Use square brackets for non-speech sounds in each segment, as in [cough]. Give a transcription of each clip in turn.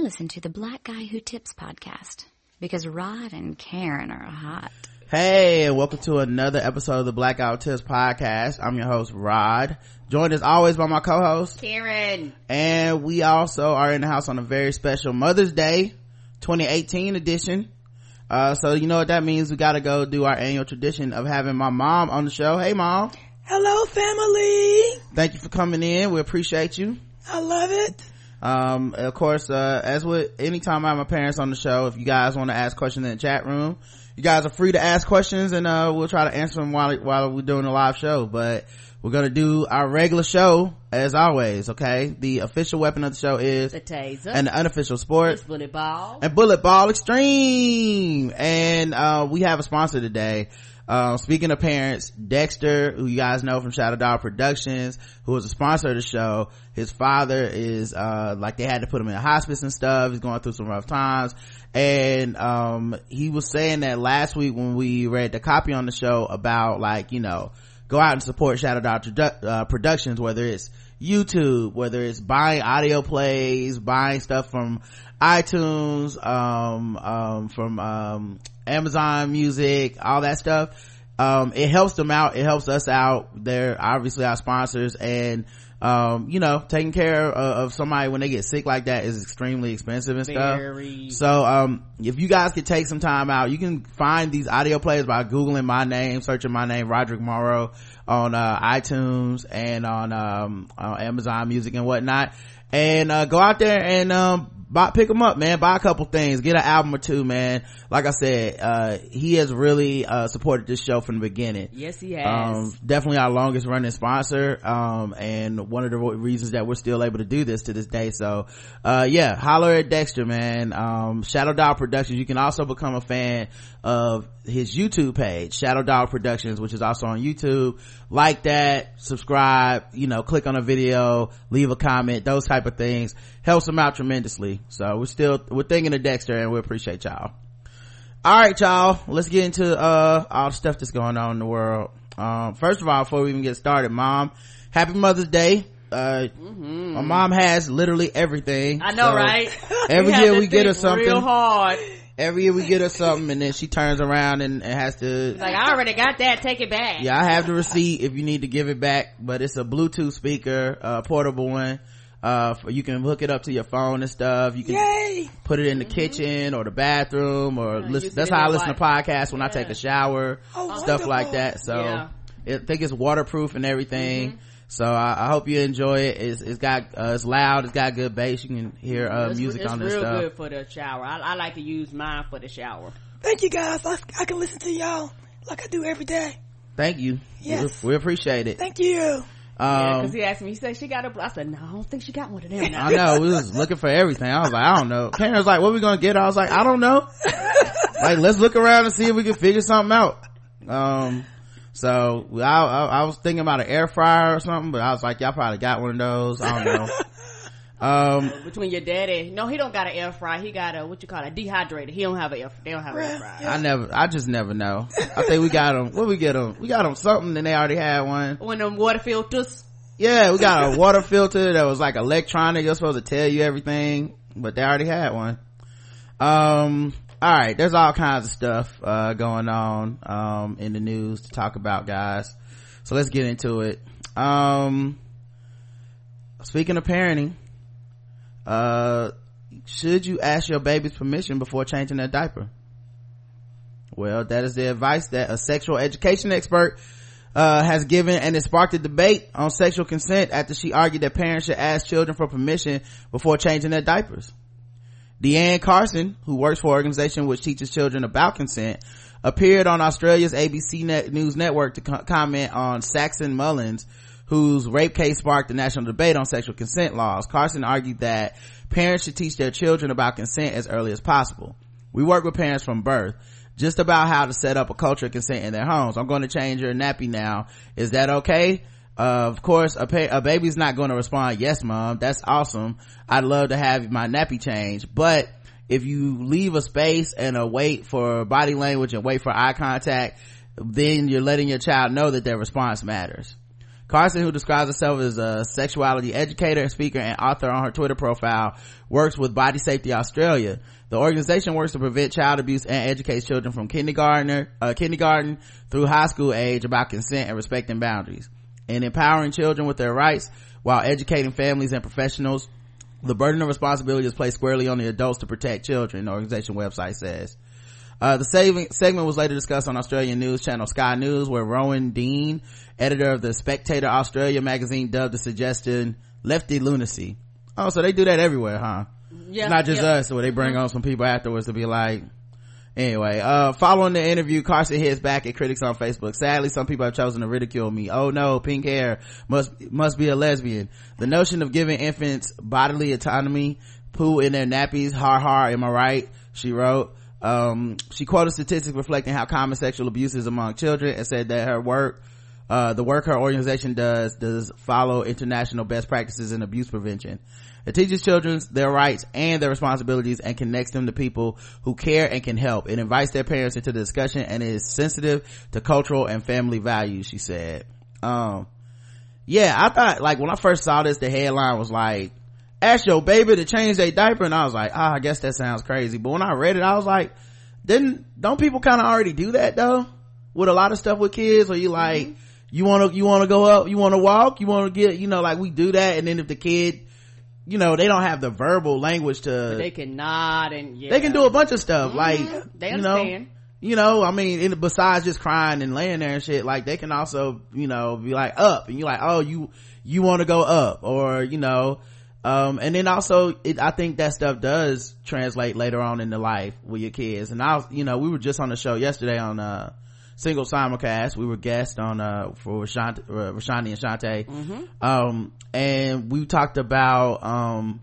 I listen to the Black Guy Who Tips podcast because Rod and Karen are hot. Hey, and welcome to another episode of the Black Guy Who Tips podcast. I'm your host, Rod. Joined as always by my co-host, Karen. And we also are in the house on a very special Mother's Day 2018 edition. Uh, so you know what that means. We gotta go do our annual tradition of having my mom on the show. Hey mom. Hello family. Thank you for coming in. We appreciate you. I love it. Um, of course, uh, as with anytime I have my parents on the show, if you guys want to ask questions in the chat room, you guys are free to ask questions and, uh, we'll try to answer them while, while we're doing a live show. But we're gonna do our regular show as always, okay? The official weapon of the show is the taser. And the unofficial sport. It's bullet ball. And bullet ball extreme. And, uh, we have a sponsor today. Uh, speaking of parents, Dexter, who you guys know from Shadow Dog Productions, who was a sponsor of the show, his father is, uh, like they had to put him in hospice and stuff. He's going through some rough times. And, um, he was saying that last week when we read the copy on the show about like, you know, go out and support Shadow Dog uh, Productions, whether it's YouTube, whether it's buying audio plays, buying stuff from iTunes, um, um, from, um, Amazon Music, all that stuff. Um, it helps them out. It helps us out. They're obviously our sponsors and, um, you know, taking care of, of, somebody when they get sick like that is extremely expensive and Very. stuff. So, um, if you guys could take some time out, you can find these audio plays by Googling my name, searching my name, Roderick Morrow on, uh, iTunes and on, um, on Amazon Music and whatnot. And, uh, go out there and, um, buy, pick them up, man. Buy a couple things. Get an album or two, man. Like I said, uh, he has really, uh, supported this show from the beginning. Yes, he has. Um, definitely our longest running sponsor. Um, and one of the reasons that we're still able to do this to this day. So, uh, yeah, holler at Dexter, man. Um, Shadow Dog Productions. You can also become a fan of his YouTube page, Shadow Dog Productions, which is also on YouTube. Like that, subscribe, you know, click on a video, leave a comment, those type of things. Helps him out tremendously. So we're still, we're thinking of Dexter and we appreciate y'all. Alright y'all, let's get into, uh, all the stuff that's going on in the world. Um, first of all, before we even get started, mom, happy Mother's Day. Uh, mm-hmm. my mom has literally everything. I know, so right? Every [laughs] year we get her something. Real hard every year we get her something and then she turns around and, and has to like i already got that take it back yeah i have the receipt if you need to give it back but it's a bluetooth speaker a portable one uh for, you can hook it up to your phone and stuff you can Yay! put it in the mm-hmm. kitchen or the bathroom or yeah, listen, that's how i listen to podcasts when yeah. i take a shower oh, stuff wonderful. like that so yeah. i think it's waterproof and everything mm-hmm so I, I, hope you enjoy it. It's, it's got uh, it's loud. It's got good bass. You can hear uh, music it's on this stuff. It's real good for the shower. I, I, like to use mine for the shower. Thank you guys. I, I, can listen to y'all like I do every day. Thank you. Yes, we, we appreciate it. Thank you. Um, yeah, because he asked me, he said she got a. I said, no, I don't think she got one of them. Now. I know. We was looking for everything. I was like, I don't know. Karen was like, what we gonna get? I was like, I don't know. [laughs] like, let's look around and see if we can figure something out. Um, so I, I, I, was thinking about an air fryer or something, but I was like, y'all probably got one of those. I don't know. [laughs] um, between your daddy, no, he don't got an air fryer. He got a what you call a dehydrator. He don't have an air. They don't have an air fryer. I never. I just never know. I think we got them. What we get them? We got them something, and they already had one. One of them water filters. Yeah, we got a water filter that was like electronic. You're supposed to tell you everything, but they already had one. Um, all right there's all kinds of stuff uh, going on um, in the news to talk about guys. So let's get into it. Um, speaking of parenting uh, should you ask your baby's permission before changing their diaper? Well that is the advice that a sexual education expert uh, has given and it sparked a debate on sexual consent after she argued that parents should ask children for permission before changing their diapers Deanne Carson, who works for an organization which teaches children about consent, appeared on Australia's ABC Net News Network to co- comment on Saxon Mullins, whose rape case sparked a national debate on sexual consent laws. Carson argued that parents should teach their children about consent as early as possible. We work with parents from birth just about how to set up a culture of consent in their homes. I'm going to change your nappy now. Is that okay? Uh, of course, a, pa- a baby's not going to respond, yes, mom, that's awesome. I'd love to have my nappy changed. But if you leave a space and a wait for body language and wait for eye contact, then you're letting your child know that their response matters. Carson, who describes herself as a sexuality educator, speaker, and author on her Twitter profile, works with Body Safety Australia. The organization works to prevent child abuse and educates children from uh, kindergarten through high school age about consent and respecting boundaries. And empowering children with their rights while educating families and professionals. The burden of responsibility is placed squarely on the adults to protect children, the organization website says. Uh, the saving, segment was later discussed on Australian news channel Sky News, where Rowan Dean, editor of the Spectator Australia magazine, dubbed the suggestion lefty lunacy. Oh, so they do that everywhere, huh? Yeah, it's not just yeah. us, where they bring on some people afterwards to be like, Anyway, uh, following the interview, Carson hits back at critics on Facebook. Sadly, some people have chosen to ridicule me. Oh no, pink hair must, must be a lesbian. The notion of giving infants bodily autonomy, poo in their nappies, har har, am I right? She wrote. Um, she quoted statistics reflecting how common sexual abuse is among children and said that her work, uh, the work her organization does, does follow international best practices in abuse prevention. It teaches children their rights and their responsibilities and connects them to people who care and can help. It invites their parents into the discussion and is sensitive to cultural and family values, she said. Um, yeah, I thought, like, when I first saw this, the headline was like, ask your baby to change their diaper, and I was like, ah, I guess that sounds crazy. But when I read it, I was like, didn't, don't people kind of already do that though? With a lot of stuff with kids, or you like, you wanna, you wanna go up, you wanna walk, you wanna get, you know, like we do that, and then if the kid, you know, they don't have the verbal language to, They can nod and yeah. they can do a bunch of stuff, like, They you know, understand. you know, I mean, in, besides just crying and laying there and shit, like they can also, you know, be like up and you're like, oh, you, you want to go up or, you know, um, and then also it, I think that stuff does translate later on in the life with your kids. And I was, you know, we were just on the show yesterday on, uh, single simulcast. We were guests on, uh, for Rashant, uh, Rashani and Shante. Um, and we talked about, um,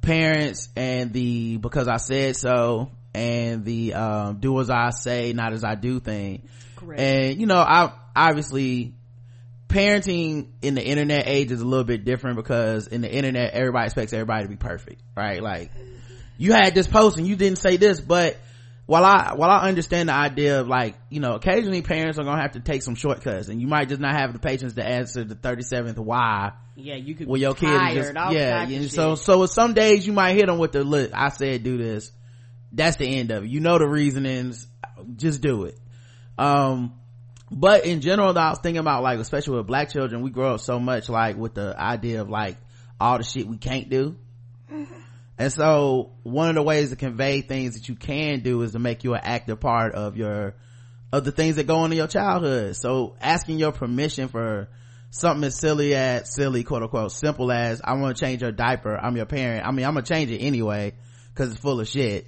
parents and the because I said so and the um do as I say, not as I do thing. Correct. And you know, I obviously parenting in the internet age is a little bit different because in the internet everybody expects everybody to be perfect, right? Like you had this post and you didn't say this, but while I while I understand the idea of like you know occasionally parents are gonna have to take some shortcuts and you might just not have the patience to answer the thirty seventh why Yeah, you could well be your kid tired, is just yeah types yeah, so so some days you might hit them with the look i said do this. That's the end of it. You know the reasonings. Just do it. Um but in general though, i was thinking about like especially with black children we grow up so much like with the idea of like all the shit we can't do [laughs] and so one of the ways to convey things that you can do is to make you an active part of your of the things that go on in your childhood. So asking your permission for something as silly as silly quote unquote simple as i want to change your diaper. I'm your parent. I mean i'm gonna change it anyway because it's full of shit.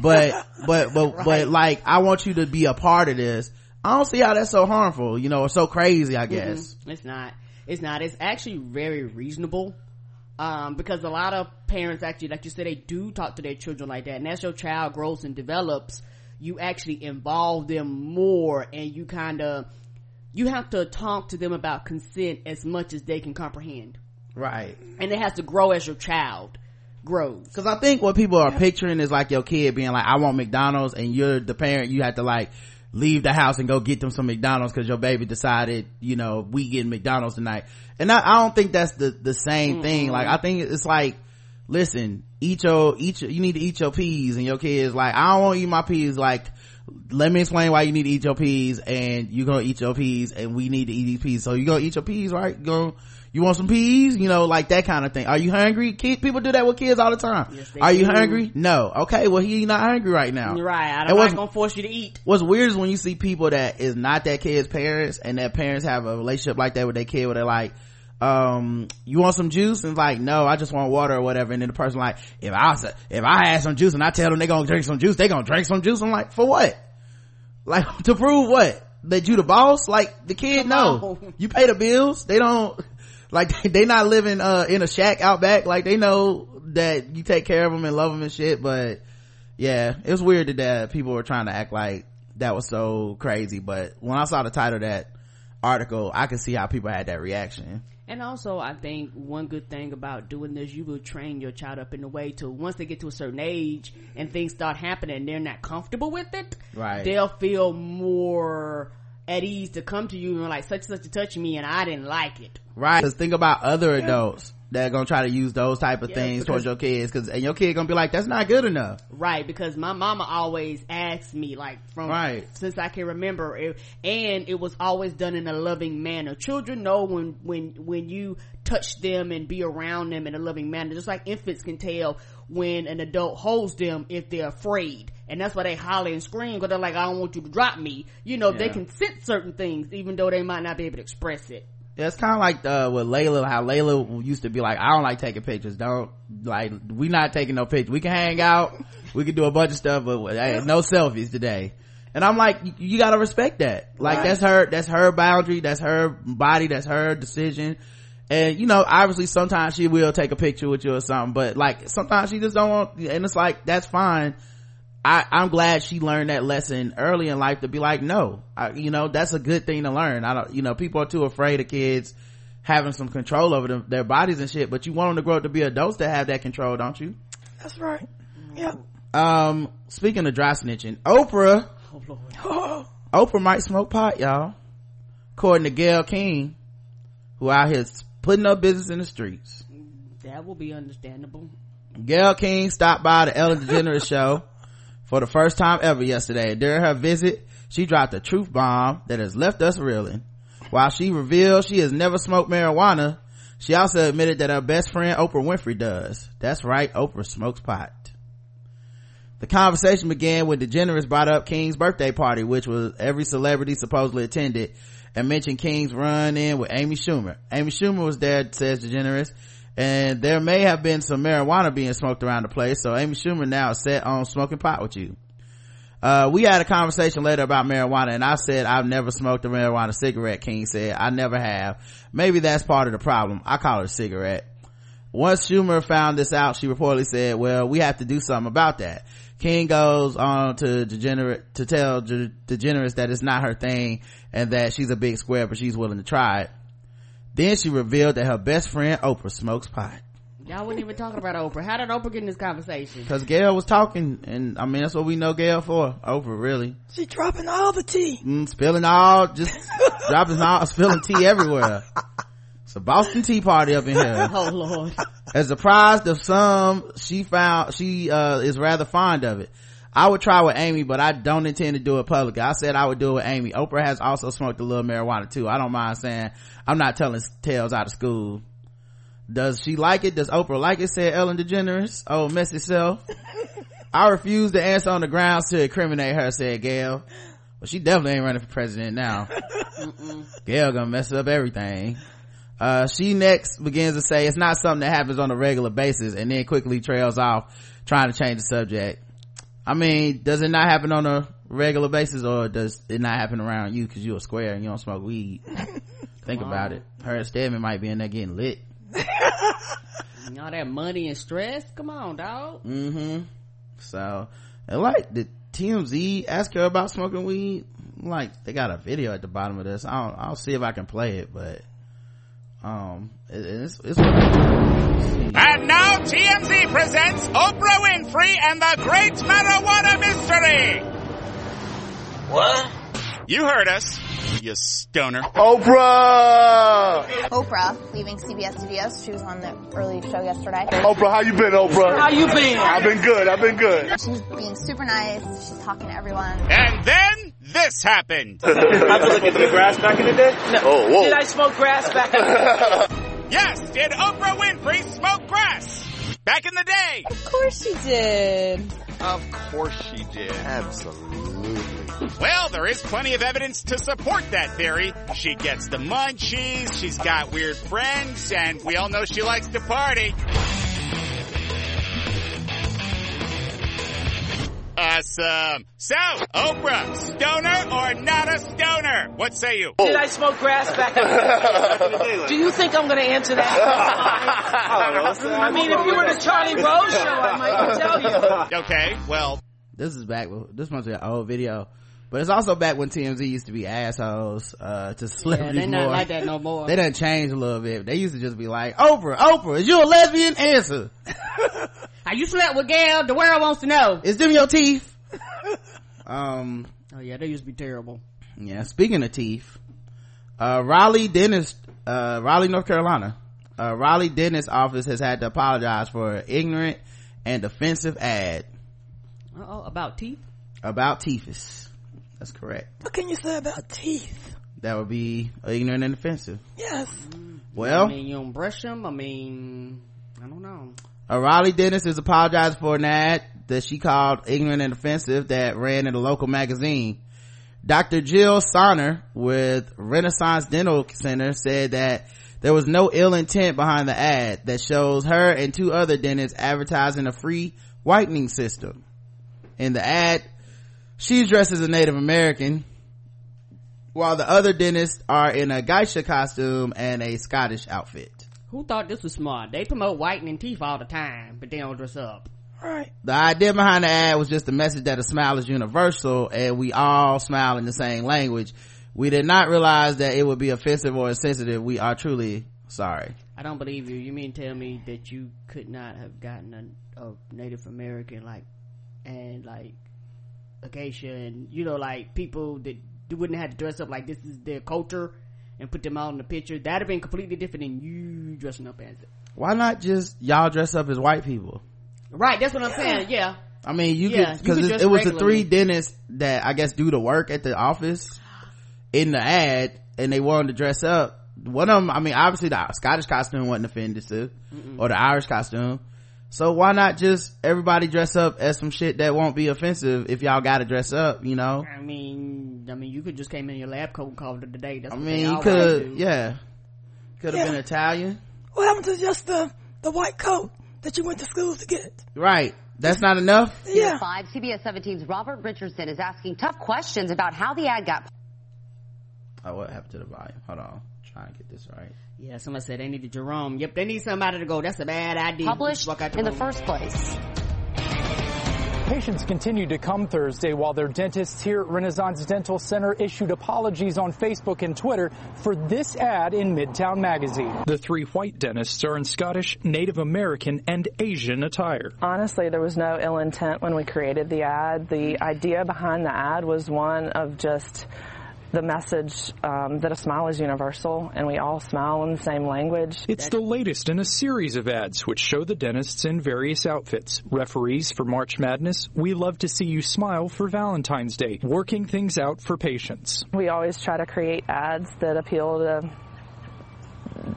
But [laughs] but but but like i want you to be a part of this. I don't see how that's so harmful you know or so crazy i guess. It's not. It's not. It's actually very reasonable. Um, because a lot of parents actually, like you said, they do talk to their children like that. And as your child grows and develops, you actually involve them more and you kind of, you have to talk to them about consent as much as they can comprehend. right And it has to grow as your child grows. Cause I think what people are picturing is like your kid being like, I want McDonald's and you're the parent, you have to like leave the house and go get them some McDonald's cause your baby decided, you know, we getting McDonald's tonight. And I, I don't think that's the, the same thing. Like I think it's like, listen, eat your, eat your, you need to eat your peas and your kid's like, I don't want to eat my peas like, let me explain why you need to eat your peas and you're gonna eat your peas and we need to eat these peas. So you gonna eat your peas, right? You gonna, you want some peas? You know, like that kind of thing. Are you hungry? Kid, people do that with kids all the time. Yes, Are you do. hungry? No. Okay, well he not hungry right now. You're right. I'm not gonna force you to eat. What's weird is when you see people that is not that kid's parents and that parents have a relationship like that with their kid where they're like, um, you want some juice? And like, no, I just want water or whatever. And then the person like, if I, if I had some juice and I tell them they gonna drink some juice, they gonna drink some juice. I'm like, for what? [laughs] Like, to prove what? That you the boss? Like, the kid, Come no. on. You pay the bills. They don't, [laughs] like, [laughs] they not living, uh, in a shack out back. Like, they know that you take care of them and love them and shit, but, yeah, it was weird that, that people were trying to act like that was so crazy. But when I saw the title of that article, I could see how people had that reaction. And also, I think one good thing about doing this, you will train your child up in a way to once they get to a certain age and things start happening, they're not comfortable with it. Right. They'll feel more at ease to come to you and like such and such to touch me and I didn't like it. Right. Cause think about other adults that are gonna try to use those type of Yeah, things because- towards your kids cause, and your kid gonna be like, that's not good enough. Right, because my mama always asked me, like, from Right. since I can remember, it, and it was always done in a loving manner. Children know when when when you touch them and be around them in a loving manner, just like infants can tell when an adult holds them if they're afraid, and that's why they holler and scream because they're like, "I don't want you to drop me." You know, they can sense certain things even though they might not be able to express it. Yeah, it's kind of like uh, with Layla, how Layla used to be like, I don't like taking pictures. Don't like, we not taking no pictures. We can hang out, we can do a bunch of stuff, but hey, no selfies today. And I'm like, you, you gotta respect that. Like Right. that's her, that's her boundary, that's her body, that's her decision. And you know, obviously sometimes she will take a picture with you or something, but like sometimes she just don't want, and it's like, that's fine. I, I'm glad she learned that lesson early in life to be like, no, I, you know, that's a good thing to learn. I don't, you know, people are too afraid of kids having some control over them, their bodies and shit, but you want them to grow up to be adults that have that control, don't you? That's right. Yeah. Um, speaking of dry snitching, Oprah, Oh Lord. [laughs] Oprah might smoke pot, y'all. According to Gayle King, who out here putting up business in the streets. That will be understandable. Gayle King stopped by the Ellen DeGeneres [laughs] show for the first time ever yesterday. During her visit, she dropped a truth bomb that has left us reeling. While she revealed she has never smoked marijuana, she also admitted that her best friend Oprah Winfrey does. That's right, Oprah smokes pot. The conversation began when DeGeneres brought up King's birthday party, which was every celebrity supposedly attended, and mentioned King's run in with Amy Schumer. Amy Schumer was there, says DeGeneres, and there may have been some marijuana being smoked around the place, so Amy Schumer now is set on smoking pot with you. Uh, we had a conversation later about marijuana and I said I've never smoked a marijuana cigarette, King said. I never have. Maybe that's part of the problem. I call it a cigarette. Once Schumer found this out, she reportedly said, well, we have to do something about that. King goes on to degenerate, to tell De- DeGeneres that it's not her thing and that she's a big square, but she's willing to try it. Then she revealed that her best friend Oprah smokes pot. Y'all wasn't even talking about Oprah. How did Oprah get in this conversation? Cause Gayle was talking and I mean, that's what we know Gayle for. Oprah, really. she dropping all the tea. Mm, spilling all, just [laughs] dropping all, spilling tea everywhere. It's a Boston Tea Party up in here. [laughs] Oh Lord. As a prize of some, she found, she, uh, is rather fond of it. I would try with Amy, but I don't intend to do it publicly. I said I would do it with Amy. Oprah has also smoked a little marijuana too. I don't mind saying I'm not telling tales out of school. Does she like it? Does Oprah like it? Said Ellen DeGeneres. Oh, messy self. [laughs] I refuse to answer on the grounds to incriminate her, said Gayle. Well, she definitely ain't running for president now. [laughs] Gayle gonna mess up everything. Uh, she next begins to say it's not something that happens on a regular basis and then quickly trails off trying to change the subject. I mean, does it not happen on a regular basis or does it not happen around you because you're a square and you don't smoke weed? [laughs] Think about it. Her Stedman might be in there getting lit. [laughs] All that money and stress. Come on, dog. Mm-hmm. So, and like, did TMZ ask her about smoking weed? Like, they got a video at the bottom of this. I'll, I'll see if I can play it, but, um, it, it's, it's, And now TMZ presents Oprah Winfrey and the Great Marijuana Mystery. What? You heard us, you stoner. Oprah! Oprah leaving CBS Studios. She was on the early show yesterday. Oprah, how you been, Oprah? How you been? I've been good, I've been good. She's being super nice. She's talking to everyone. And then this happened. [laughs] I've been looking at the grass back in the day. No. Oh, whoa. Did I smoke grass back in the day? [laughs] Yes, did Oprah Winfrey smoke grass? Back in the day. Of course she did. Of course she did. Absolutely. Well, there is plenty of evidence to support that theory. She gets the munchies, she's got weird friends, and we all know she likes to party. Awesome. So, Oprah, stoner or not a stoner? What say you? Did I smoke grass back in the day? [laughs] Do you think I'm going to answer that? [laughs] I mean, if you were the Charlie Rose show, I might tell you. Okay, well, this is back, this must be an old video. But it's also back when TMZ used to be assholes, uh, to Yeah, celebrities they not more. like that no more. They done changed a little bit. They used to just be like, Oprah, Oprah, is you a lesbian? Answer. [laughs] Are you slept with Gayle? The world wants to know. Is them your teeth? [laughs] um, Oh yeah, they used to be terrible. yeah speaking of teeth uh raleigh dentist uh raleigh north carolina uh raleigh dentist office has had to apologize for an ignorant and offensive ad oh about teeth about teethus that's correct What can you say about teeth? that would be ignorant and offensive Yes. Mm. well I mean, you don't brush them. I mean, I don't know. a Raleigh dentist is apologizing for an ad that she called ignorant and offensive that ran in a local magazine. Dr. Jill Sonner with Renaissance Dental Center said that there was no ill intent behind the ad that shows her and two other dentists advertising a free whitening system. In the ad, she's dressed as a Native American while the other dentists are in a geisha costume and a Scottish outfit. Who thought this was smart? They promote whitening teeth all the time, but they don't dress up. Right. The idea behind the ad was just the message that a smile is universal and we all smile in the same language. We did not realize that it would be offensive or insensitive. We are truly sorry. I don't believe you. You mean tell me that you could not have gotten a, a Native American like and like a geisha and you know like people that wouldn't have to dress up like this is their culture and put them out in the picture. That'd have been completely different than you dressing up as it. Why not just y'all dress up as white people? Right, that's what I'm saying. Yeah. I mean, you Yeah, could, cause it, dress it was the three dentists that I guess do the work at the office in the ad and they wanted to dress up. One of them, I mean, obviously the Scottish costume wasn't offensive or the Irish costume. So why not just everybody dress up as some shit that won't be offensive if y'all gotta dress up, you know? I mean, I mean, you could just came in your lab coat and called it a day. That's I what mean, you could, yeah. Could have Yeah. been Italian. What happened to just the the white coat that you went to school to get? Right. That's not enough? Yeah. 5 CBS 17's Robert Richardson is asking tough questions about how the ad got Oh, what happened to the volume? Hold on. trying to get this right. Yeah, somebody said they needed Jerome. Yep, they need somebody to go. That's a bad idea. published Walk out in the first place. Patients continued to come Thursday while their dentists here at Renaissance Dental Center issued apologies on Facebook and Twitter for this ad in Midtown Magazine. The three white dentists are in Scottish, Native American, and Asian attire. Honestly, there was no ill intent when we created the ad. The idea behind the ad was one of just the message um, that a smile is universal and we all smile in the same language. It's the latest in a series of ads which show the dentists in various outfits. Referees for March Madness, we love to see you smile for Valentine's Day, working things out for patients. We always try to create ads that appeal to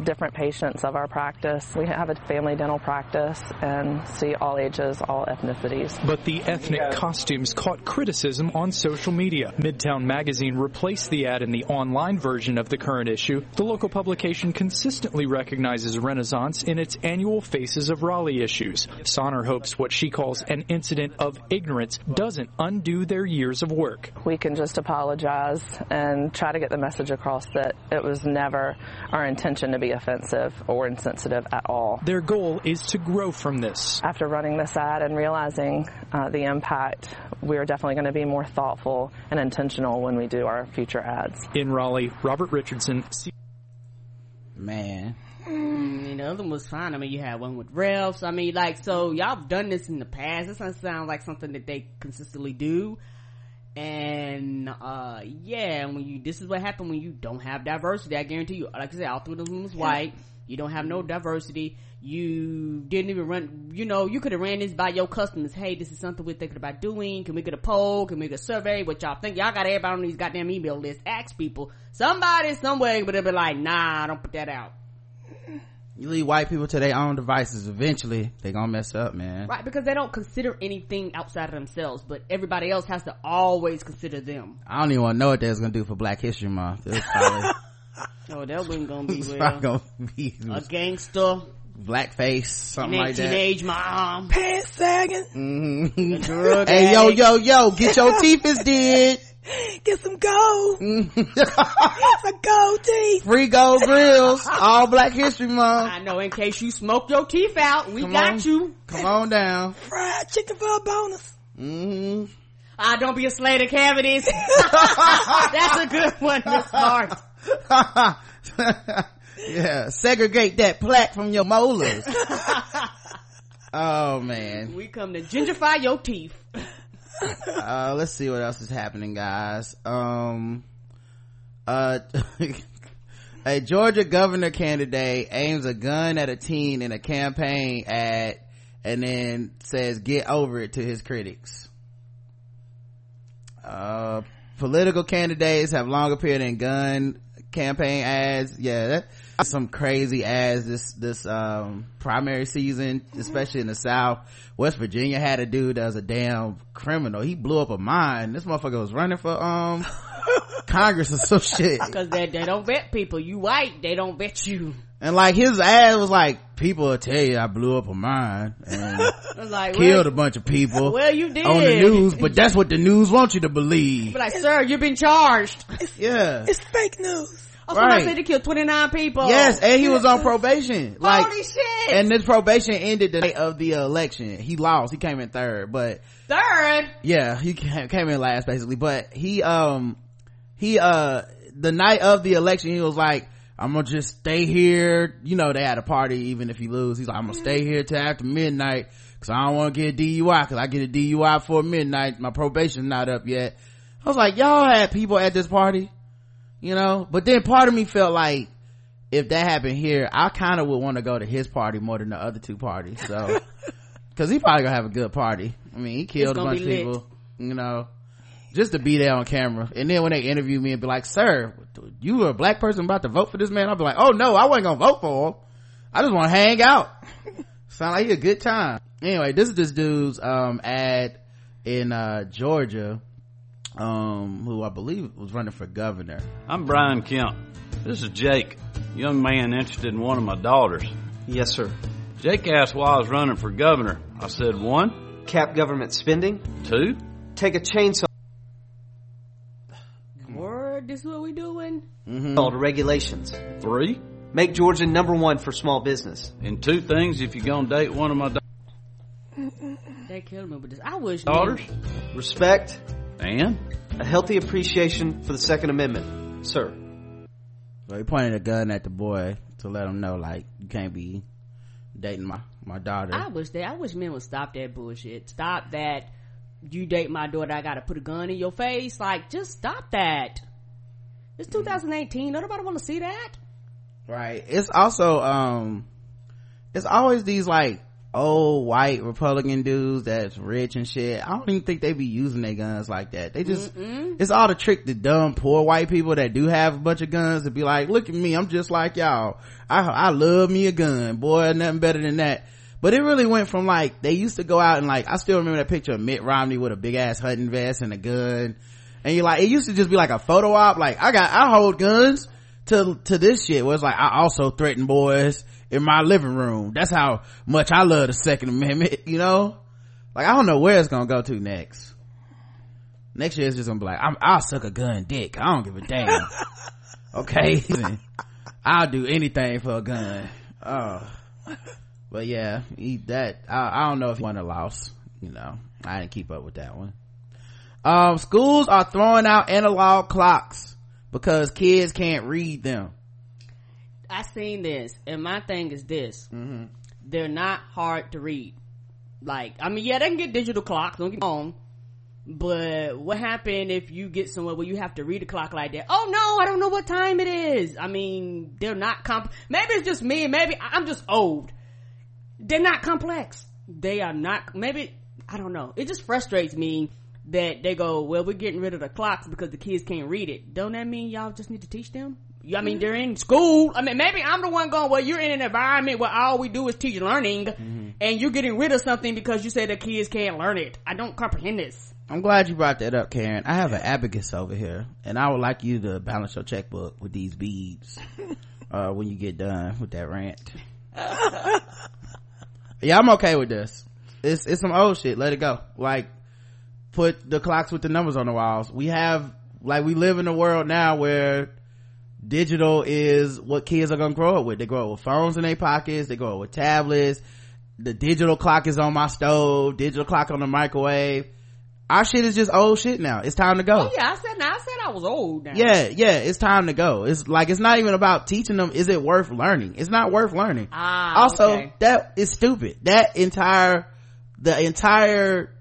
different patients of our practice. We have a family dental practice and see all ages, all ethnicities. But the ethnic costumes caught criticism on social media. Midtown Magazine replaced the ad in the online version of the current issue. The local publication consistently recognizes Renaissance in its annual Faces of Raleigh issues. Sonner hopes what she calls an incident of ignorance doesn't undo their years of work. We can just apologize and try to get the message across that it was never our intention to be offensive or insensitive at all. Their goal is to grow from this. After running this ad and realizing uh, the impact, we're definitely going to be more thoughtful and intentional when we do our future ads. In Raleigh, Robert Richardson. Man. Mm, and the other one was fine. I mean, you had one with refs. I mean, like, so y'all have done this in the past. This doesn't sound like something that they consistently do. And, uh, yeah, when you, this is what happened when you don't have diversity. I guarantee you, like I said, all three of them was white. You don't have no diversity. You didn't even run, you know, you could have ran this by your customers. Hey, this is something we're thinking about doing. Can we get a poll? Can we get a survey? What y'all think? Y'all got everybody on these goddamn email lists. Ask people. Somebody, somewhere, but they'll be like, nah, don't put that out. You leave white people to their own devices. Eventually, they gonna mess up, man. Right, because they don't consider anything outside of themselves, but everybody else has to always consider them. I don't even want to know what they was gonna do for Black History Month. It was [laughs] probably, Oh, that wasn't gonna be it's well. gonna be A gangster, blackface, something like that. teenage mom, Pants sagging. Mm-hmm. [laughs] drug Hey, yo, yo, yo, get your teeth is [laughs] did. [laughs] Get some gold. some gold teeth. Free gold grills, all Black History Month. I know. In case you smoke your teeth out, we Come got on. you. Come on down. Fried chicken for a bonus. hmm Ah, don't be a slave to cavities. [laughs] That's a good one, Miss Smart. [laughs] yeah, segregate that plaque from your molars. oh man. We come to gingerfy your teeth. Uh let's see what else is happening guys. Um uh [laughs] a georgia governor candidate aims a gun at a teen in a campaign ad and then says get over it to his critics. Uh political candidates have long appeared in gun campaign ads. Yeah that, [laughs] some crazy ads this this um primary season especially in the south. West virginia had a dude that was a damn criminal. He blew up a mine. This motherfucker was running for um [laughs] congress or some shit. Because they, they don't vet people. You white they don't vet you. And like his ad was like people will tell you i blew up a mine and [laughs] like, killed well, a bunch of people well you did on the news but that's what the news wants you to believe. But like sir you've been charged. Yeah. it's fake news Oh, right. said he killed 29 people. Yes, and he was on [laughs] probation. Like, Holy shit. And this probation ended the night of the election. He lost. He came in third, but. Third? Yeah, he came in last basically, but he, um, he, uh, the night of the election, he was like, I'm gonna just stay here. You know, they had a party even if you lose. He's like, I'm gonna stay here till after midnight cause I don't want to get a DUI cause I get a DUI for midnight. My probation's not up yet. I was like, y'all had people at this party you know? But then part of me felt like if that happened here i kind of would want to go to his party more than the other two parties so. [laughs] Because he probably gonna have a good party. I mean he killed a bunch of people you know? Just to be there on camera. And then when they interview me and be like sir you were a black person about to vote for this man? I'll be like oh no i wasn't gonna vote for him. I just want to hang out. [laughs] Sound like a good time. Anyway this is this dude's um ad in uh georgia um, who I believe was running for governor. I'm Brian Kemp. This is Jake, young man interested in one of my daughters. Yes, sir. Jake asked why I was running for governor. I said, one, cap government spending. Two, take a chainsaw. Word, this is what we doing? Mm-hmm. Called regulations. Three, make Georgia number one for small business. And two things if you're gonna date one of my daughters. They killed me with this. I wish daughters. Respect and a healthy appreciation for the Second Amendment, sir. So he pointed a gun at the boy to let him know, like, you can't be dating my my daughter. I wish that I wish men would stop that bullshit. Stop that. You date my daughter, I gotta put a gun in your face. Like, just stop that. It's 2018. Nobody want to see that. Right. It's also um, it's always these like old white Republican dudes that's rich and shit. I don't even think they be using their guns like that. They just, Mm-mm. it's all to trick the dumb poor white people that do have a bunch of guns to be like, look at me, I'm just like y'all. I, I love me a gun, boy, nothing better than that. But it really went from like, they used to go out and like, I still remember that picture of Mitt Romney with a big ass hunting vest and a gun. And you're like, it used to just be like a photo op. Like, I got, I hold guns to, to this shit where it's like, I also threaten boys in my living room. That's how much I love the second amendment, [laughs] you know? Like, I don't know where it's gonna go to next. Next year it's just gonna be like, i will suck a gun dick. I don't give a damn. [laughs] okay? [laughs] I'll do anything for a gun. Oh. But yeah, that, I, I don't know if he won or lost. You know, I didn't keep up with that one. Um, schools are throwing out analog clocks because kids can't read them. I seen this, and my thing is this: mm-hmm. they're not hard to read. Like, I mean, yeah, they can get digital clocks. Don't get on. But what happened if you get somewhere where you have to read a clock like that? Oh no, I don't know what time it is. I mean, they're not comp. Maybe it's just me. Maybe I'm just old. They're not complex. They are not. Maybe I don't know. It just frustrates me that they go, well, we're getting rid of the clocks because the kids can't read it. Don't that mean y'all just need to teach them? I mean, they're in school. I mean, maybe I'm the one going, well, you're in an environment where all we do is teach learning mm-hmm. and you're getting rid of something because you say the kids can't learn it. I don't comprehend this. I'm glad you brought that up, Karen. I have an abacus over here and I would like you to balance your checkbook with these beads, [laughs] uh, when you get done with that rant. [laughs] yeah, I'm okay with this. It's, it's some old shit. Let it go. Like, put the clocks with the numbers on the walls. We have, like, we live in a world now where digital is what kids are gonna grow up with. They grow up with phones in their pockets. They grow up with tablets. The digital clock is on my stove. Digital clock on the microwave. Our shit is just old shit now. It's time to go. Oh yeah i said i said i was old now. yeah yeah it's time to go. It's like it's not even about teaching them is it worth learning? It's not worth learning. Ah, also okay. that is stupid. That entire the entire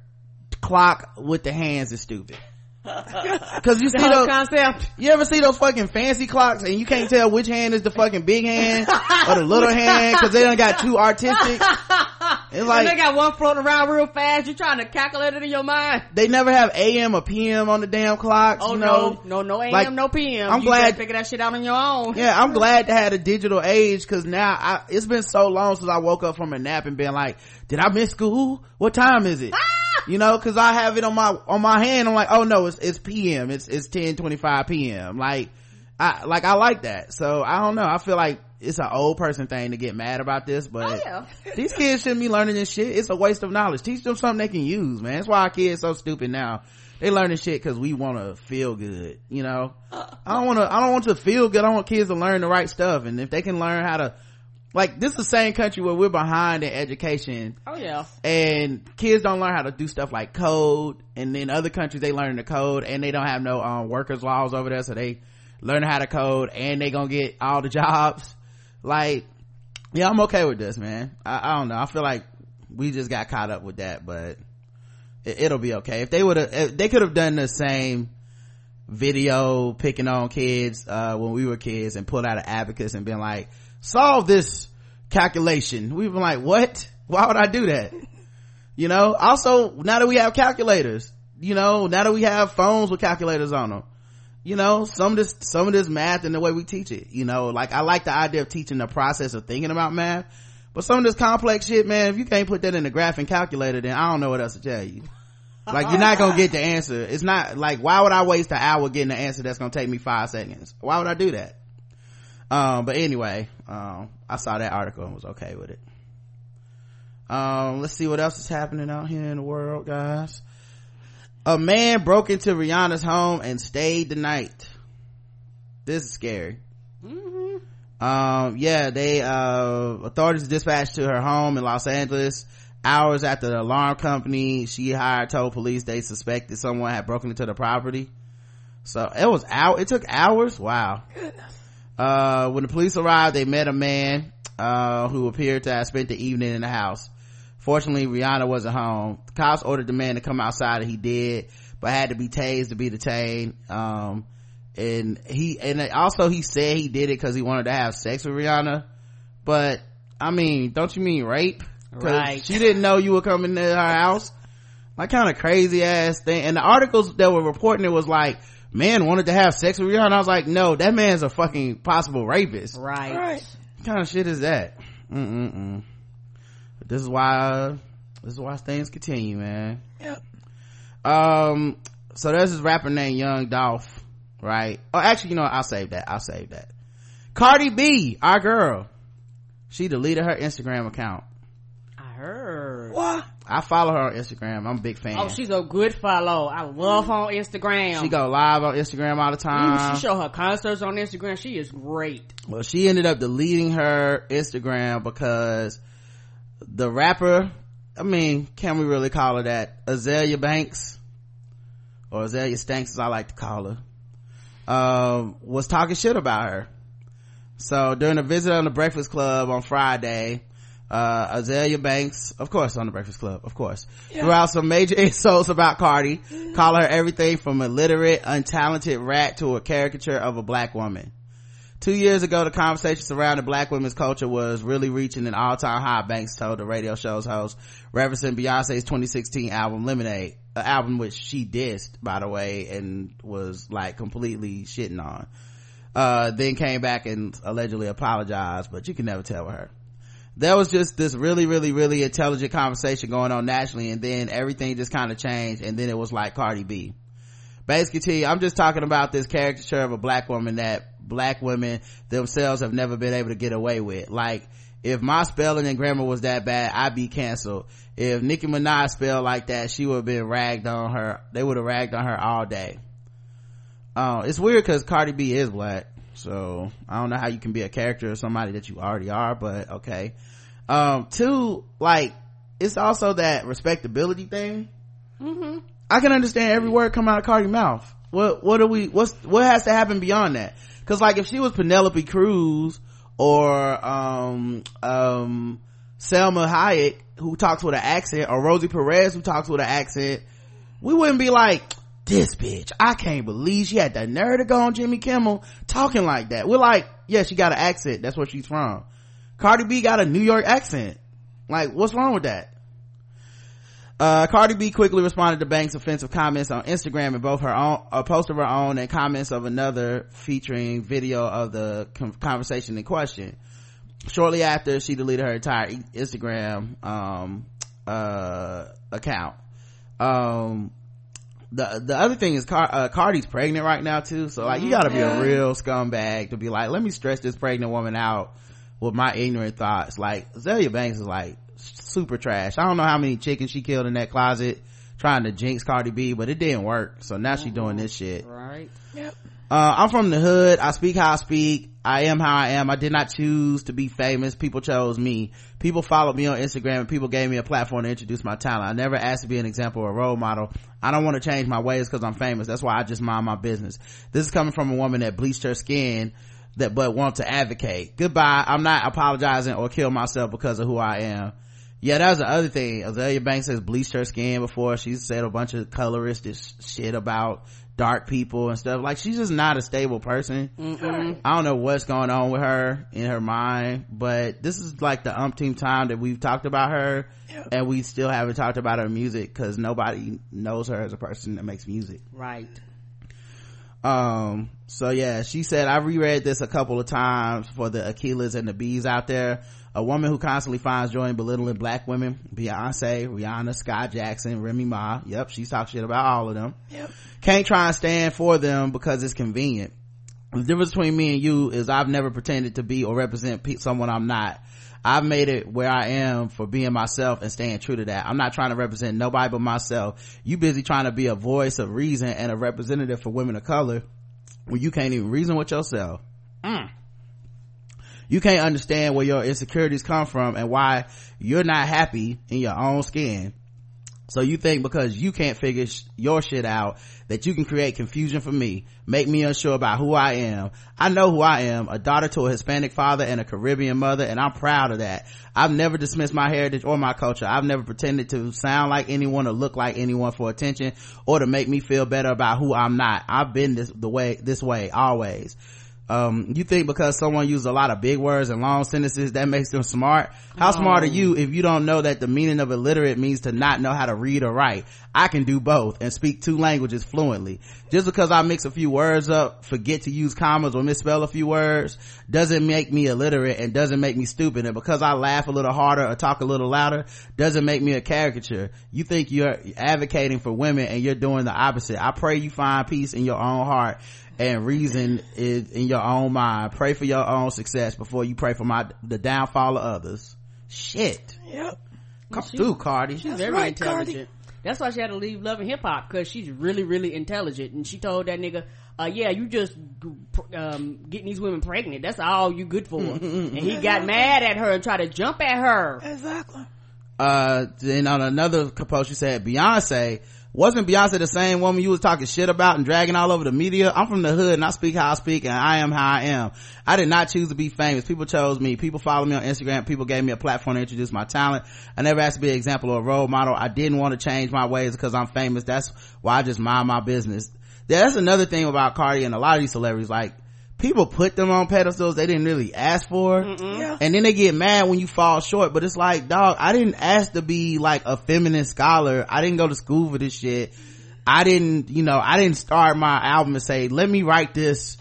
clock with the hands is stupid [laughs] Cause you The see those, concept. you ever see those fucking fancy clocks and you can't tell which hand is the fucking big hand or the little hand cause they done got too artistic. [laughs] It's and like, they got one floating around real fast. You're trying to calculate it in your mind. they never have AM or PM on the damn clocks, Oh you know? no, no, no AM, Like, no PM. I'm you glad- figure that shit out on your own. Yeah, I'm glad to have a digital age because now I, it's been so long since I woke up from a nap and been like, did I miss school? What time is it? Ah! You know, cause I have it on my, on my hand. I'm like, oh no, it's, it's PM. It's, it's 1025 PM. Like, I, like I like that. So I don't know. I feel like it's an old person thing to get mad about this, but oh, [laughs] these kids shouldn't be learning this shit. It's a waste of knowledge. Teach them something they can use, man. That's why our kids so stupid now. They learning shit cause we want to feel good, you know? Uh. I don't want to, I don't want to feel good. I want kids to learn the right stuff. And if they can learn how to, like, this is the same country where we're behind in education. Oh yeah. and kids don't learn how to do stuff like code. And then other countries they learn the code and they don't have no um, workers laws over there. So they learn how to code and they gonna get all the [laughs] jobs. Like yeah i'm okay with this man. I, I don't know. I feel like we just got caught up with that but it, it'll be okay. If they would have they could have done the same video picking on kids uh, when we were kids and pulled out an abacus and been like solve this calculation. We've been like what? Why would i do that? You know? Also now that we have calculators you know now that we have phones with calculators on them you know some of this some of this math and the way we teach it you know? Like i like the idea of teaching the process of thinking about math but some of this complex shit man if you can't put that in the graphing calculator then i don't know what else to tell you. Like you're not gonna get the answer. It's not like why would i waste an hour getting the answer that's gonna take me five seconds? Why would i do that um but anyway um i saw that article and was okay with it. Um let's see what else is happening out here in the world guys. A man broke into rihanna's home and stayed the night. This is scary. Um yeah they uh authorities dispatched to her home in los angeles hours after the alarm company she hired told police they suspected someone had broken into the property. So it was out it took hours? Wow uh when the police arrived they met a man uh who appeared to have spent the evening in the house. Fortunately rihanna wasn't home. The cops ordered the man to come outside and he did but had to be tased to be detained. Um and he and also he said he did it because he wanted to have sex with rihanna. But i mean don't you mean rape? Right. she didn't know you were coming to her house. Like kind of crazy ass thing. And the articles that were reporting it was like man wanted to have sex with rihanna i was like no that man's a fucking possible rapist Right. what kind of shit is that Mm-mm-mm. But this is why this is why things continue man Yep. um so there's this rapper named young dolph right oh actually you know i'll save that i'll save that cardi b our girl she deleted her instagram account I heard. What? I follow her on instagram i'm a big fan Oh, she's a good follow. I love her on Instagram. she go live on instagram all the time she show her concerts on Instagram. She is great. well she ended up deleting her instagram because the rapper i mean can we really call her that Azealia Banks or azalea stanks as i like to call her um, was talking shit about her so during a visit on the breakfast club on friday uh, Azealia Banks. Of course on the breakfast club. Of course. Threw out some major [laughs] insults about cardi calling her everything from illiterate untalented rat to a caricature of a black woman. Two years ago, the conversation surrounding black women's culture was really reaching an all-time high, Banks told the radio show's host, referencing Beyonce's 2016 album Lemonade, an album which she dissed, by the way, and was like completely shitting on. Uh, then came back and allegedly apologized, but you can never tell with her. There was just this really, really, really intelligent conversation going on nationally, and then everything just kind of changed, and then it was like Cardi B. Basically T, i'm just talking about this caricature of a black woman that black women themselves have never been able to get away with. Like if my spelling and grammar was that bad i'd be canceled. If nicki minaj spelled like that she would have been ragged on her they would have ragged on her all day. Uh, it's weird because cardi b is black so i don't know how you can be a character of somebody that you already are but okay um two like it's also that respectability thing Mm-hmm. I can understand every word come out of Cardi's mouth. What what do we what's what has to happen beyond that? Cause like if she was Penelope Cruz or um um Salma Hayek who talks with an accent or Rosie Perez who talks with an accent, we wouldn't be like, this bitch, I can't believe she had the nerve to go on Jimmy Kimmel talking like that. We're like, yeah, she got an accent. That's where she's from. Cardi B got a New York accent. Like, what's wrong with that? Uh, Cardi B quickly responded to Banks' offensive comments on Instagram in both her own, a post of her own and comments of another featuring video of the conversation in question. Shortly after, she deleted her entire Instagram, um, uh, account. Um, the the other thing is Car- uh, Cardi's pregnant right now too, so like you gotta be a real scumbag to be like, let me stress this pregnant woman out with my ignorant thoughts. Like Azealia Banks is like super trash. I don't know how many chickens she killed in that closet trying to jinx Cardi B, but it didn't work. So now she's doing this shit. Right. Yep. Uh, I'm from the hood. I speak how I speak. I am how I am. I did not choose to be famous. People chose me. People followed me on Instagram and people gave me a platform to introduce my talent. I never asked to be an example or a role model. I don't want to change my ways because I'm famous. That's why I just mind my business. This is coming from a woman that bleached her skin that but want to advocate. Goodbye. I'm not apologizing or kill myself because of who I am. Yeah, that was the other thing. Azealia Banks has bleached her skin before. She's said a bunch of colorist shit about dark people and stuff. Like she's just not a stable person. Mm-mm. I don't know what's going on with her in her mind, but this is like the umpteenth time that we've talked about her yep. and we still haven't talked about her music because nobody knows her as a person that makes music. Right. Um, so yeah, she said, I reread this a couple of times for the Akeelahs and the Bees out there. A woman who constantly finds joy in belittling black women, Beyonce, Rihanna, Skai Jackson, Remy Ma. Yep, she's talked shit about all of them. Yep. Can't try and stand for them because it's convenient. The difference between me and you is I've never pretended to be or represent someone I'm not. I've made it where I am for being myself and staying true to that. I'm not trying to represent nobody but myself. You busy trying to be a voice of reason and a representative for women of color when you can't even reason with yourself. Mm you can't understand where your insecurities come from and why you're not happy in your own skin so you think because you can't figure sh- your shit out that you can create confusion for me, make me unsure about who I am. I know who I am, a daughter to a Hispanic father and a Caribbean mother, and I'm proud of that. I've never dismissed my heritage or my culture. I've never pretended to sound like anyone or look like anyone for attention or to make me feel better about who I'm not. I've been this the way this way always um, you think because someone used a lot of big words and long sentences that makes them smart? How smart are you if you don't know that the meaning of illiterate means to not know how to read or write? I can do both and speak two languages fluently. Just because i mix a few words up forget to use commas or misspell a few words doesn't make me illiterate and doesn't make me stupid. And because i laugh a little harder or talk a little louder doesn't make me a caricature. You think you're advocating for women and you're doing the opposite. I pray you find peace in your own heart and reason is in your own mind. Pray for your own success before you pray for my the downfall of others. Shit. Yep. Come she, through, Cardi. She's very right, intelligent. Cardi. That's why she had to leave Love and Hip Hop because she's really, really intelligent. And she told that nigga, uh, yeah, you just um, getting these women pregnant. That's all you good for. [laughs] and he got mad at her and tried to jump at her. Exactly. Uh, then on another post, she said Beyonce wasn't Beyonce the same woman you was talking shit about and dragging all over the media? I'm from the hood and I speak how I speak and I am how I am. I did not choose to be famous. People chose me. People follow me on Instagram. People gave me a platform to introduce my talent. I never asked to be an example or a role model. I didn't want to change my ways because I'm famous. That's why I just mind my business. That's another thing about Cardi and a lot of these celebrities. Like, people put them on pedestals they didn't really ask for. Yeah. and then they get mad when you fall short but it's like dog i didn't ask to be like a feminist scholar. I didn't go to school for this shit. I didn't you know i didn't start my album and say let me write this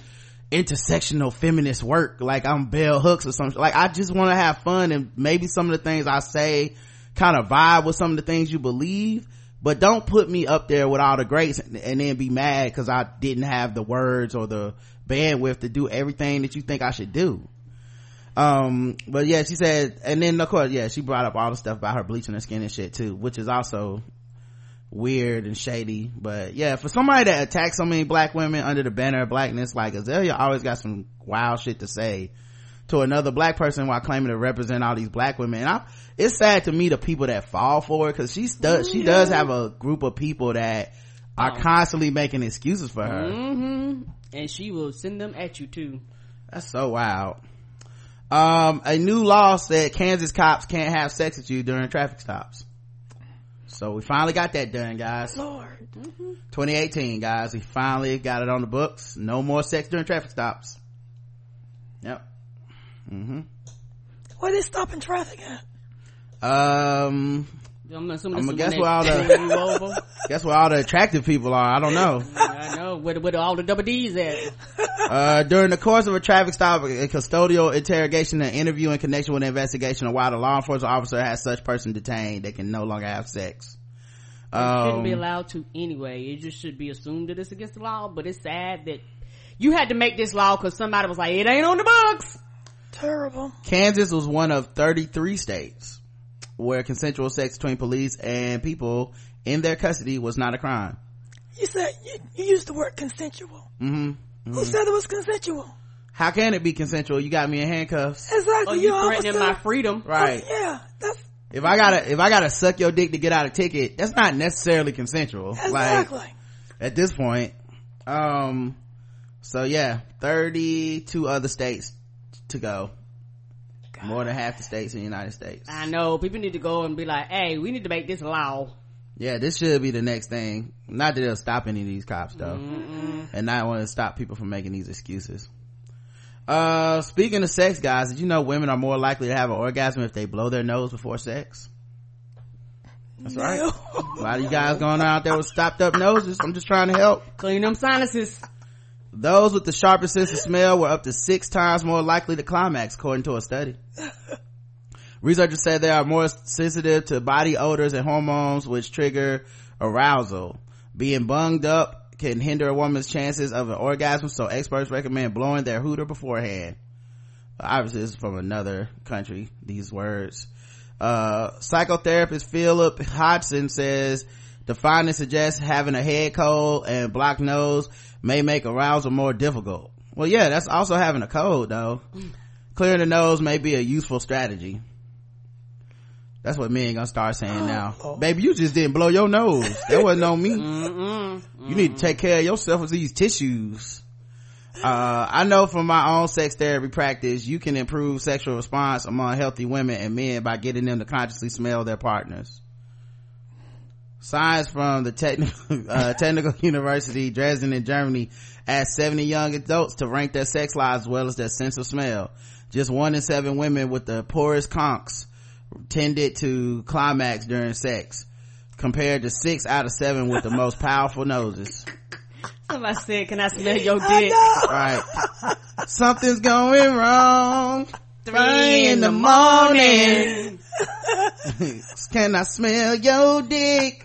intersectional feminist work like i'm bell hooks or something like i just want to have fun and maybe some of the things i say kind of vibe with some of the things you believe but don't put me up there with all the greats and, and then be mad because i didn't have the words or the bandwidth to do everything that you think I should do. Um, but yeah, she said, and then of course, yeah, she brought up all the stuff about her bleaching her skin and shit too, which is also weird and shady. But yeah, for somebody that attacks so many black women under the banner of blackness, like Azealia always got some wild shit to say to another black person while claiming to represent all these black women. And I, it's sad to me the people that fall for it because she does, she does have a group of people that are constantly making excuses for her. Mm-hmm and she will send them at you too. That's so wild. Um a new law said kansas cops can't have sex with you during traffic stops. So we finally got that done guys. Lord. 2018 guys. We finally got it on the books. No more sex during traffic stops. Yep. Mm-hmm. Where they stopping traffic at? um I'm assuming I'm gonna guess where all the pull you over. guess where all the attractive people are I don't know I know where, where all the double D's at. uh, during the course of a traffic stop, a custodial interrogation and interview in connection with an investigation of why the law enforcement officer has such person detained, they can no longer have sex. It shouldn't be Um, allowed to anyway. It just should be assumed that it's against the law. But it's sad that you had to make this law because somebody was like, "It ain't on the books." Terrible. Kansas was one of 33 states where consensual sex between police and people in their custody was not a crime. You said you, you used the word consensual. Mm-hmm. Who said it was consensual? How can it be consensual? You got me in handcuffs. Exactly. Oh, you almost threatening said- my freedom. Right. Yeah, that's If I gotta, if I gotta suck your dick to get out a ticket, that's not necessarily consensual. exactly. Like, at this point, um, so yeah, 32 other states to go. More than half the states in the United States. I know people need to go and be like, "Hey, we need to make this law." Yeah, this should be the next thing. Not that it'll stop any of these cops though. And not want to stop people from making these excuses. Uh, speaking of sex, guys, did you know women are more likely to have an orgasm if they blow their nose before sex? That's right. A lot of you guys going out there with stopped up noses. I'm just trying to help. Clean them sinuses. Those with the sharpest sense of smell were up to six times more likely to climax, according to a study. Researchers said they are more sensitive to body odors and hormones which trigger arousal. Being bunged up can hinder a woman's chances of an orgasm, so experts recommend blowing their hooter beforehand. Obviously, this is from another country, these words. Uh, psychotherapist Phillip Hodson says the finding suggests having a head cold and blocked nose may make arousal more difficult. Well, yeah, that's also having a cold though. Clearing the nose may be a useful strategy. That's what men gonna start saying now. Baby, you just didn't blow your nose. That wasn't on me. You need to take care of yourself with these tissues. Uh, I know from my own sex therapy practice, you can improve sexual response among healthy women and men by getting them to consciously smell their partners. Science from the technical, [laughs] uh, technical [laughs] university Dresden in Germany asked 70 young adults to rank their sex lives as well as their sense of smell. Just one in seven women with the poorest conks tended to climax during sex compared to six out of seven with the most powerful noses. [laughs] Somebody said, "Can I smell your dick?" Right. Something's going wrong. Three in the morning. Can I smell your dick?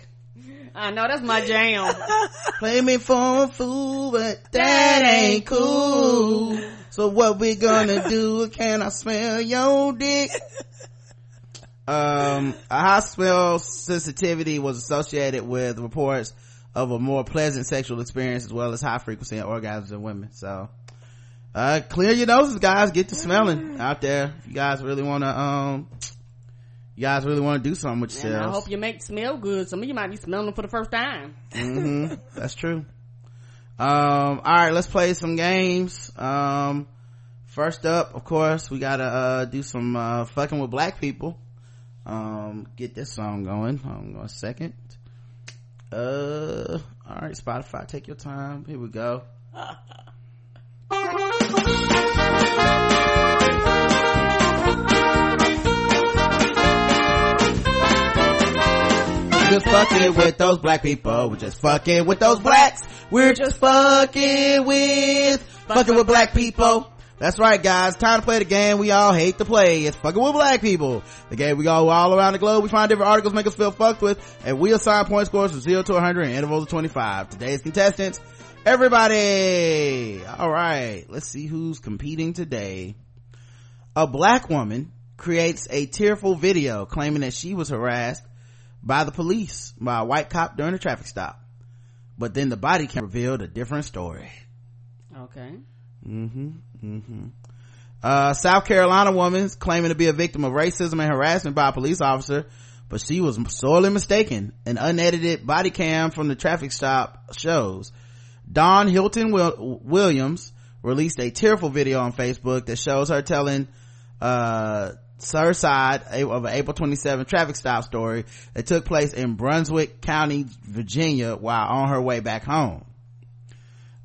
I know that's my jam. [laughs] Play me for a fool, but that ain't cool. So what we gonna do? Can I smell your dick? Um, a high smell sensitivity was associated with reports of a more pleasant sexual experience as well as high frequency orgasms in women. So, uh, clear your noses, guys. Get to smelling out there. If you guys really want to, um, you guys really want to do something with And I hope you make smell good. Some of you might be smelling them for the first time. hmm [laughs] That's true. Um, all right, let's play some games. Um, first up, of course, we gotta, uh, do some, uh, fucking with black people. Um, get this song going. Hold on a second. Uh, all right, Spotify, take your time. Here we go. [laughs] just fucking with those black people. We're just fucking with those blacks. We're just fucking with, fucking with black people. That's right, guys. Time to play the game we all hate to play. It's fucking with black people. The game we go all around the globe. We find different articles make us feel fucked with, and we assign point scores from zero to 100 in intervals of 25. Today's contestants, everybody. All right, let's see who's competing today. A black woman creates a tearful video claiming that she was harassed by the police by a white cop during a traffic stop. But then the body cam revealed a different story. Okay. Mm-hmm. Mm-hmm. Uh, South Carolina woman claiming to be a victim of racism and harassment by a police officer, but she was sorely mistaken. An unedited body cam from the traffic stop shows. Dawn Hilton Will- Williams released a tearful video on Facebook that shows her telling, uh, her side of an April 27 traffic stop story that took place in Brunswick County, Virginia while on her way back home.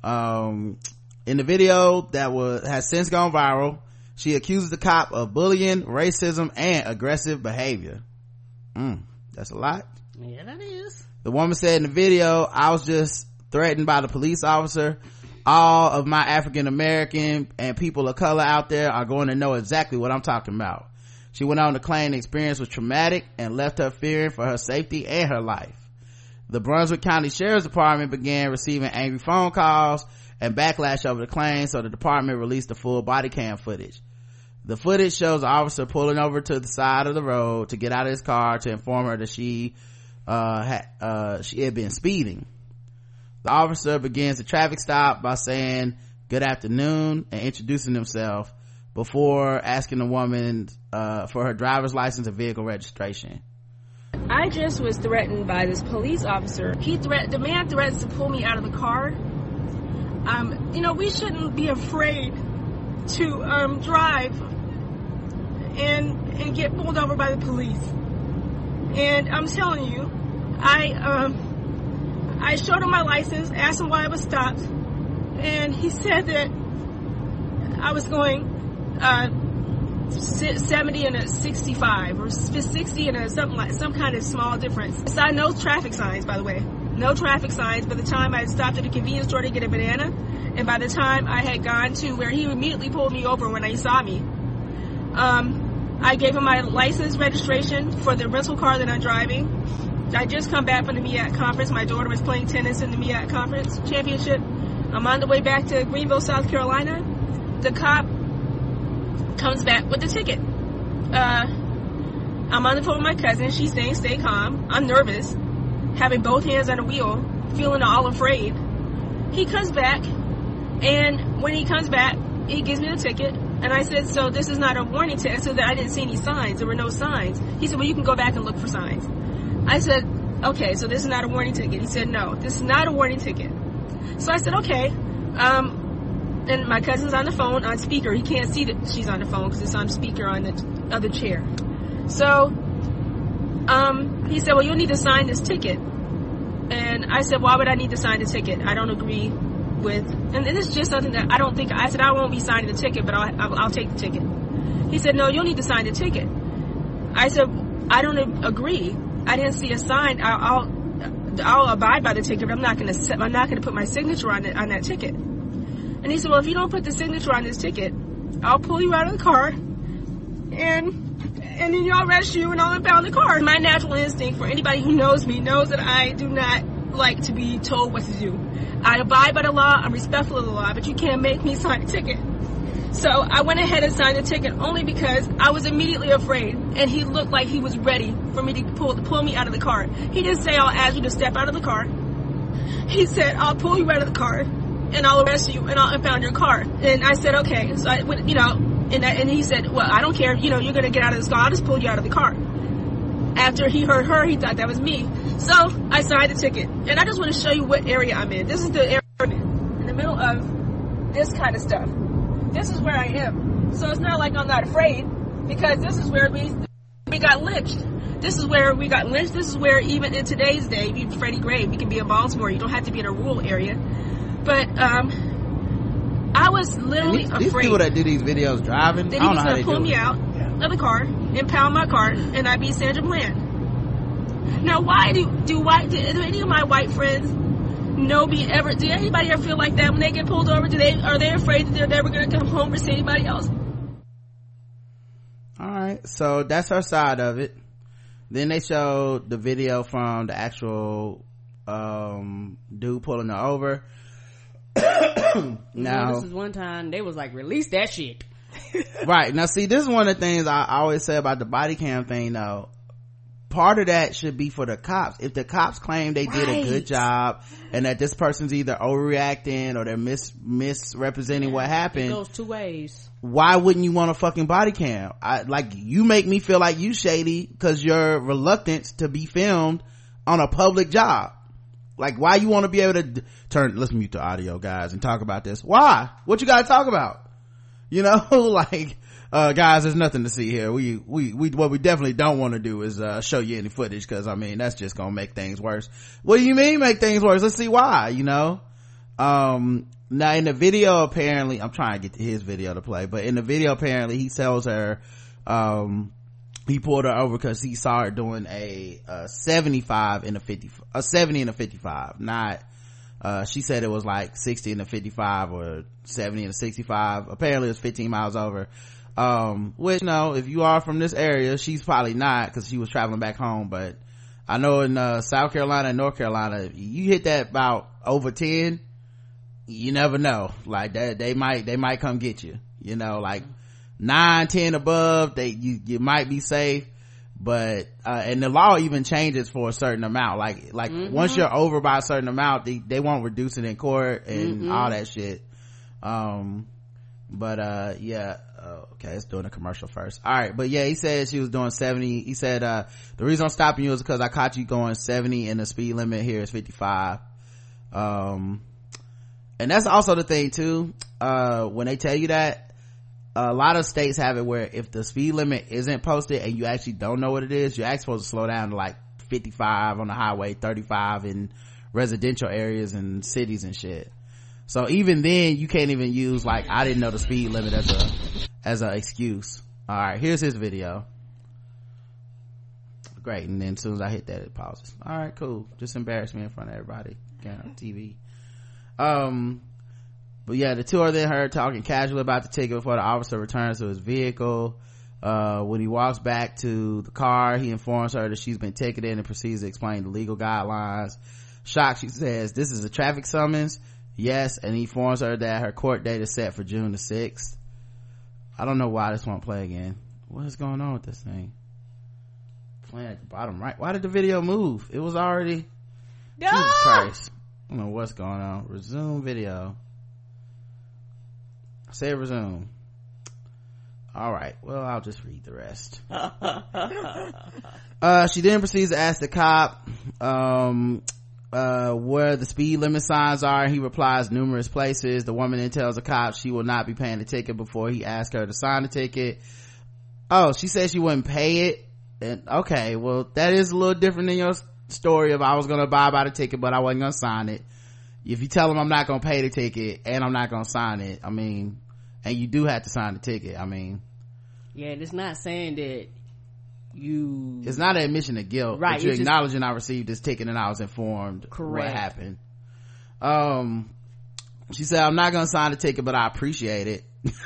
Um, in the video that was, has since gone viral, she accuses the cop of bullying, racism, and aggressive behavior. Mm, that's a lot. Yeah, that is. The woman said in the video, I was just threatened by the police officer. All of my African American and people of color out there are going to know exactly what I'm talking about. She went on to claim the experience was traumatic and left her fearing for her safety and her life. The Brunswick County Sheriff's Department began receiving angry phone calls and backlash over the claim, so the department released the full body cam footage. The footage shows the officer pulling over to the side of the road to get out of his car to inform her that she, uh, uh, she had been speeding. The officer begins the traffic stop by saying good afternoon and introducing himself before asking the woman, uh, for her driver's license and vehicle registration. I just was threatened by this police officer. He threat the man threatens to pull me out of the car. Um, you know, we shouldn't be afraid to um, drive and and get pulled over by the police. And I'm telling you, I um, I showed him my license, asked him why I was stopped, and he said that I was going uh, 70 and a 65 or 60 and a something like some kind of small difference. So I no traffic signs, by the way. No traffic signs by the time I stopped at a convenience store to get a banana. And by the time I had gone to where he immediately pulled me over when he saw me. Um, I gave him my license registration for the rental car that I'm driving. I just come back from the MEAC conference. My daughter was playing tennis in the MEAC conference championship. I'm on the way back to Greenville, South Carolina. The cop comes back with the ticket. Uh, I'm on the phone with my cousin. She's saying, stay calm. I'm nervous, having both hands on the wheel, feeling all afraid. He comes back, and when he comes back, he gives me the ticket. And I said, so this is not a warning ticket. So that I didn't see any signs. There were no signs. He said, well, you can go back and look for signs. I said, okay, so this is not a warning ticket. He said, no, this is not a warning ticket. So I said, okay. Um, and my cousin's on the phone on speaker. He can't see that she's on the phone because it's on speaker on the other chair. So, um, he said, well, you'll need to sign this ticket. And I said, why would I need to sign the ticket? I don't agree with, and this is just something that I don't think, I said, I won't be signing the ticket, but I'll, I'll, take the ticket. He said, no, you'll need to sign the ticket. I said, I don't agree. I didn't see a sign. I'll, I'll, I'll abide by the ticket, but I'm not going to, I'm not going to put my signature on it, on that ticket. And he said, well, if you don't put the signature on this ticket, I'll pull you out of the car and and then I'll arrest you and I'll impound the car. My natural instinct for anybody who knows me knows that I do not like to be told what to do. I abide by the law, I'm respectful of the law, but you can't make me sign a ticket. So I went ahead and signed the ticket only because I was immediately afraid and he looked like he was ready for me to pull, pull me out of the car. He didn't say I'll ask you to step out of the car. He said I'll pull you out of the car and I'll arrest you and I'll impound your car. And I said, okay. So I you know, and, I, and he said, well, I don't care. You know, you're going to get out of this car. I'll just pull you out of the car. After he heard her, he thought that was me. So I signed the ticket. And I just want to show you what area I'm in. This is the area I'm in, in the middle of this kind of stuff. This is where I am. So it's not like I'm not afraid because this is where we, we got lynched. This is where we got lynched. This is where even in today's day, if you're Freddie Gray, we can be in Baltimore. You don't have to be in a rural area but um, I was literally these, afraid. These people that do these videos driving, that he was going to pull me out of the car, impound my car, and I'd be Sandra Bland. Now, why do do white do, do any of my white friends know me ever? Do anybody ever feel like that when they get pulled over? Do they are they afraid that they're never going to come home or see anybody else? All right, so that's her side of it. Then they showed the video from the actual um, dude pulling her over [coughs] now this is one time they was like release that shit. [laughs] Right. Now see this is one of the things i always say about the body cam thing though. Part of that should be for the cops. If the cops claim they did a good job and that this person's either overreacting or they're mis misrepresenting what it happened goes two ways. why wouldn't you want a fucking body cam? I like you make me feel like you shady because your reluctance to be filmed on a public job like why you want to be able to d- turn let's mute the audio guys and talk about this why what you gotta talk about you know [laughs] like uh, guys, there's nothing to see here. We, we, we, what we definitely don't want to do is, uh, show you any footage because I mean, that's just gonna make things worse. What do you mean make things worse? Let's see why, you know? Um, now in the video apparently, I'm trying to get his video to play, but in the video apparently he tells her, um, he pulled her over because he saw her doing a, a 75 in a 50, a 70 in a 55, not, uh, she said it was like 60 in a 55 or 70 in a 65. Apparently it was 15 miles over. Um, which, know, if you are from this area, she's probably not because she was traveling back home, but I know in, uh, South Carolina and North Carolina, you hit that about over 10, you never know. Like that, they might, they might come get you, you know, like nine, ten above, they, you, you might be safe but uh, and the law even changes for a certain amount. Like like mm-hmm. once you're over by a certain amount they, they won't reduce it in court and mm-hmm. all that shit. Um but uh yeah uh, okay it's doing a commercial first. All right but yeah he said she was doing 70 he said uh the reason i'm stopping you is because i caught you going 70 and the speed limit here is 55 um and that's also the thing too uh when they tell you that a lot of states have it where if the speed limit isn't posted and you actually don't know what it is, you're actually supposed to slow down to like 55 on the highway, 35 in residential areas and cities and shit. So even then, you can't even use like, I didn't know the speed limit as a, as an excuse. Alright, here's his video. Great, and then as soon as I hit that, it pauses. Alright, cool. Just embarrass me in front of everybody. On TV. Um, but yeah, the two are then heard talking casually about the ticket before the officer returns to his vehicle. Uh, when he walks back to the car, he informs her that she's been ticketed and proceeds to explain the legal guidelines. Shocked, she says, this is a traffic summons. Yes, and he informs her that her court date is set for June the 6th. I don't know why this won't play again. What is going on with this thing? Playing at the bottom right. Why did the video move? It was already... No! Jesus Christ. I don't know what's going on. Resume video. Say resume. All right. Well, I'll just read the rest. [laughs] uh, she then proceeds to ask the cop, um, uh, where the speed limit signs are. He replies numerous places. The woman then tells the cop she will not be paying the ticket before he asks her to sign the ticket. Oh, she said she wouldn't pay it. And okay, well, that is a little different than your story of I was gonna buy by the ticket, but I wasn't gonna sign it. If you tell them I'm not gonna pay the ticket and I'm not gonna sign it, I mean, and you do have to sign the ticket i mean. Yeah it's not saying that you it's not an admission of guilt right you're acknowledging just, i received this ticket and i was informed correct. what happened. Um she said i'm not gonna sign the ticket but i appreciate it. [laughs]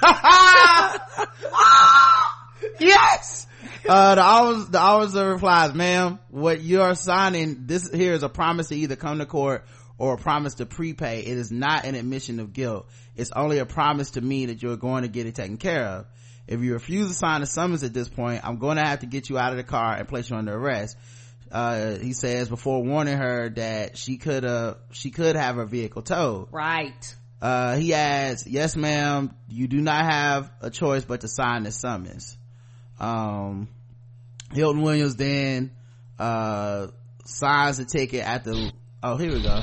Yes! Uh the officer the officer replies ma'am what you're signing this here is a promise to either come to court or a promise to prepay it is not an admission of guilt it's only a promise to me that you're going to get it taken care of. If you refuse to sign a summons at this point, I'm going to have to get you out of the car and place you under arrest. Uh, he says before warning her that she could, uh, she could have her vehicle towed. Right. Uh, he adds, yes ma'am, you do not have a choice but to sign the summons. Um, Hilton Williams then, uh, signs the ticket at the, oh, here we go.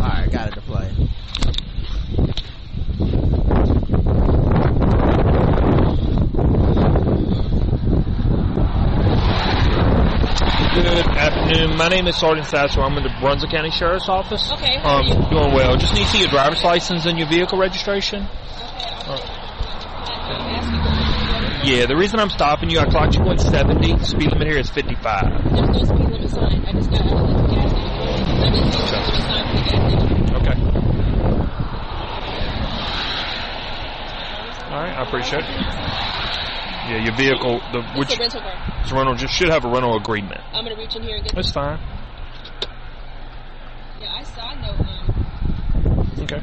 Alright, got it to play. Good afternoon. My name is Sergeant Sasser. I'm in the Brunswick County Sheriff's Office. Okay. How um, doing well. Just need to see your driver's license and your vehicle registration. Okay. Yeah, the reason I'm stopping you, I clocked you at 70. The speed limit here is 55. There's no speed limit sign. I just got out of the gas station. I okay. the sign for the gas station. Okay. All right, I appreciate it. Yeah, your vehicle. The which the rental car. It's rental. Just should have a rental agreement. I'm gonna reach in here and get. That's fine. Yeah, I saw no. Um, okay.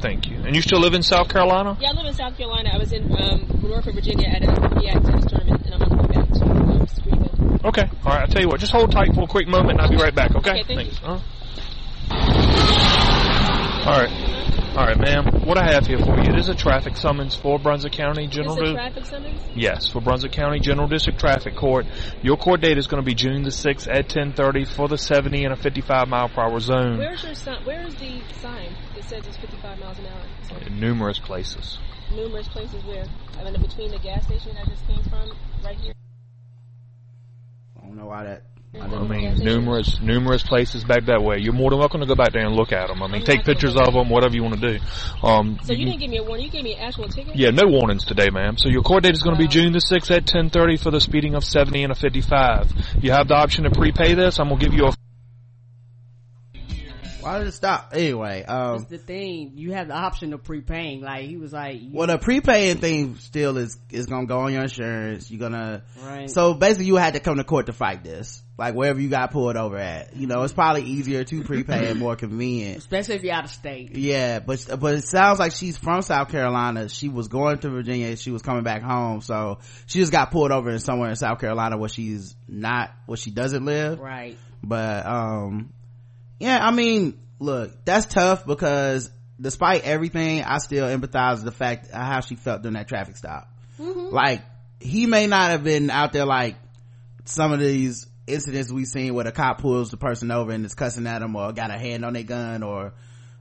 Thank you. And you still live in South Carolina? Yeah, I live in South Carolina. I was in um, Norfolk, Virginia at a tennis tournament, and I'm on the way back to um. Okay. All right. I'll tell you what. Just hold tight for a quick moment, and I'll be right back. Okay. Okay. Thank Thanks. you. Uh-huh. All right. All right, ma'am. What I have here for you, it is a traffic summons for Brunswick County General. It's a traffic summons? Yes, for Brunswick County General District Traffic Court. Your court date is going to be June the 6th at 10:30 for the 70 and a 55 mile per hour zone. Where's your sign? Where is the sign that says it's 55 miles an hour? So In numerous places. numerous places where, I mean, between the gas station I just came from, right here. I don't know why that. I mean, numerous, numerous places back that way. You're more than welcome to go back there and look at them. I mean, take pictures of them, whatever you want to do. Um, So you you- didn't give me a warning. You gave me an actual ticket. yeah, no warnings today, ma'am. So your court date is going to be June the 6th at 10:30 for the speeding of 70 and a 55. You have the option to prepay this. I'm going to give you a Why did it stop? Anyway, um, That's the thing. You have the option of prepaying. Like he was like, well, the prepaying thing still is is gonna go on your insurance. You're gonna, Right. so basically, you had to come to court to fight this. Like wherever you got pulled over at, you know, it's probably easier to prepay and more convenient. especially if you're out of state. Yeah, but but it sounds like she's from South Carolina. She was going to Virginia. She was coming back home, so she just got pulled over in somewhere in South Carolina where she's not, where she doesn't live. Right. But um, yeah, I mean, look, that's tough because despite everything, I still empathize with the fact how she felt during that traffic stop. Mm-hmm. Like he may not have been out there like some of these incidents we've seen where the cop pulls the person over and is cussing at them or got a hand on their gun or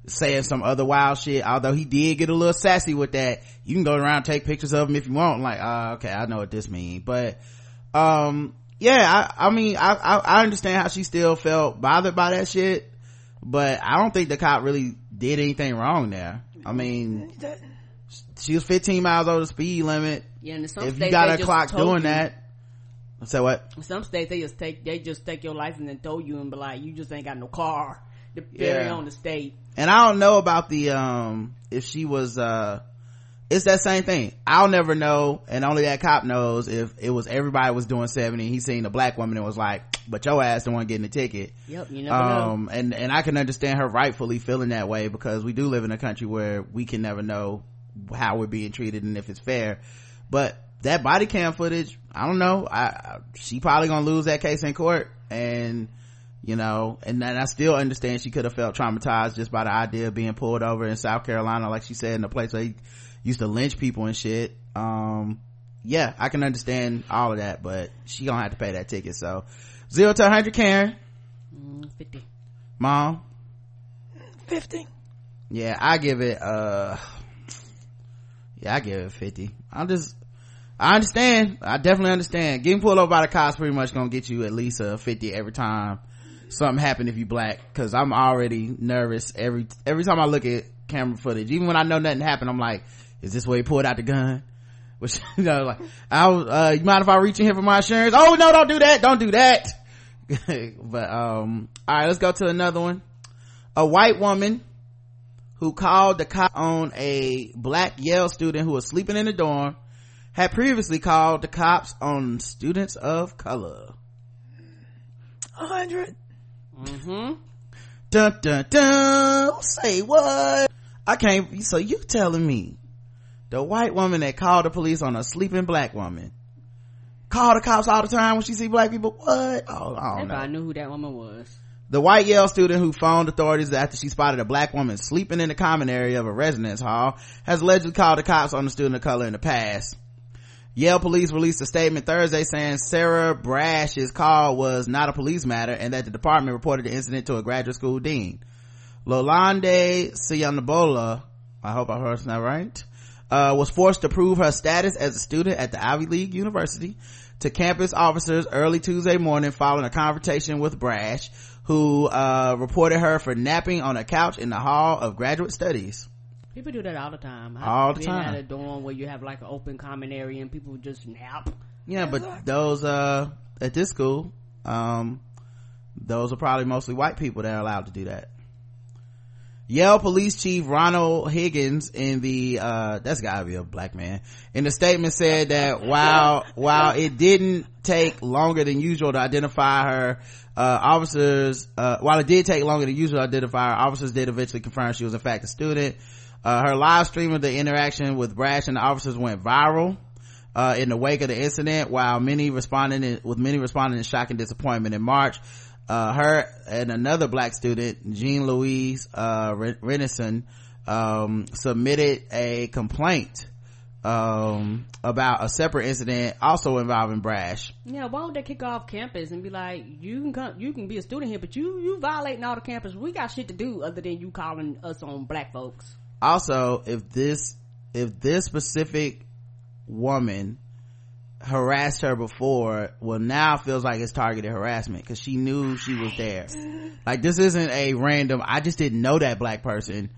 saying some other wild shit. Although he did get a little sassy with that. You can go around and take pictures of him if you want. Like, uh, okay, I know what this means. But, um, yeah, I, I mean, I, I, I understand how she still felt bothered by that shit, but I don't think the cop really did anything wrong there. I mean, she was 15 miles over the speed limit. Yeah, and in some if you got a clock doing you- that, so what? In some states they just take they just take your license and throw you and be like, you just ain't got no car. Depending Yeah. on the state. And I don't know about the, um, if she was, uh, it's that same thing. I'll never know, and only that cop knows if it was everybody was doing 70 and he seen a black woman and was like, but your ass the one getting the ticket. Yep, you never Um, and, and I can understand her rightfully feeling that way because we do live in a country where we can never know how we're being treated and if it's fair. But that body cam footage, I don't know. I, she probably gonna lose that case in court and, you know, and then I still understand she could have felt traumatized just by the idea of being pulled over in South Carolina, like she said, in a place where he used to lynch people and shit. Um, yeah, I can understand all of that, but she gonna have to pay that ticket. So zero to 100 Karen. Mm, 50. Mom. 50. Yeah, I give it, uh, yeah, I give it 50. I'm just, I understand. I definitely understand. Getting pulled over by the cops pretty much gonna get you at least a 50 every time something happened if you black. Cause I'm already nervous every, every time I look at camera footage. Even when I know nothing happened, I'm like, is this where he pulled out the gun? Which, [laughs] you know, like, I, was, uh, you mind if I reach in here for my insurance? Oh, no, don't do that. Don't do that. [laughs] but, um, all right, let's go to another one. A white woman who called the cop on a black Yale student who was sleeping in the dorm had previously called the cops on students of color. 100. Mm-hmm. Dun dun dun. Say what? I can't. So you telling me the white woman that called the police on a sleeping black woman call the cops all the time when she see black people? What? Oh, I don't If know. I knew who that woman was. The white Yale student who phoned authorities after she spotted a black woman sleeping in the common area of a residence hall has allegedly called the cops on the student of color in the past. Yale police released a statement Thursday saying Sarah Braasch's call was not a police matter and that the department reported the incident to a graduate school dean. Lolande Sianabola, I hope I heard that right, uh, was forced to prove her status as a student at the Ivy League University to campus officers early Tuesday morning following a confrontation with Braasch, who, uh, reported her for napping on a couch in the hall of graduate studies. People do that all the time. I've All the been time. at a dorm where you have like an open common area and people just nap. Yeah, but those, uh, at this school, um, those are probably mostly white people that are allowed to do that. Yale Police Chief Ronald Higgins in the, uh, that's gotta be a black man, in the statement said that while, while it didn't take longer than usual to identify her, uh, officers, uh, while it did take longer than usual to identify her, officers did eventually confirm she was in fact a student. Uh, her live stream of the interaction with Braasch and the officers went viral. Uh, in the wake of the incident, while many responded in, with many responding in shock and disappointment in March, uh, her and another black student, Jean Louise, uh, Re- Renison, um, submitted a complaint um, about a separate incident also involving Braasch. Yeah why don't they kick off campus and be like you can come you can be a student here but you you violating all the campus. We got shit to do other than you calling us on black folks. Also if this if this specific woman harassed her before well now feels like it's targeted harassment because she knew she was there. Like this isn't a random i just didn't know that black person.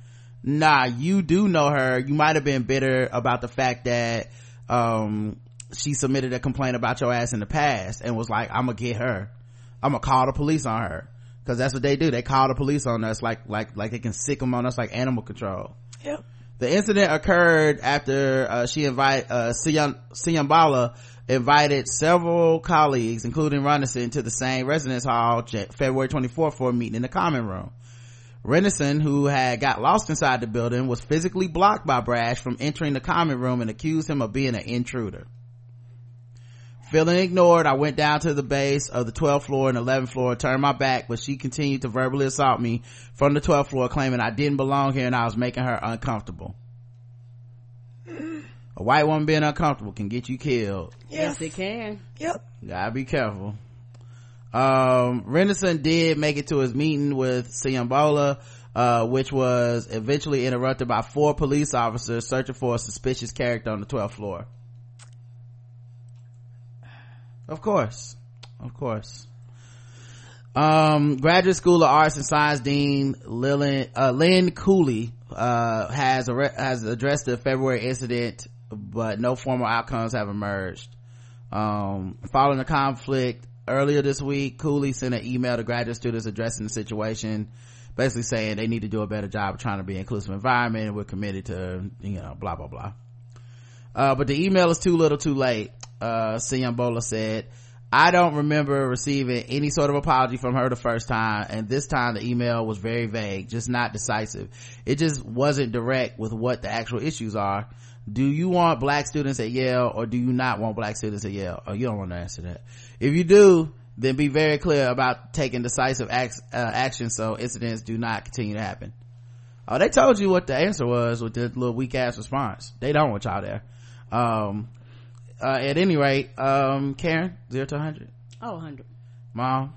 Nah you do know her. You might have been bitter about the fact that um, she submitted a complaint about your ass in the past and was like i'm gonna get her. I'm gonna call the police on her. Because that's what they do. They call the police on us like like like they can sick them on us like animal control. Yep. the incident occurred after uh, she invited uh, Siyambala invited several colleagues, including Renison, to the same residence hall February 24th for a meeting in the common room. Renison, who had got lost inside the building, was physically blocked by Braasch from entering the common room and accused him of being an intruder. Feeling ignored, I went down to the base of the 12th floor and 11th floor, turned my back, but she continued to verbally assault me from the 12th floor, claiming I didn't belong here and I was making her uncomfortable. A white woman being uncomfortable can get you killed. Yes, yes it can. Yep. Gotta be careful. Um, Renderson did make it to his meeting with Siambola, uh, which was eventually interrupted by four police officers searching for a suspicious character on the 12th floor. Of course. Of course. Um, Graduate School of Arts and Science Dean Lillian, uh, Lynn Cooley, uh, has, has addressed the February incident, but no formal outcomes have emerged. Um, following the conflict earlier this week, Cooley sent an email to graduate students addressing the situation, basically saying they need to do a better job of trying to be inclusive environment and we're committed to, you know, blah, blah, blah. Uh, but the email is too little too late uh Bola said I don't remember receiving any sort of apology from her the first time, and this time the email was very vague, just not decisive. It just wasn't direct with what the actual issues are. Do you want black students at Yale or do you not want black students at Yale? Oh, you don't want to answer that. If you do, then be very clear about taking decisive act, uh, action so incidents do not continue to happen. Oh, they told you what the answer was with this little weak ass response. They don't want y'all there. Um, uh, at any rate, um, Karen, zero to 100. Oh, 100. Mom?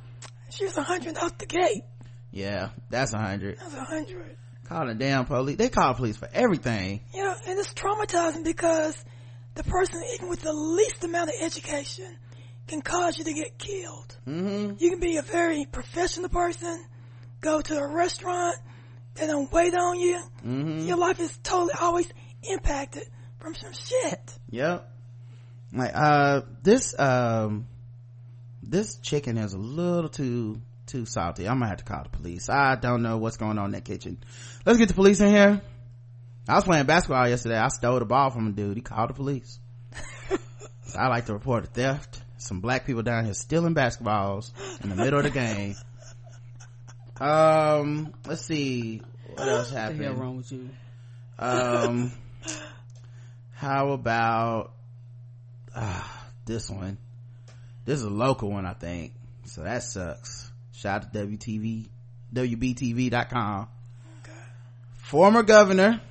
She was 100 out the gate. Yeah, that's 100. That's 100. Calling the damn police. They call police for everything. Yeah, and it's traumatizing because the person, even with the least amount of education, can cause you to get killed. Mm-hmm. You can be a very professional person, go to a restaurant, they don't wait on you. Mm-hmm. Your life is totally always impacted from some shit. Yep like uh this um this chicken is a little too too salty. I'm gonna have to call the police. I don't know what's going on in that kitchen. Let's get the police in here. I was playing basketball yesterday. I stole the ball from a dude. He called the police. [laughs] So i like to report a theft. Some black people down here stealing basketballs in the middle of the game. Um let's see what else happened. what wrong with you? Um [laughs] how about ah, this one. This is a local one, I think. So that sucks. Shout out to WTV, WBTV.com. Okay. Former governor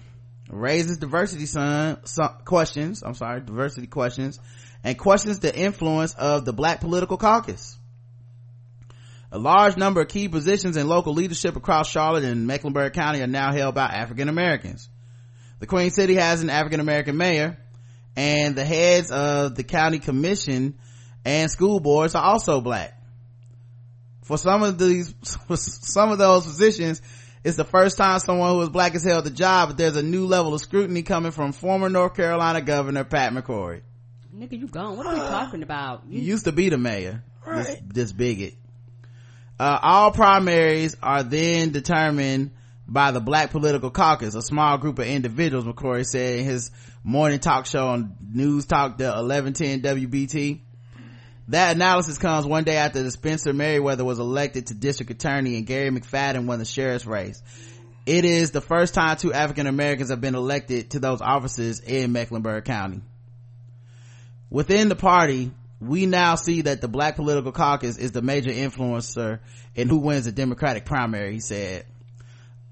raises diversity son, questions, I'm sorry, diversity questions, and questions the influence of the black political caucus. A large number of key positions in local leadership across Charlotte and Mecklenburg County are now held by African Americans. The Queen City has an African American mayor, and the heads of the county commission and school boards are also black. For some of these, [laughs] some of those positions, it's the first time someone who is black has held the job, but there's a new level of scrutiny coming from former North Carolina Governor Pat McCrory. Nigga, you gone. What are we talking about? You used to be the mayor. Right. This, this bigot. Uh, all primaries are then determined by the black political caucus, a small group of individuals, McCrory said in his morning talk show on News Talk the 1110 WBT. That analysis comes one day after Spencer Merriweather was elected to district attorney and Garry McFadden won the sheriff's race. It is the first time two African Americans have been elected to those offices in Mecklenburg County. Within the party, we now see that the black political caucus is the major influencer in who wins the Democratic primary, he said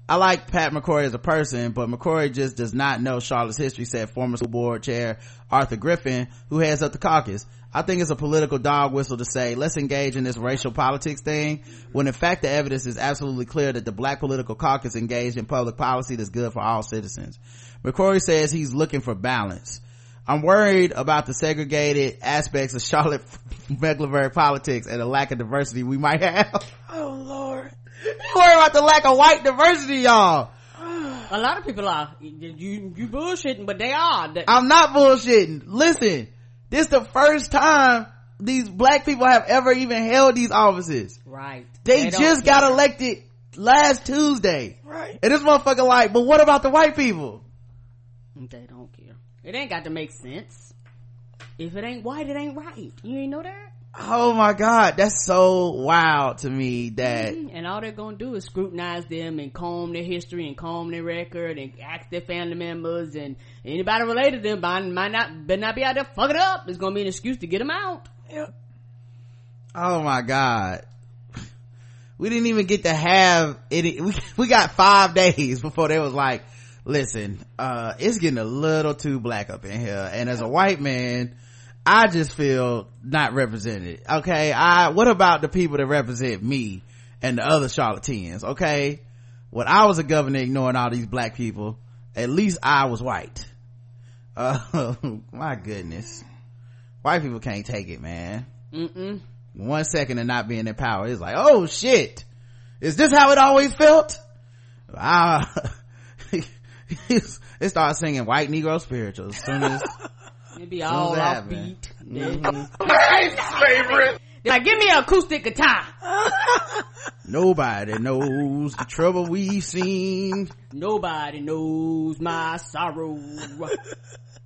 I like Pat McCrory as a person, but McCrory just does not know Charlotte's history, said former school board chair Arthur Griffin, who heads up the caucus. I think it's a political dog whistle to say, let's engage in this racial politics thing, when in fact the evidence is absolutely clear that the black political caucus engaged in public policy that's good for all citizens. McCrory says he's looking for balance. I'm worried about the segregated aspects of Charlotte [laughs] Mecklenburg politics and the lack of diversity we might have. Oh lord. You worry about the lack of white diversity, y'all. A lot of people are. You, you bullshitting, but they are. I'm not bullshitting. Listen, this the first time these black people have ever even held these offices. Right. They, they just got elected last Tuesday. Right. And this motherfucker like, but what about the white people? They don't care. It ain't got to make sense. If it ain't white, it ain't right. You ain't know that? Oh my god that's so wild to me that mm-hmm. and all they're gonna do is scrutinize them and comb their history and comb their record and ask their family members and anybody related to them might, might not better not be out there fucking up. It's gonna be an excuse to get them out. Yep. Oh my god. We didn't even get to have it [laughs] we, we got five days before they was like listen uh it's getting a little too black up in here. And as a white man I just feel not represented. Okay. I, what about the people that represent me and the other charlatans? Okay. When I was a governor ignoring all these black people, at least I was white. Uh, [laughs] my goodness. White people can't take it, man. Mm-mm. One second of not being in power, is like, oh shit. Is this how it always felt? Ah, [laughs] it starts singing white Negro spirituals as soon as it be all offbeat. Mm-hmm. [laughs] favorite. Like, give me an acoustic guitar. [laughs] Nobody knows the trouble we've seen. Nobody knows my sorrow.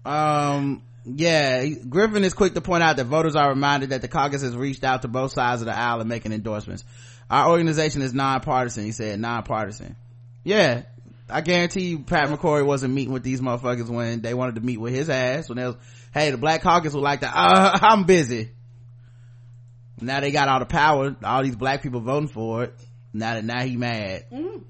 um, yeah, Griffin is quick to point out that voters are reminded that the caucus has reached out to both sides of the aisle and making endorsements. Our organization is nonpartisan, he said, nonpartisan. Yeah, I guarantee you Pat McCrory wasn't meeting with these motherfuckers when they wanted to meet with his ass, when they was, hey, the black caucus was like that, uh, [laughs] I'm busy. Now they got all the power, all these black people voting for it. Now that, now he mad. Mm-hmm.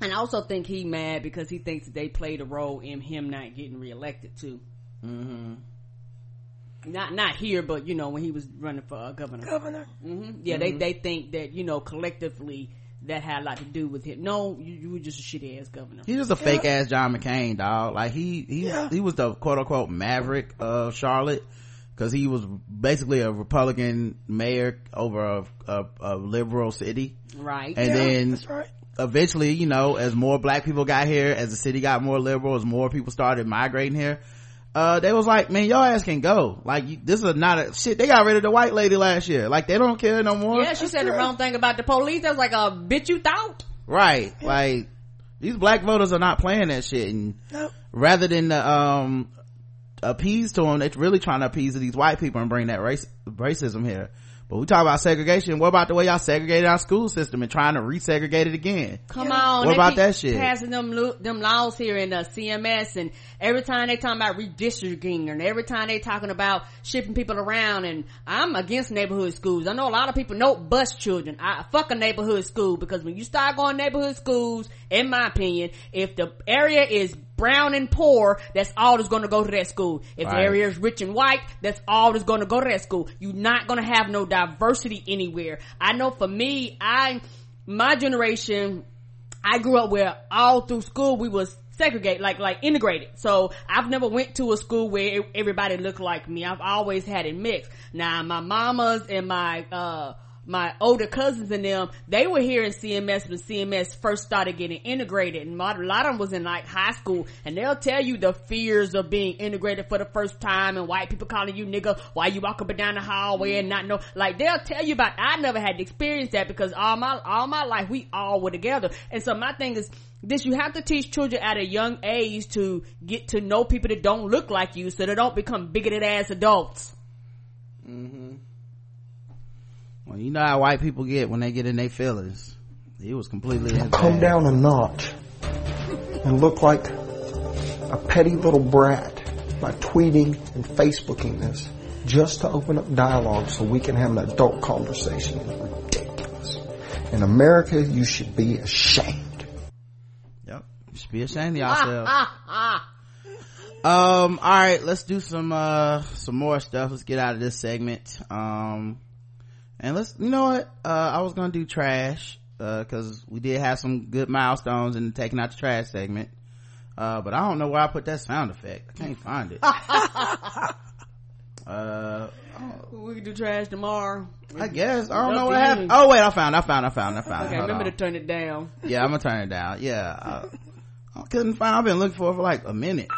And I also think he mad because he thinks that they played a role in him not getting reelected too. Mm-hmm. Not, not here, but you know, when he was running for uh, governor. Governor. Mm-hmm. Yeah, they, they think that, you know, collectively, that had a lot to do with him. No, you, you were just a shitty ass governor. He's just a fake ass John McCain, dog. Like he he Yeah. he was the quote unquote maverick of Charlotte because he was basically a Republican mayor over a, a, a liberal city, Right. and Yeah, then that's right. eventually, you know, as more black people got here, as the city got more liberal, as more people started migrating here, uh, they was like, man, your ass can go. Like, you, this is not a shit. They got rid of the white lady last year. Like, they don't care no more. Yeah, she said the wrong thing about the police. I was like, uh, bitch, you thought? Right. Like, these black voters are not playing that shit. And Nope. rather than, um, appease to them, they're really trying to appease to these white people and bring that race, racism here. But we talk about segregation. What about the way y'all segregated our school system and trying to resegregate it again? Come on. What about that shit? Passing them lo- them laws here in the uh, CMS and every time they talking about redistricting and every time they talking about shipping people around and I'm against neighborhood schools. I know a lot of people know bus children. I fuck a neighborhood school because when you start going neighborhood schools, in my opinion, if the area is brown and poor, that's all that's gonna go to that school. If the Right. area is rich and white, that's all that's gonna go to that school. You're not gonna have no diversity anywhere. I know for me, I, my generation, I grew up where all through school we was segregated, like, like integrated. So I've never went to a school where everybody looked like me. I've always had it mixed. Now my mamas and my, uh, my older cousins and them, they were here in CMS when CMS first started getting integrated and a lot of them was in like high school and they'll tell you the fears of being integrated for the first time and white people calling you nigga while you walk up and down the hallway and not know, like they'll tell you about, I never had to experience that because all my, all my life we all were together. And so my thing is, this you have to teach children at a young age to get to know people that don't look like you so they don't become bigoted ass adults. Mm-hmm. Well, you know how white people get when they get in their feelings. He was completely in come down a notch and look like a petty little brat by tweeting and Facebooking this just to open up dialogue so we can have an adult conversation is ridiculous. In America, you should be ashamed. Yep, should be ashamed of yourself. [laughs] um, all right, let's do some uh some more stuff. Let's get out of this segment. Um, and let's you know what? Uh, I was gonna do trash because uh, we did have some good milestones in taking out the trash segment. Uh, but I don't know where I put that sound effect. I can't find it. [laughs] uh, we can do trash tomorrow. I guess. I don't know what happened. Oh wait, I found, I found, I found, I found. It. Okay, remember on. to turn it down. Yeah, I'm gonna turn it down. Yeah, I, I couldn't find. I've been looking for it for like a minute.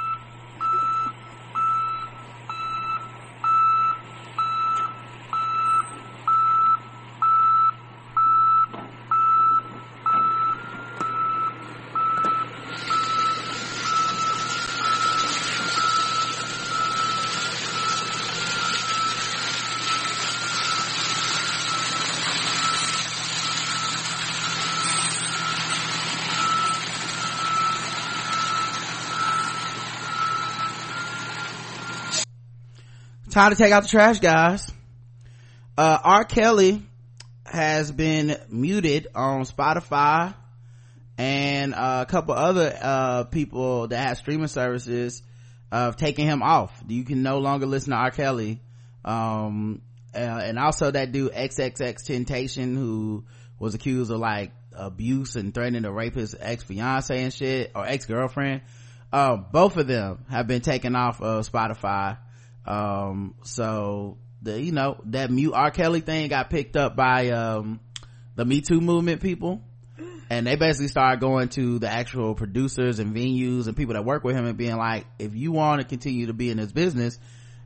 Time to take out the trash guys. Uh r. Kelly has been muted on spotify and uh, a couple other uh, people that have streaming services of taking him off. You can no longer listen to r. Kelly. Um, uh, and also that dude XXXTentacion who was accused of like abuse and threatening to rape his ex-fiance and shit or ex-girlfriend. Uh, both of them have been taken off of spotify um, so the, you know, that mute R. Kelly thing got picked up by, um, the Me Too movement people. And they basically started going to the actual producers and venues and people that work with him and being like, if you want to continue to be in this business,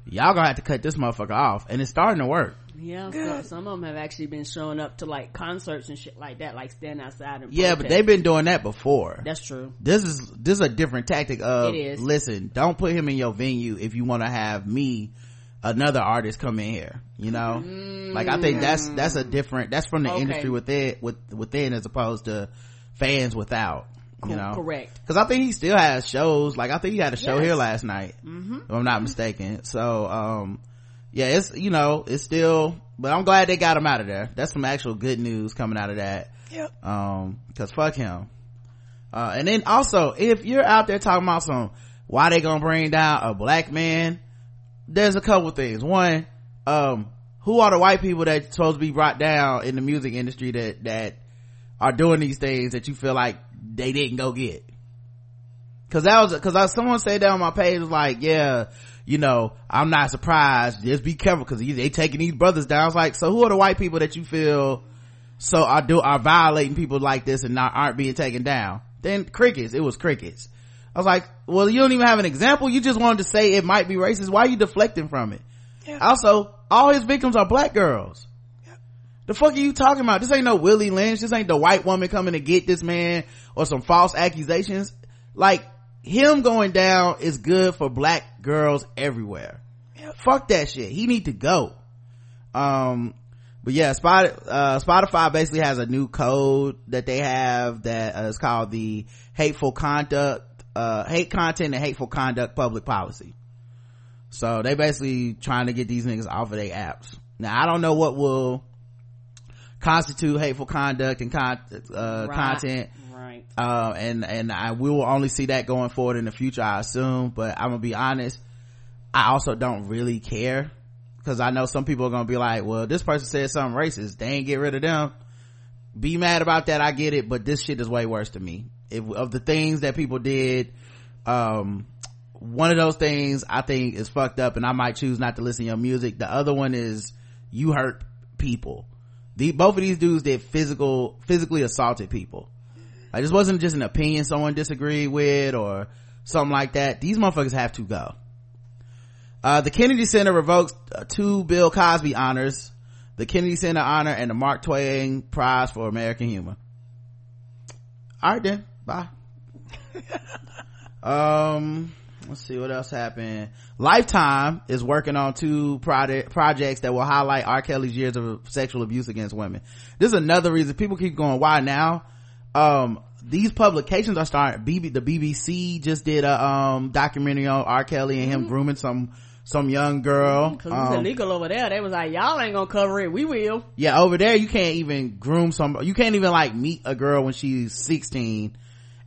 y'all gonna have to cut this motherfucker off. And it's starting to work. Yeah, so some of them have actually been showing up to like concerts and shit like that, like stand outside and yeah, protest. but they've been doing that before. That's true. This is this is a different tactic of listen, don't put him in your venue if you want to have me another artist come in here you know mm. like i think that's that's a different that's from the okay. industry within with within as opposed to fans without you know correct because i think he still has shows like i think he had a show yes. here last night mm-hmm. if i'm not mistaken so um yeah it's you know it's still but i'm glad they got him out of there. That's some actual good news coming out of that. Yep. Um because fuck him. Uh and then also if you're out there talking about some why they gonna bring down a black man there's a couple things. One um who are the white people that's supposed to be brought down in the music industry that that are doing these things that you feel like they didn't go get? Because that was because I, someone said that on my page was like yeah you know i'm not surprised just be careful because they taking these brothers down it's like so who are the white people that you feel so are do are violating people like this and not aren't being taken down then crickets it was crickets I was like, well, you don't even have an example. You just wanted to say it might be racist. Why are you deflecting from it? Yeah. Also, all his victims are black girls. Yeah. The fuck are you talking about? This ain't no Willie Lynch. This ain't the white woman coming to get this man or some false accusations. Like, him going down is good for black girls everywhere. Fuck that shit. He need to go. Um, but yeah, uh, Spotify basically has a new code that they have that uh, called the hateful conduct uh, hate content and hateful conduct public policy. So they basically trying to get these niggas off of their apps. Now I don't know what will constitute hateful conduct and con- uh, right. content. Uh, and, and I, we will only see that going forward in the future, I assume, but I'm gonna be honest. I also don't really care because I know some people are gonna be like, well, this person said something racist. They ain't get rid of them. Be mad about that. I get it, but this shit is way worse to me if, of the things that people did um one of those things i think is fucked up and i might choose not to listen to your music the other one is you hurt people the both of these dudes did physical physically assaulted people like this wasn't just an opinion someone disagreed with or something like that. These motherfuckers have to go. Uh, the kennedy center revokes uh, two bill cosby honors. The kennedy center honor and the mark twain prize for american humor. All right then. Bye. [laughs] Um let's see what else happened. Lifetime is working on two project projects that will highlight r. Kelly's years of sexual abuse against women. This is another reason people keep going why now um these publications are starting BB, the bbc just did a um documentary on r kelly and him mm-hmm. grooming some some young girl because mm, um, it's illegal over there they was like y'all ain't gonna cover it we will yeah over there you can't even groom some you can't even like meet a girl when she's 16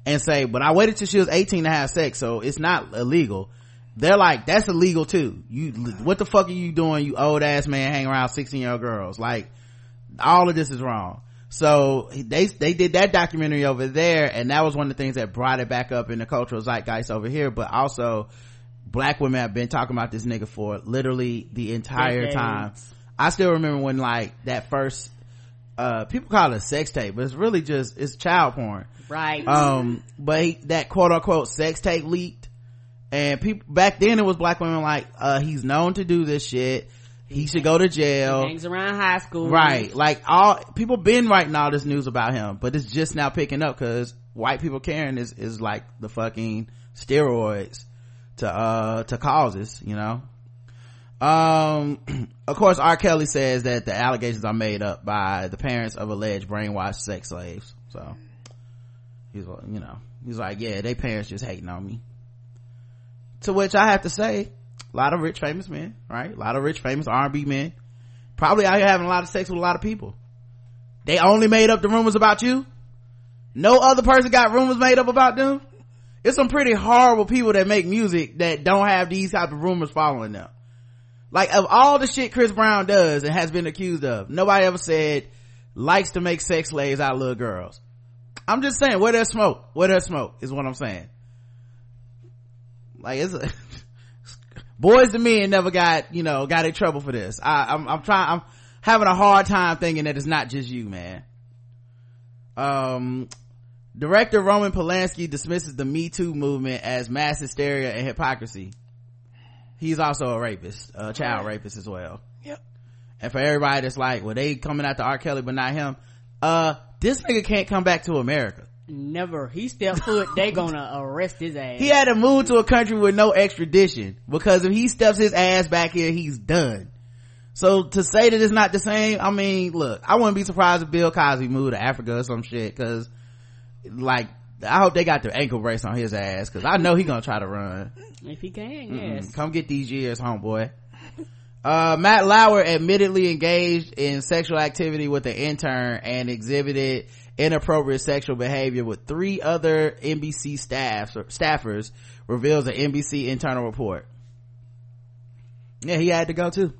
and say, but I waited till she was 18 to have sex, so it's not illegal. They're like, that's illegal too. You, what the fuck are you doing, you old ass man hanging around 16 year old girls? Like, all of this is wrong. So they, they did that documentary over there and that was one of the things that brought it back up in the cultural zeitgeist over here, but also black women have been talking about this nigga for literally the entire time. I still remember when like that first, uh, people call it a sex tape, but it's really just, it's child porn. Right. Um, but he, that quote unquote sex tape leaked and people, back then it was black women like, uh, he's known to do this shit. He should go to jail. He hangs around high school. Right. Like all, people been writing all this news about him, but it's just now picking up cause white people caring is, is like the fucking steroids to, uh, to causes, you know? Um, [clears throat] of course, R. Kelly says that the allegations are made up by the parents of alleged brainwashed sex slaves. So, he's, you know, he's like, yeah, they parents just hating on me. To which I have to say, a lot of rich famous men, right? A lot of rich famous R&B men, probably out here having a lot of sex with a lot of people. They only made up the rumors about you. No other person got rumors made up about them. It's some pretty horrible people that make music that don't have these type of rumors following them. Like of all the shit Chris Brown does and has been accused of, nobody ever said likes to make sex slaves out of little girls. I'm just saying, where there's smoke, where there's smoke is what I'm saying. Like it's a, [laughs] boys to men never got, you know, got in trouble for this. I, I'm, I'm trying, I'm having a hard time thinking that it's not just you, man. Um, director Roman Polanski dismisses the Me Too movement as mass hysteria and hypocrisy. He's also a rapist, a child rapist as well. Yep. And for everybody that's like, well, they coming after R. Kelly, but not him. Uh, this nigga can't come back to America. Never. He stepped foot, they [laughs] gonna arrest his ass. He had to move to a country with no extradition because if he steps his ass back here, he's done. So to say that it's not the same, I mean, look, I wouldn't be surprised if Bill Cosby moved to Africa or some shit cause like, I hope they got their ankle brace on his ass cause I know he gonna try to run. If he can, Mm-mm. yes. Come get these years, homeboy. Uh, Matt Lauer admittedly engaged in sexual activity with an intern and exhibited inappropriate sexual behavior with three other NBC staffs or staffers reveals an NBC internal report. Yeah, he had to go too.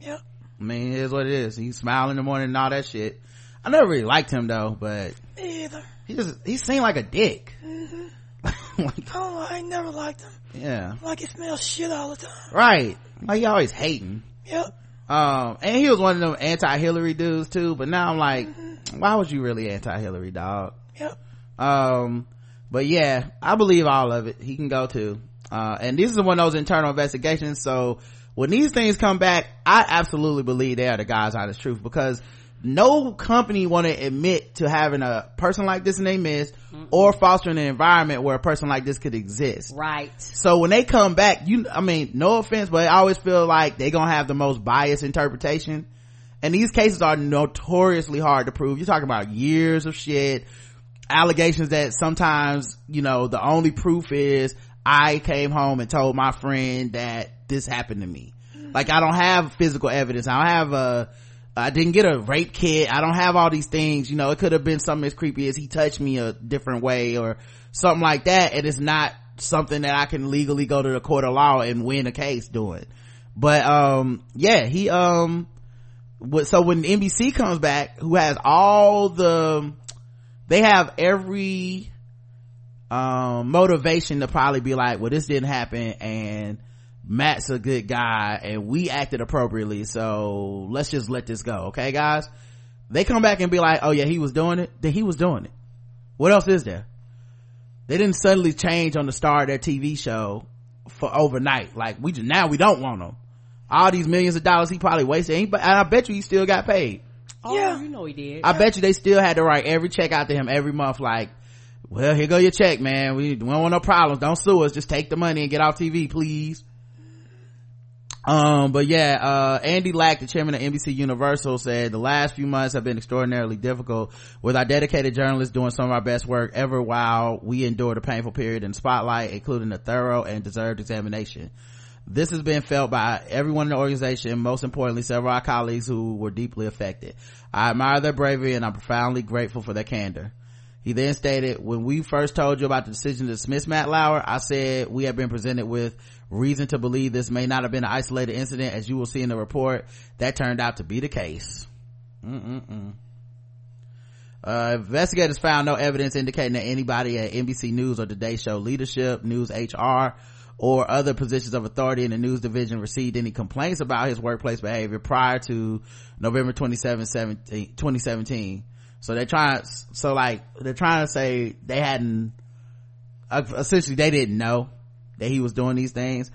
Yep. I mean, it is what it is. He's smiling in the morning and all that shit. I never really liked him though, but Me either. he just, he seemed like a dick. hmm [laughs] I don't know. I never liked him. Yeah. Like he smells shit all the time. Right. Like he always hating. Yep. Um, and he was one of them anti-Hillary dudes too, but now I'm like, why was you really anti-Hillary, dog? Yep. Um, but yeah, I believe all of it. He can go too. Uh, and this is one of those internal investigations, so when these things come back, I absolutely believe they are the God's honest truth because no company want to admit to having a person like this in their midst or fostering an environment where a person like this could exist. Right. So when they come back, you, I mean, no offense, but I always feel like they're gonna have the most biased interpretation. And these cases are notoriously hard to prove. You're talking about years of shit, allegations that sometimes, you know, the only proof is I came home and told my friend that this happened to me. Like I don't have physical evidence. I don't have a, I didn't get a rape kit. I don't have all these things. You know, it could have been something as creepy as he touched me a different way or something like that. And it's not something that I can legally go to the court of law and win a case doing. But, um, yeah, he, um, so when NBC comes back, who has all the, they have every, um, motivation to probably be like, well, this didn't happen and, Matt's a good guy and we acted appropriately. So let's just let this go. Okay, guys? They come back and be like, oh yeah, he was doing it. Then he was doing it. What else is there? They didn't suddenly change on the star of their TV show for overnight. Like we just, now we don't want them. All these millions of dollars he probably wasted. And I bet you he still got paid. Oh, yeah. you know he did. I bet you they still had to write every check out to him every month. Like, well, here go your check, man. We don't want no problems. Don't sue us. Just take the money and get off TV, please um but yeah uh andy lack the chairman of nbc universal said the last few months have been extraordinarily difficult with our dedicated journalists doing some of our best work ever while we endured a painful period in spotlight including a thorough and deserved examination. This has been felt by everyone in the organization most importantly several of our colleagues who were deeply affected. I admire their bravery and i'm profoundly grateful for their candor. He then stated, when we first told you about the decision to dismiss Matt Lauer, I said we have been presented with reason to believe this may not have been an isolated incident as you will see in the report. That turned out to be the case. Mm-mm-mm. Uh, investigators found no evidence indicating that anybody at NBC News or Today Show leadership, News HR, or other positions of authority in the news division received any complaints about his workplace behavior prior to November 27, 2017. So they're trying, so like, they're trying to say they hadn't, uh, essentially they didn't know that he was doing these things.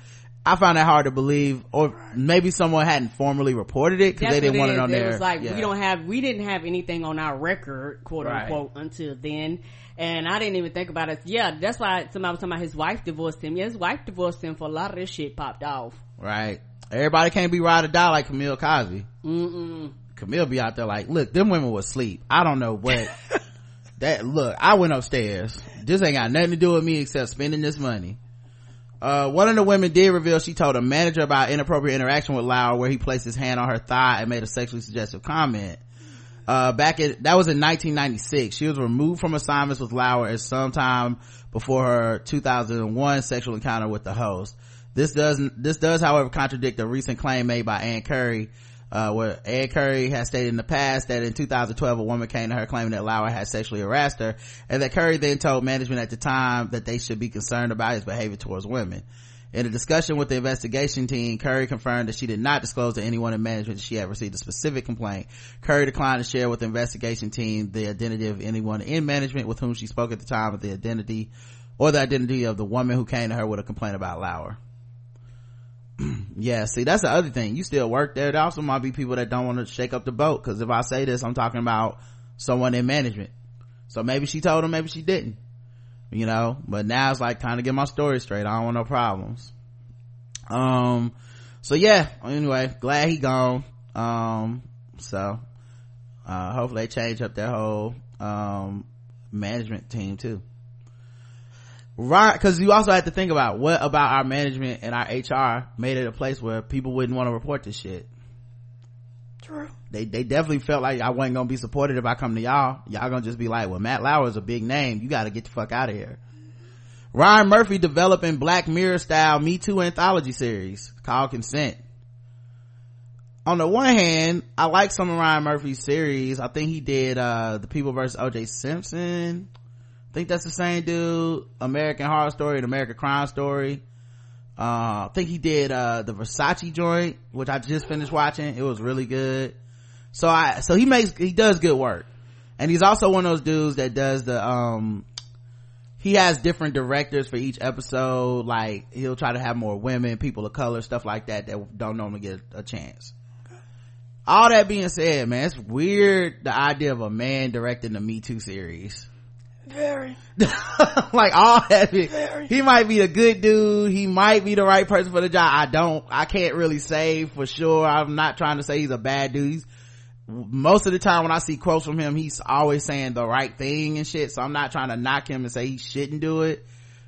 I found that hard to believe, or maybe someone hadn't formally reported it because they didn't want it, it on there. It was like yeah. we don't have, we didn't have anything on our record, quote right. unquote, until then. And I didn't even think about it. Yeah, that's why somebody was talking about his wife divorced him. Yeah, his wife divorced him for a lot of this shit popped off. Right. Everybody can't be ride or die like Camille Cosby. Mm-mm. Camille be out there like, look, them women was asleep. I don't know what. [laughs] that look, I went upstairs. This ain't got nothing to do with me except spending this money. Uh, one of the women did reveal she told a manager about inappropriate interaction with Lauer where he placed his hand on her thigh and made a sexually suggestive comment. Uh, back at, that was in 1996. She was removed from assignments with Lauer at some time before her 2001 sexual encounter with the host. This does, this does, however, contradict a recent claim made by Ann Curry uh, where Ed Curry has stated in the past that in 2012 a woman came to her claiming that Lauer had sexually harassed her and that Curry then told management at the time that they should be concerned about his behavior towards women. In a discussion with the investigation team, Curry confirmed that she did not disclose to anyone in management that she had received a specific complaint. Curry declined to share with the investigation team the identity of anyone in management with whom she spoke at the time of the identity or the identity of the woman who came to her with a complaint about Lauer. [clears throat] yeah see that's the other thing. You still work there. There also might be people that don't want to shake up the boat because if i say this i'm talking about someone in management. So maybe she told him maybe she didn't you know? But now it's like time to get my story straight. I don't want no problems. Um so yeah anyway glad he gone. Um so uh hopefully they change up their whole um management team too right because you also have to think about what about our management and our hr made it a place where people wouldn't want to report this shit. True. They they definitely felt like i wasn't gonna be supported if i come to y'all. Y'all gonna just be like well matt lauer is a big name. You gotta get the fuck out of here. Ryan murphy developing black mirror style me too anthology series called consent. On the one hand i like some of ryan murphy's series. I think he did uh the people versus oj simpson think that's the same dude american horror story and american crime story. Uh, i think he did uh, the versace joint which i just finished watching. It was really good. So i so he makes he does good work. And he's also one of those dudes that does the um he has different directors for each episode. Like he'll try to have more women people of color stuff like that that don't normally get a chance. All that being said man it's weird the idea of a man directing the me too series very. [laughs] like all heavy. Very. He might be a good dude. He might be the right person for the job. I don't, I can't really say for sure. I'm not trying to say he's a bad dude. He's, most of the time when I see quotes from him, he's always saying the right thing and shit. So I'm not trying to knock him and say he shouldn't do it.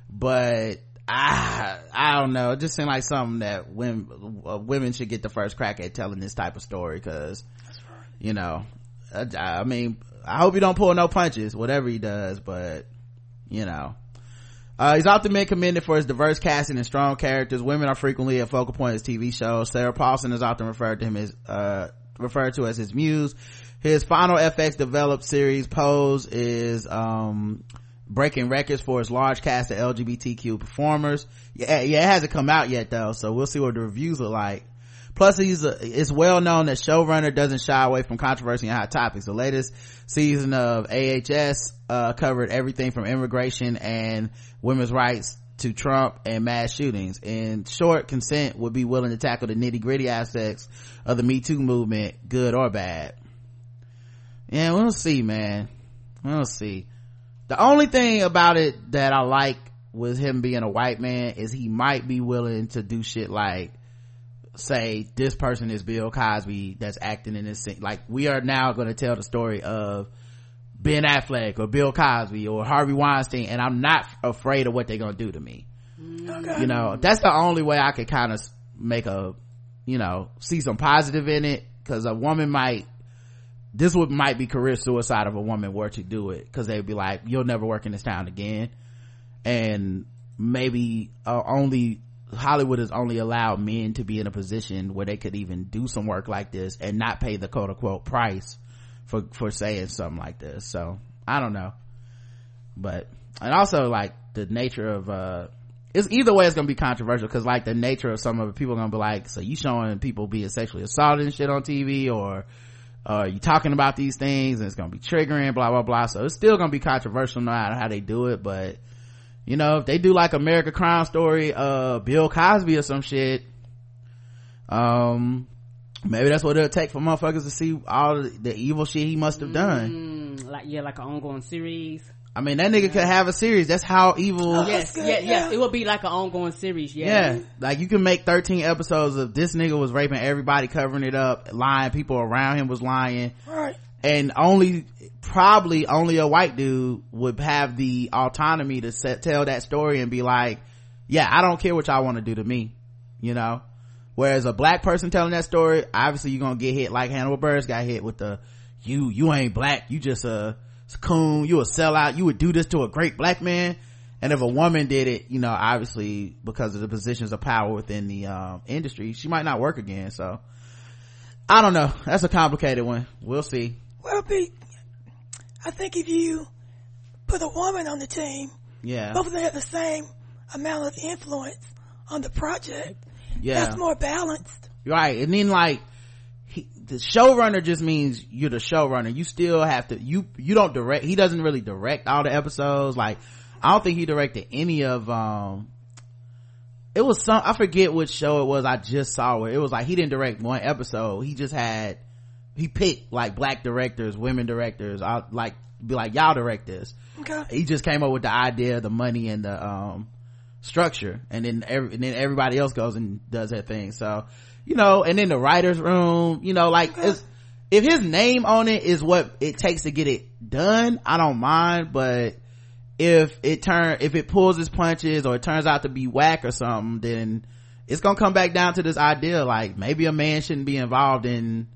But I, I don't know. It just seems like something that women, uh, women should get the first crack at telling this type of story. Cause, you know, I, I mean, I hope he don't pull no punches, whatever he does, but you know. Uh, he's often been commended for his diverse casting and strong characters. Women are frequently a focal point of TV shows. Sarah Paulson is often referred to him as, uh, referred to as his muse. His final FX developed series, Pose, is, um, breaking records for his large cast of LGBTQ performers. Yeah, yeah, it hasn't come out yet though, so we'll see what the reviews are like. Plus, he's a, it's well known that showrunner doesn't shy away from controversy and hot topics. The latest season of AHS uh, covered everything from immigration and women's rights to Trump and mass shootings. In short, consent would be willing to tackle the nitty gritty aspects of the Me Too movement, good or bad. Yeah, we'll see, man. We'll see. The only thing about it that I like with him being a white man is he might be willing to do shit like say this person is Bill Cosby that's acting in this scene. Like we are now going to tell the story of Ben Affleck or Bill Cosby or Harvey Weinstein and I'm not afraid of what they're going to do to me. Okay. You know, that's the only way I could kind of make a, you know, see some positive in it cause a woman might this would might be career suicide if a woman were to do it because they'd be like you'll never work in this town again and maybe uh, only hollywood has only allowed men to be in a position where they could even do some work like this and not pay the quote unquote price for for saying something like this. So i don't know. But and also like the nature of uh it's either way it's gonna be controversial because like the nature of some of the people are gonna be like so you showing people being sexually assaulted and shit on tv or uh you talking about these things and it's gonna be triggering blah blah blah. So it's still gonna be controversial no matter how they do it but you know if they do like america crime story uh bill cosby or some shit um maybe that's what it'll take for motherfuckers to see all the, the evil shit he must have done mm, like yeah like an ongoing series I mean, that nigga yeah. could have a series. That's how evil. Oh, yes, yeah, yes. Yeah. It would be like an ongoing series. Yeah. Yeah. Like you can make 13 episodes of this nigga was raping everybody, covering it up, lying. People around him was lying. Right. And only, probably only a white dude would have the autonomy to set, tell that story and be like, yeah, I don't care what y'all want to do to me. You know? Whereas a black person telling that story, obviously you're gonna get hit like Hannibal Buress got hit with the, you, you ain't black. You just a, coon, you would sell out, you would do this to a great black man. And if a woman did it, you know, obviously because of the positions of power within the um, industry, she might not work again. So I don't know. That's a complicated one. We'll see. Well, Pete, I think if you put a woman on the team, yeah, both of them have the same amount of influence on the project. Yeah, that's more balanced. Right, and then like he, the showrunner just means you're the showrunner. You still have to, you, you don't direct, he doesn't really direct all the episodes. Like, I don't think he directed any of, um, it was some, I forget which show it was I just saw it. it was like he didn't direct one episode. He just had, he picked like black directors, women directors, I like, be like, y'all direct this. Okay. He just came up with the idea, the money and the, um, structure and then every, and then everybody else goes and does their thing. So, you know, and in the writer's room, you know, like if his name on it is what it takes to get it done, I don't mind, but if it turn, if it pulls its punches or it turns out to be whack or something, then it's gonna come back down to this idea, like maybe a man shouldn't be involved in,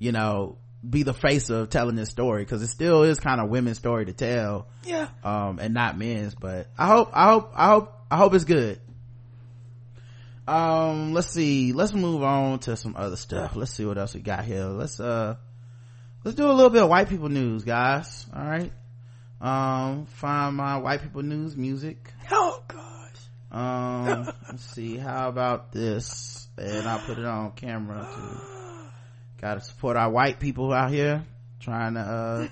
you know, be the face of telling this story because it still is kind of women's story to tell. Yeah. Um and not men's but i hope i hope i hope i hope it's good. Um let's see. Let's move on to some other stuff. Let's see what else we got here. Let's uh let's do a little bit of white people news guys. All right. Um find my white people news music. Oh gosh. Um [laughs] let's see. How about this? And i'll put it on camera too gotta support our white people out here trying to uh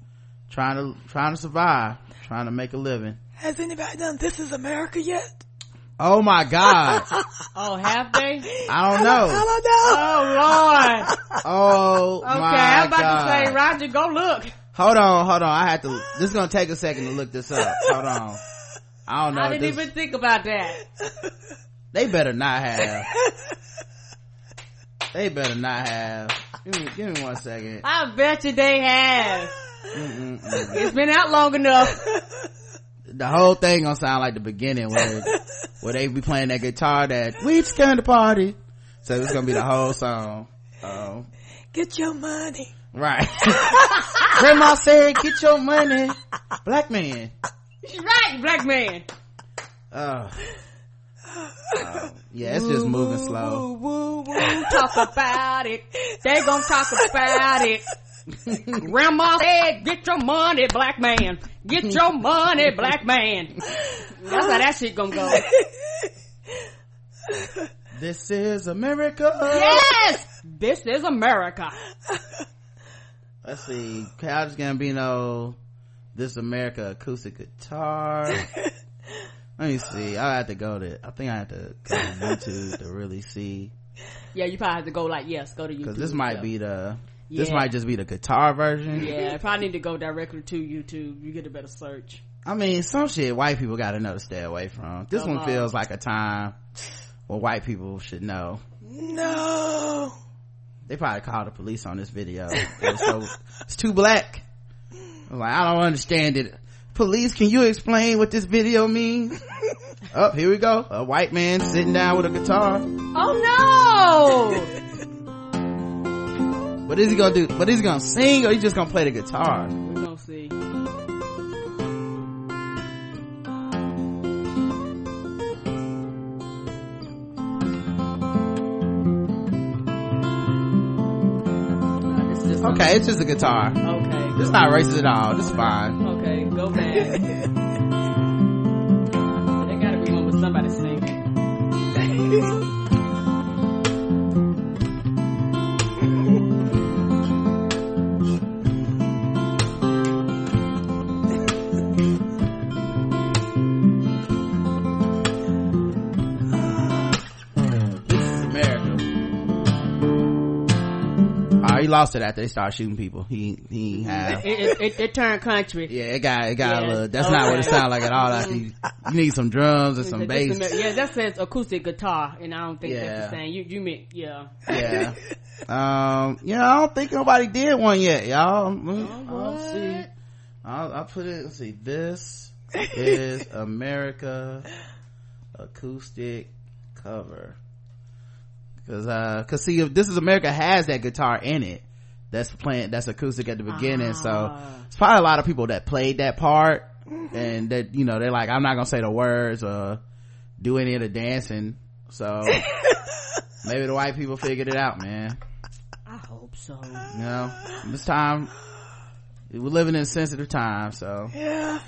[laughs] trying to trying to survive trying to make a living has anybody done this is america yet Oh my God. [laughs] oh, have they? I don't know. I don't know. Oh Lord. Oh okay, my I'm about God. to say, Roger, go look. Hold on, hold on. I have to, this is gonna take a second to look this up. Hold on. I don't know. I didn't this, even think about that. They better not have. [laughs] they better not have. Give me, give me one second. I bet you they have. Mm-mm-mm. It's been out long enough. The whole thing gonna sound like the beginning where, where they be playing that guitar that we just came to party. So it's gonna be the whole song. Um, get your money. Right. [laughs] Grandma said, get your money. Black man. right, black man. Uh, uh, yeah, it's just moving woo, slow. Woo, woo, woo, talk about it. They gonna talk about it. Grandma said, get your money, black man. Get your money, black man. That's how that shit gonna go. This is America. Yes! This is America. Let's see. Childish Gambino, This America acoustic guitar. [laughs] Let me see. I have to go to, I think I have to go to YouTube to really see. Yeah, you probably have to go like, yes, go to YouTube. Cause this might yeah. be the, this Yeah. might just be the guitar version. Yeah, probably need to go directly to YouTube. You get a better search. I mean, some shit white people gotta know to stay away from. This Come one on. feels like a time where white people should know. No. They probably called the police on this video. It was so, it's too black. I was like, I don't understand it. Police, can you explain what this video means? [laughs] oh, here we go. A white man sitting down with a guitar. Oh no! [laughs] what is he gonna do, but is he gonna sing or he just gonna play the guitar? We're gonna see. Okay, it's just a guitar. Okay. It's not racist at all. It's fine. Oh, Okay, Oh, after they started shooting people. He he have. It, it, it, it turned country. Yeah, it got it got a little. That's not what it sounded like at all. After you, you need some drums and some bass. Yeah, that says acoustic guitar, and I don't think Yeah. that's the same. You, you meant, yeah. Yeah. um. Yeah, I don't think nobody did one yet, y'all. Mm, I'll see. I'll, I'll put it. Let's see. This is America acoustic cover. Cause, uh, cause see, if this is America has that guitar in it, that's playing, that's acoustic at the beginning. So ah. it's probably a lot of people that played that part mm-hmm. and that, you know, they're like, I'm not gonna say the words or do any of the dancing. So [laughs] maybe the white people figured it out, man. I hope so. You know, this time we're living in sensitive times, so Yeah.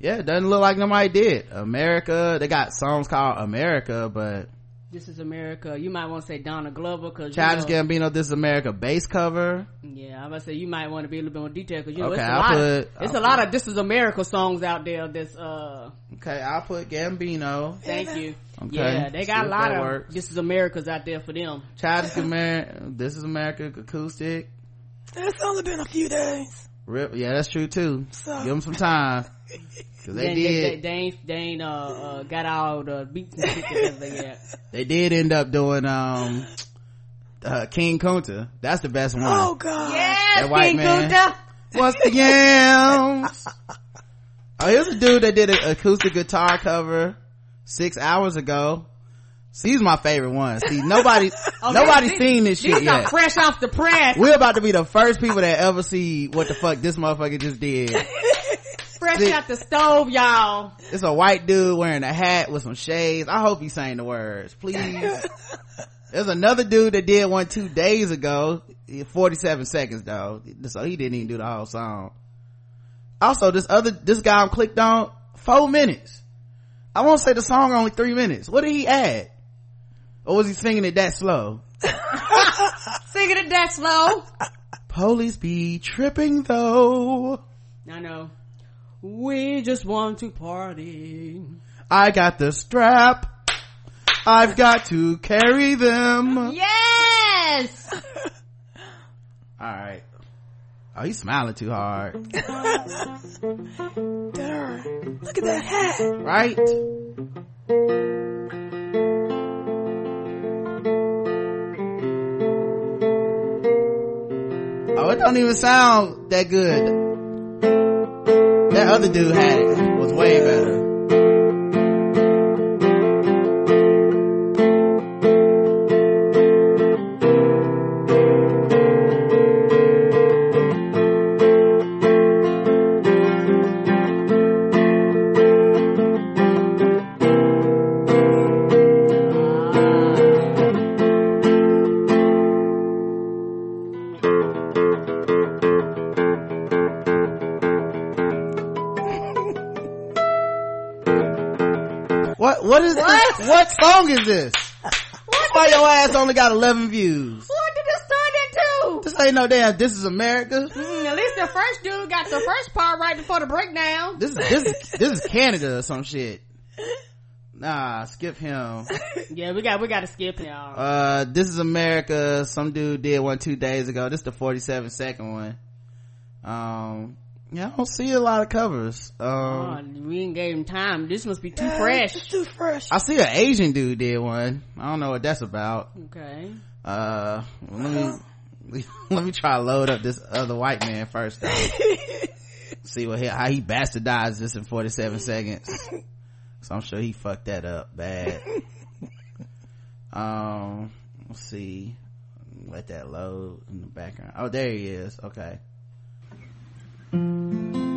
yeah, it doesn't look like nobody did. America, they got songs called America, but This is America. You might want to say Donald Glover, cause Childish you know, Gambino, this is America bass cover. Yeah, I'm gonna say you might want to be a little bit more detailed because you know Okay, it's a I'll lot. put- of, it's I'll a lot of "This Is America" songs out there. That's uh, Okay, I'll put Gambino. thank you. Okay, Yeah, they got a lot of works. "This Is Americas" out there for them. Childish [laughs] Gambino, this is America acoustic. It's only been a few days. Rip, yeah, that's true too. So- Give them some time. [laughs] [laughs] Cause they They, did, they, they, they ain't, they ain't uh, uh, got all the beats and shit together yet. [laughs] they did end up doing, um, uh, King Kunta. That's the best one. Oh God. Yes, That white King man. Kunta. What's the yams? oh, here's a dude that did an acoustic guitar cover six hours ago. See, he's my favorite one. See, [laughs] nobody, Oh, nobody's these- seen this shit are yet. fresh off the press. We're about to be the first people that ever see what the fuck this motherfucker just did. Fresh out the stove, y'all. It's a white dude wearing a hat with some shades. I hope he's saying the words, please. [laughs] There's another dude that did one two days ago. 47 seconds though. So he didn't even do the whole song. Also, this other, this guy I clicked on, four minutes. I won't say the song only three minutes. What did he add? Or was he singing it that slow? [laughs] Singing it that slow. Police be tripping though. I know. We just want to party. I got the strap. I've got to carry them. Yes. [laughs] Alright. Oh, he's smiling too hard. [laughs] Darn. Look at that hat. Right? Oh, it don't even sound that good. That other dude had it. Was way better. What? song is this? Why your ass only got 11 views? What did this turn into? This ain't no damn, this is America. Mm, at least the first dude got the first part right before the breakdown. This is, this is, [laughs] this is Canada or some shit. Nah, skip him. Yeah, we got we got to skip y'all. Uh, this is America. Some dude did one two days ago. This is the 47 second one. Um, yeah, I don't see a lot of covers. oh, Um, we ain't gave him time. This must be too Yeah, fresh. It's too fresh. I see an Asian dude did one. I don't know what that's about. Okay. Uh, let me, [laughs] let me try to load up this other white man first though. [laughs] see what he, how he bastardized this in 47 seconds. So I'm sure he fucked that up bad. um, let's see. let that load in the background oh there he is okay うん。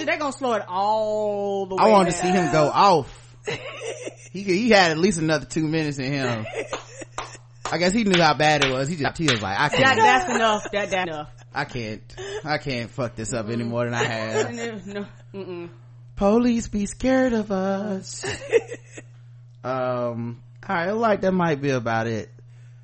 Song. I told you they're gonna slow it all the way i wanted to see him go off [laughs] he he had at least another two minutes in him i guess he knew how bad it was he just he was like i can't that's enough. That, that's enough. i can't i can't fuck this up any more than i have [laughs] No, mm-mm. police be scared of us [laughs] um all right like that might be about it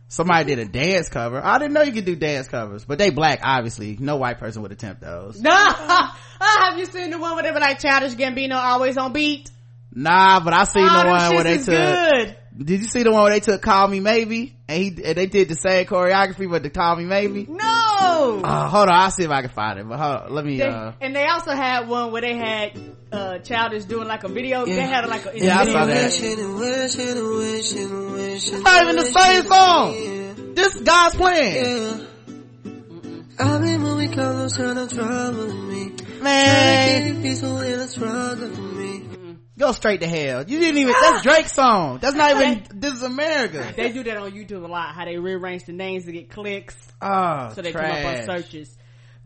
somebody did a dance cover i didn't know you could do dance covers but they black obviously no white person would attempt those Nah, [laughs] Ah, have you seen the one where they were like childish Gambino always on beat? nah but i seen oh, the one where they took good. did you see the one where they took call me maybe and he and they did the same choreography but the call me maybe No. Uh, hold on i'll see if i can find it but hold on let me They- uh and they also had one where they had uh childish doing like a video. They had like a Yeah, I saw that. Wishing. not even the same song this guy's playing I've been moving close trying to trouble me. man Trying to peaceful in a struggle with me. Go straight to hell. You didn't even that's drake's song. That's not even this is america. They do that on YouTube a lot. How they rearrange the names to get clicks, oh so they trash. come up on searches.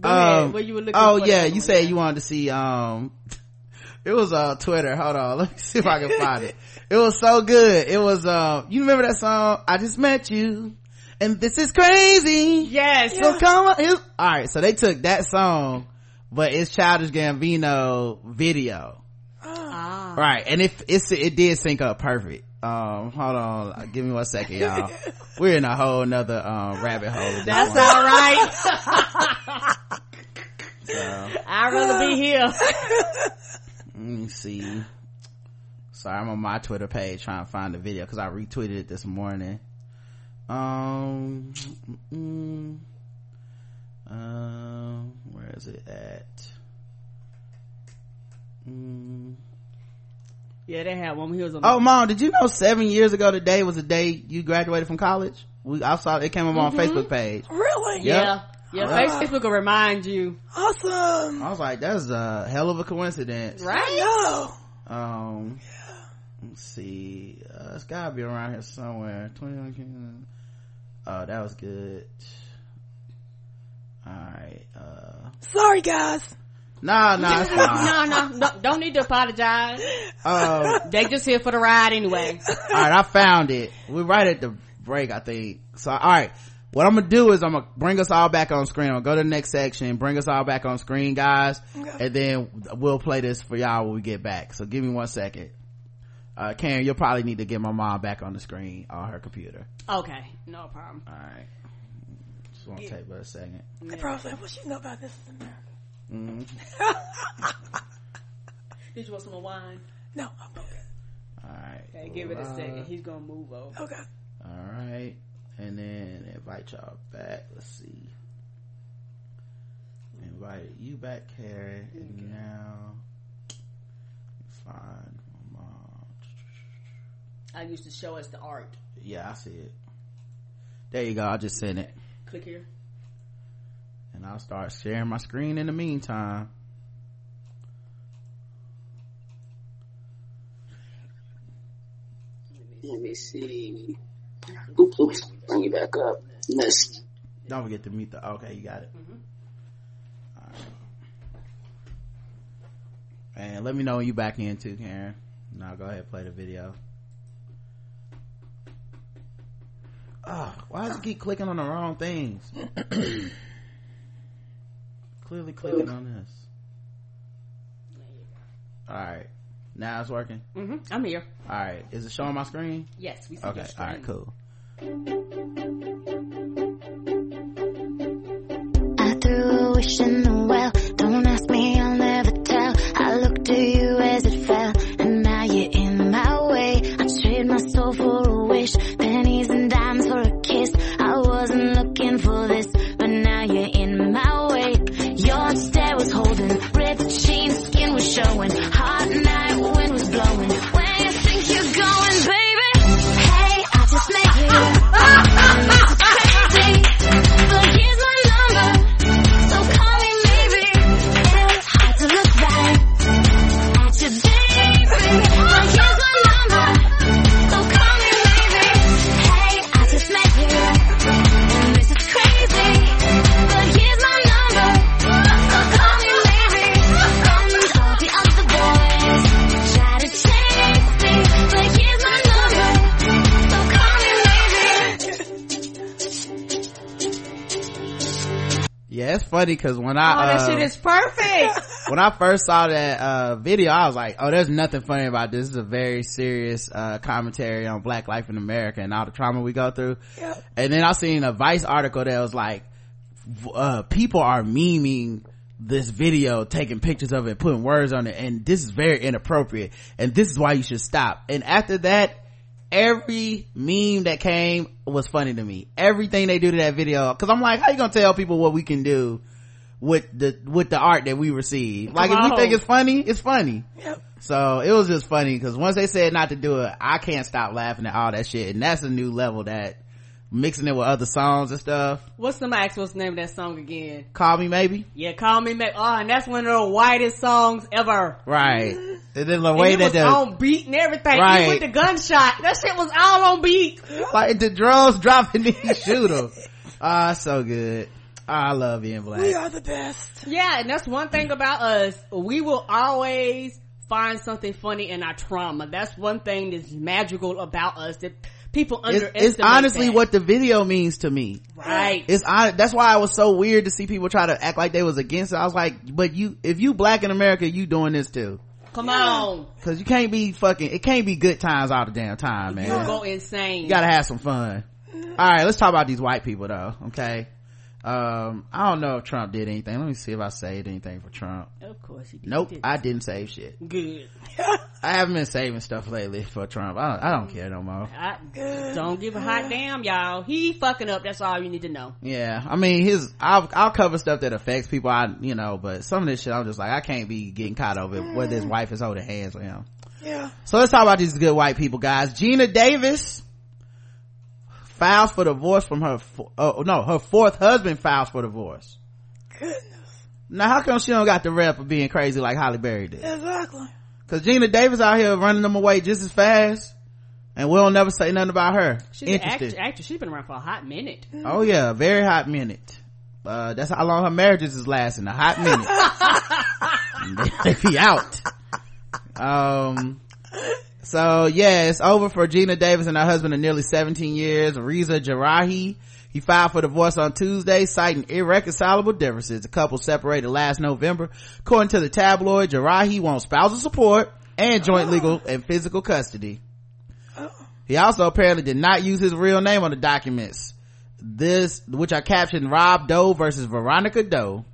Go um, ahead. You were looking oh yeah you said you wanted to see um [laughs] it was uh twitter. Hold on. [laughs] Let me see if i can find it. It was so good. It was uh you remember that song i just met you? And this is crazy. Yes. so come on all right so they took that song but it's childish gambino video Ah. right. And if it's it did sync up perfect. Um hold on. Give me one second y'all. [laughs] We're in a whole nother um rabbit hole That's all right. [laughs] [laughs] So, I'd rather be here. let me see. Sorry i'm on my twitter page trying to find the video because i retweeted it this morning. Um mm, um where is it at? Mm. Yeah, they had one. He was on. oh mom did you know seven years ago today was the day you graduated from college we i saw it came up on Mhm. facebook page Really? yeah, yeah. Ah. Facebook will remind you, Awesome. i was like that's a hell of a coincidence right? No. Um, let's see. Uh, it's gotta be around here somewhere. 21. Oh, that was good. Alright, uh. Sorry, guys. Nah, nah, it's [laughs] fine. no, no, no, don't need to apologize. Uh, They just here for the ride anyway. alright, I found it. We're right at the break, I think. So, alright. What I'm gonna do is I'm gonna bring us all back on screen. I'll go to the next section, bring us all back on screen, guys. And then we'll play this for y'all when we get back. So give me one second. Uh, Karen, you'll probably need to get my mom back on the screen on her computer. Okay, no problem. Alright. Just won't take but a second. They probably like, what you know about this is America? Mm-hmm. Did you want some more wine? No, I'm okay. Alright. Okay, give it a second. He's gonna move over. Okay. Alright. And then invite y'all back. Let's see. Invite you back, Karen. And now find my mom. I used to show us the art. Yeah, I see it. There you go. I just sent it. Click here. And I'll start sharing my screen in the meantime. Let me see. Oops, oops. Bring you back up. Miss. Don't forget to mute the. Okay, you got it. Mm-hmm. Alright. And let me know when you back in too, Karen. Now go ahead and play the video. Oh, why does it keep clicking on the wrong things? [clears throat] Clearly clicking on this. Alright. Now it's working. Mm-hmm. I'm here. All right. Is it showing my screen? Yes, we see Okay. your All right. Cool. I threw a wish in the well. Funny because when I Oh, that uh, shit is perfect. [laughs] when I first saw that uh video, I was like, "Oh, there's nothing funny about this. This is a very serious uh commentary on Black life in America and all the trauma we go through." Yep. And then I seen a Vice article that was like, uh, "People are memeing." this video taking pictures of it putting words on it and this is very inappropriate and this is why you should stop and after that every meme that came was funny to me. Everything they do to that video. Because i'm like how you gonna tell people what we can do with the with the art that we receive? Like if we think it's funny it's funny. Yep. so it was just funny because once they said not to do it i can't stop laughing at all that shit. And that's a new level that mixing it with other songs and stuff What's the Max? What's the name of that song again? call me maybe Yeah, Call Me Max. Oh, and that's one of the whitest songs ever. right and then the And way it that was the on beat and everything. Right. Even with the gunshot. That shit was all on beat. [laughs] like the drums dropping these shoot 'em. [laughs] ah so good Ah, i love being black We are the best. Yeah, and that's one thing about us. We will always find something funny in our trauma. That's one thing that's magical about us that people it's, underestimate. it's honestly that. what the video means to me Right. it's hon- that's why I was so weird to see people try to act like they was against it i was like but you if you black in america you doing this too Come on. because you can't be fucking it can't be good times all the damn time man You'll go insane. you gotta have some fun all right let's talk about these white people though okay um i don't know if trump did anything let me see if i saved anything for trump Of course he did. nope did. i didn't save shit Good. [laughs] i haven't been saving stuff lately for trump i don't, I don't care no more I, don't give a hot damn, y'all. He fucking up. That's all you need to know. yeah i mean his i'll i'll cover stuff that affects people i you know but some of this shit i'm just like i can't be getting caught over it, whether his wife is holding hands with him Yeah. so let's talk about these good white people guys geena davis files for divorce from her fo- oh no her fourth husband files for divorce Goodness. now how come she don't got the rep of being crazy like halle berry did Exactly. because geena davis out here running them away just as fast and we'll never say nothing about her She's an actress, actress. She's been around for a hot minute. Oh yeah, very hot minute. Uh, that's how long her marriages is lasting, a hot minute. [laughs] [laughs] they be out. Um, so yeah, it's over for Geena Davis and her husband of nearly 17 years, Reza Jarrahy. He filed for divorce on Tuesday, citing irreconcilable differences. The couple separated last November. According to the tabloid, Jarrahy wants spousal support and joint oh. legal and physical custody. He also apparently did not use his real name on the documents. This, which I captioned Rob Doe versus Veronica Doe.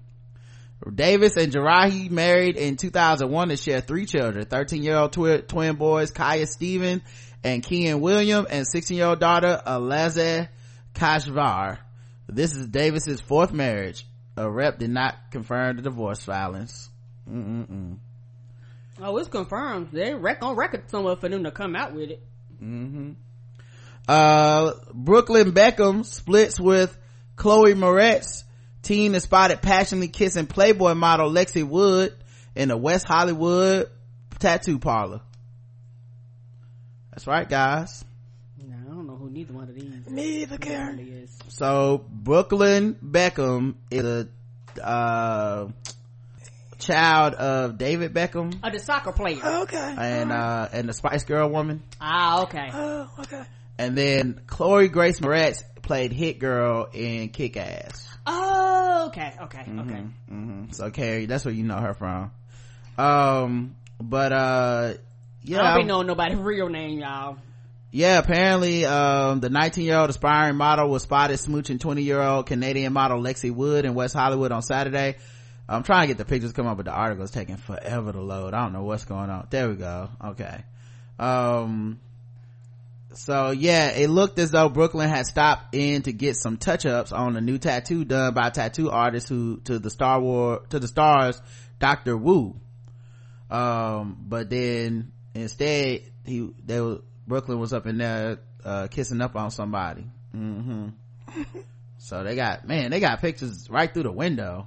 Davis and Jarrahy married in 2001 and share three children, 13 year old twi- twin boys Kaya Steven and Kian William and 16 year old daughter Alizeh Keshvar. This is Davis's fourth marriage. A rep did not confirm the divorce filings. Mm-mm-mm. Oh, it's confirmed. They rec- on record somewhere for them to come out with it. hmm Uh, Brooklyn Beckham splits with Chloe Moretz. Teen is spotted passionately kissing Playboy model Lexi Wood in a West Hollywood tattoo parlor. That's right, guys. No, I don't know who neither one of these. Me either, Karen. is. So Brooklyn Beckham is a, uh, child of David Beckham Oh, the soccer player. Okay. and, uh, and the Spice Girl woman. Ah, okay. Oh, okay. And then Chloe Grace Moretz played Hit Girl in Kick Ass. Oh, okay, okay, okay. hmm So Carrie, that's where you know her from. Um, but uh yeah I don't be knowing nobody's real name, y'all. yeah apparently um the 19 year old aspiring model was spotted smooching 20 year old canadian model lexi wood in west hollywood on saturday. I'm trying to get the pictures come up but the article is taking forever to load. I don't know what's going on. There we go. Okay. Um so yeah it looked as though brooklyn had stopped in to get some touch-ups on a new tattoo done by a tattoo artist who to the star war to the stars dr woo um but then instead he they were brooklyn was up in there uh kissing up on somebody hmm [laughs] so they got man they got pictures right through the window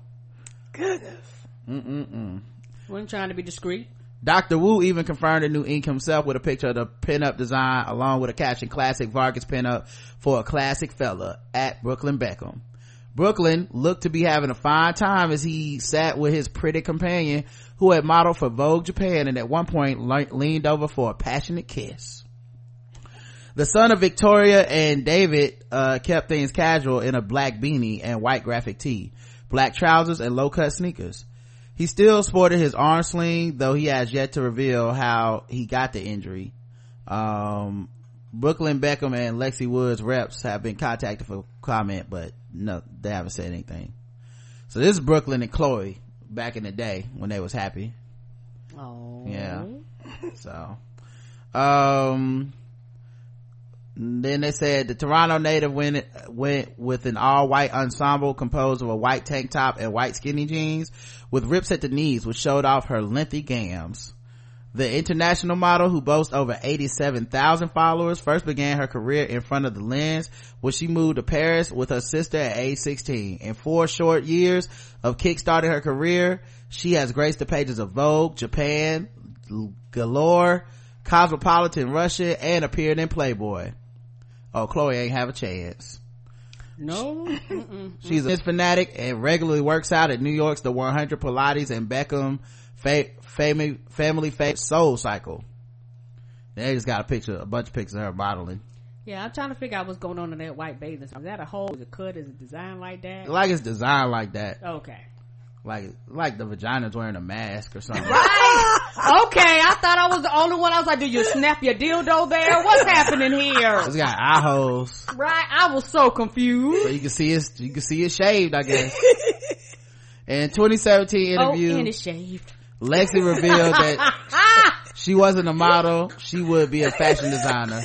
Goodness. Mm-mm-mm. Wasn't trying to be discreet. Dr. Woo even confirmed the new ink himself with a picture of the pinup design along with a caption classic Vargas pinup for a classic fella at Brooklyn Beckham. Brooklyn looked to be having a fine time as he sat with his pretty companion who had modeled for Vogue Japan and at one point le- leaned over for a passionate kiss. The son of Victoria and David uh, kept things casual in a black beanie and white graphic tee, black trousers and low cut sneakers. He still sported his arm sling, though he has yet to reveal how he got the injury. Um, Brooklyn Beckham and Lexi Woods reps have been contacted for comment, but no, they haven't said anything. So this is Brooklyn and Chloe back in the day when they was happy. Oh. Yeah. So, um, then they said the Toronto native went went with an all white ensemble composed of a white tank top and white skinny jeans with rips at the knees, which showed off her lengthy gams. The international model, who boasts over 87,000 followers, first began her career in front of the lens when she moved to Paris with her sister at age 16. In four short years of kickstarting her career, she has graced the pages of Vogue, Japan, Galore, Cosmopolitan Russia, and appeared in Playboy. Oh, Chloe ain't have a chance. No. Mm-mm. She's a fanatic and regularly works out at New York's The 100 Pilates and Beckham fa- family, family fa- soul cycle. They just got a picture, a bunch of pictures of her modeling. Yeah, I'm trying to figure out what's going on in that white bathing suit. Is that a hole? Is it cut? Is it designed like that? Like it's designed like that. Okay. Like, like the vagina's wearing a mask or something. Right. [laughs] okay, I thought I was the only one. I was like, "Did you snap your dildo there? What's happening here?" It's got eye holes. Right. I was so confused. So you can see it's, you can see it shaved, I guess. [laughs] In 2017 interview, Oh, and it's shaved. Lexi revealed that [laughs] she wasn't a model. She would be a fashion designer.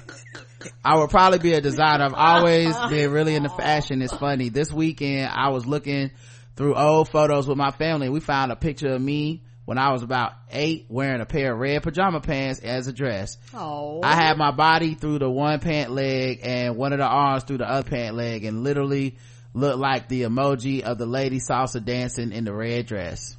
I would probably be a designer. I've always been really into fashion. It's funny. This weekend, I was looking through old photos with my family. We found a picture of me when I was about eight wearing a pair of red pajama pants as a dress. Oh. I had my body through the one pant leg and one of the arms through the other pant leg and literally looked like the emoji of the lady salsa dancing in the red dress.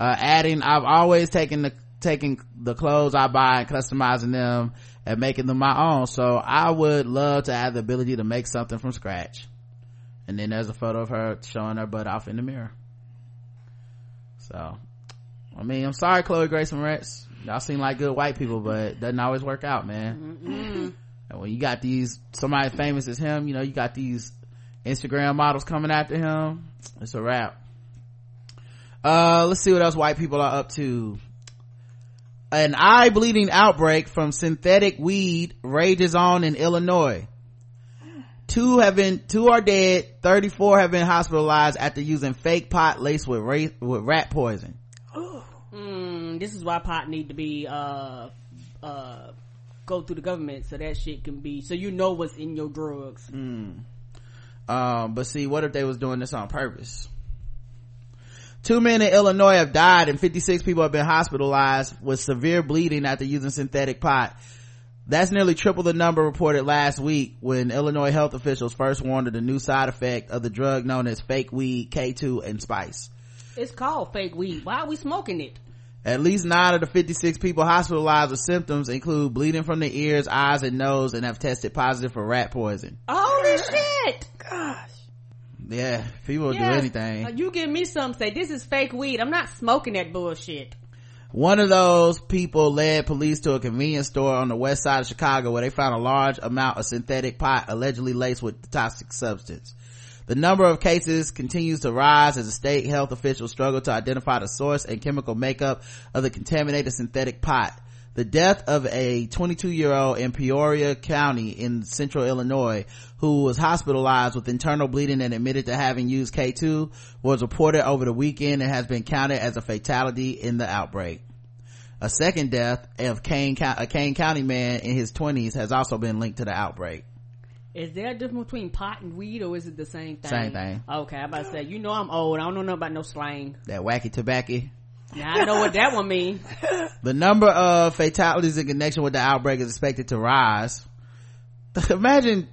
Uh, adding, I've always taken the, taking the clothes I buy and customizing them and making them my own. So I would love to have the ability to make something from scratch. And then there's a photo of her showing her butt off in the mirror. So, I mean, I'm sorry, Chloe Grace Moretz. Y'all seem like good white people, but it doesn't always work out, man. Mm-mm. And when you got these, somebody famous as him, you know, you got these Instagram models coming after him. It's a wrap. Uh, let's see what else white people are up to. An eye bleeding outbreak from synthetic weed rages on in Illinois. Two have been, two are dead, 34 have been hospitalized after using fake pot laced with, ra- with rat poison. Mm, this is why pot need to be uh uh go through the government so that shit can be so you know what's in your drugs. Mm. Um, but see, what if they was doing this on purpose? Two men in Illinois have died and 56 people have been hospitalized with severe bleeding after using synthetic pot. That's nearly triple the number reported last week when Illinois health officials first warned of the new side effect of the drug known as fake weed, K2, and spice. It's called fake weed. Why are we smoking it? At least nine of the 56 people hospitalized with symptoms include bleeding from the ears, eyes, and nose and have tested positive for rat poison. Holy shit! Gosh. Yeah, people will do anything. Uh, you give me some say this is fake weed. I'm not smoking that bullshit. One of those people led police to a convenience store on the west side of Chicago where they found a large amount of synthetic pot allegedly laced with the toxic substance. The number of cases continues to rise as the state health officials struggle to identify the source and chemical makeup of the contaminated synthetic pot. The death of a 22 year old in Peoria County in central Illinois who was hospitalized with internal bleeding and admitted to having used K2 was reported over the weekend and has been counted as a fatality in the outbreak. A second death of Kane, a Kane County man in his 20s has also been linked to the outbreak. Is there a difference between pot and weed or is it the same thing? Same thing. Okay, I'm about to say, you know I'm old. I don't know nothing about no slang. That wacky tobacco. Now I know what that one means. [laughs] the number of fatalities in connection with the outbreak is expected to rise. [laughs] Imagine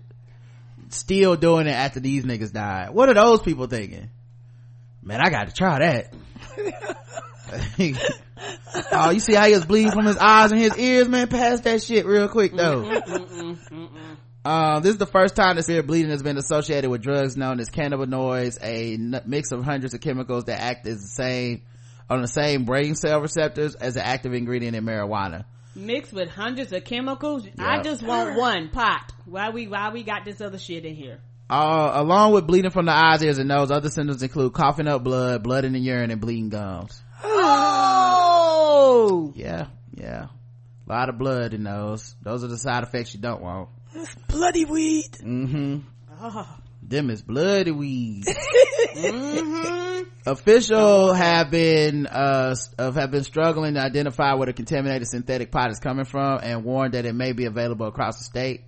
still doing it after these niggas died. What are those people thinking? Man, I got to try that. [laughs] oh, you see how he was bleeding from his eyes and his ears, man? Pass that shit real quick though. Uh, this is the first time that severe bleeding has been associated with drugs known as cannabinoids, a n- mix of hundreds of chemicals that act as the same on the same brain cell receptors as the active ingredient in marijuana. Mixed with hundreds of chemicals. I just want one pot. Why we why we got this other shit in here? Uh, along with bleeding from the eyes, ears, and nose, other symptoms include coughing up blood, blood in the urine, and bleeding gums. Oh, yeah, yeah, a lot of blood in those. Those are the side effects you don't want. Bloody weed. Mm-hmm. Oh. Them is bloody weed. [laughs] mm-hmm. Officials have been uh have been struggling to identify where the contaminated synthetic pot is coming from and warned that it may be available across the state.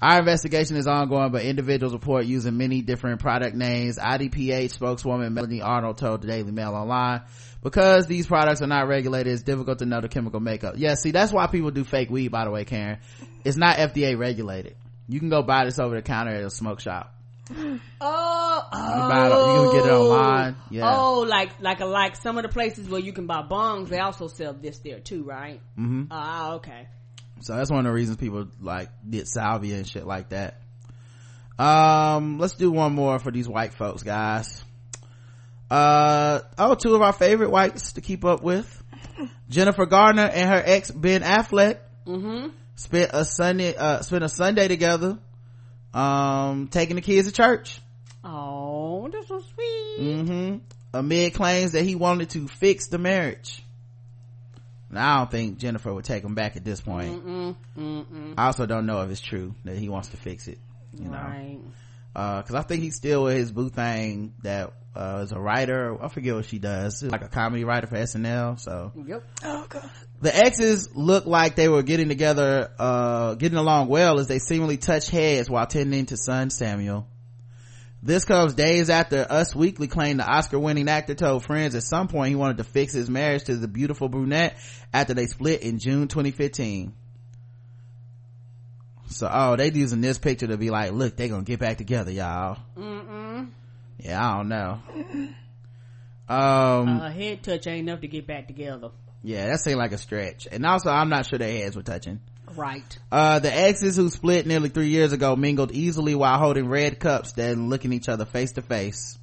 Our investigation is ongoing, but individuals report using many different product names. IDPH spokeswoman Melanie Arnold told the Daily Mail Online, because these products are not regulated, it's difficult to know the chemical makeup. Yeah, see, that's why people do fake weed, by the way, Karen. It's not FDA regulated. You can go buy this over the counter at a smoke shop. Oh, oh. You, buy it, you can get it online. Yeah. Oh, like, like, like some of the places where you can buy bongs, they also sell this there too, right? Mm-hmm. Ah, okay. So that's one of the reasons people like get salvia and shit like that. Um, let's do one more for these white folks, guys. Uh, oh, two of our favorite whites to keep up with. Jennifer Garner and her ex Ben Affleck mm-hmm. spent a Sunday, uh, spent a Sunday together, um, taking the kids to church. Oh, that's so sweet. Mm-hmm. Amid claims that he wanted to fix the marriage. Now, I don't think Jennifer would take him back at this point. Mm-mm, mm-mm. I also don't know if it's true that he wants to fix it. You know, right. uh, cause I think he's still with his boo thing that, uh, is a writer. I forget what she does. Like a comedy writer for SNL. So. Yep. Oh god. The exes looked like they were getting together, uh, getting along well as they seemingly touch heads while tending to son Samuel. This comes days after Us Weekly claimed the Oscar winning actor told friends at some point he wanted to fix his marriage to the beautiful brunette after they split in June 2015. So, oh, they using this picture to be like, look, they gonna get back together, y'all. Mm-mm. Yeah, I don't know. [laughs] Um, a head touch ain't enough to get back together. Yeah, that seemed like a stretch. And also, I'm not sure their heads were touching. Right. Uh, the exes who split nearly three years ago mingled easily while holding red cups then looking each other face to face.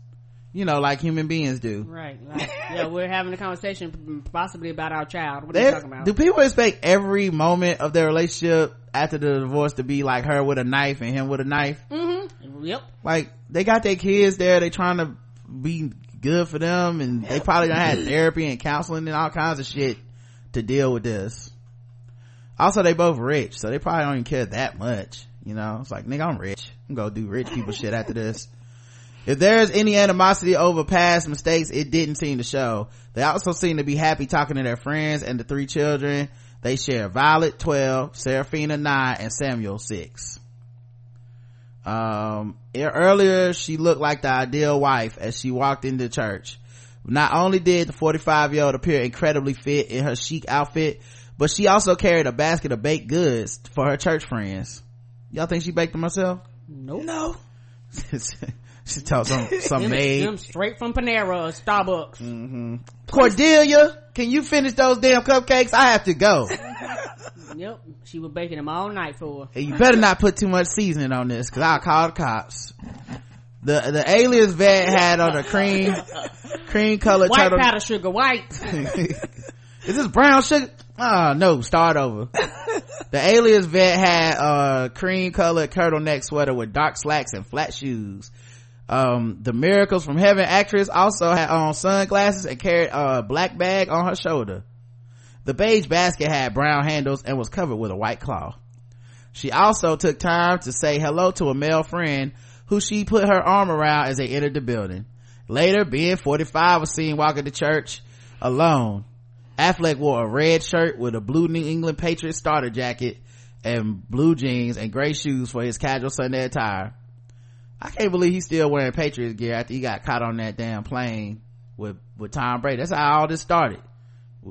You know, like human beings do. Right. Like, yeah, we're having a conversation possibly about our child. What are you talking about? Do people expect every moment of their relationship after the divorce to be like her with a knife and him with a knife? Mm-hmm. Yep. Like, they got their kids there, they trying to be good for them and they probably done had therapy and counseling and all kinds of shit to deal with this also they both rich so they probably don't even care that much you know it's like nigga i'm rich i'm gonna do rich people shit after this [laughs] if there's any animosity over past mistakes it didn't seem to show. They also seem to be happy talking to their friends and the three children. They share violet 12 seraphina 9 and samuel 6 um earlier she looked like the ideal wife as she walked into church. Not only did the 45 year old appear incredibly fit in her chic outfit but she also carried a basket of baked goods for her church friends. Y'all think she baked them herself? Nope. No [laughs] she told [laughs] some some them, maid them straight from panera or starbucks. Mm-hmm. cordelia can you finish those damn cupcakes? I have to go. [laughs] Yep she was baking them all night for her. Hey, you better not put too much seasoning on this because i'll call the cops. The the alias vet had on a cream [laughs] cream colored white turtle. powder sugar white. Is this brown sugar? Oh no start over. The alias vet had a cream colored turtleneck sweater with dark slacks and flat shoes Um, the Miracles from Heaven actress also had on sunglasses and carried a black bag on her shoulder. The beige basket had brown handles and was covered with a white cloth. She also took time to say hello to a male friend who she put her arm around as they entered the building. Later, being 45 was seen walking to church alone. Affleck wore a red shirt with a blue New England Patriots starter jacket and blue jeans and gray shoes for his casual Sunday attire. I can't believe he's still wearing Patriots gear after he got caught on that damn plane with, with Tom Brady. That's how all this started.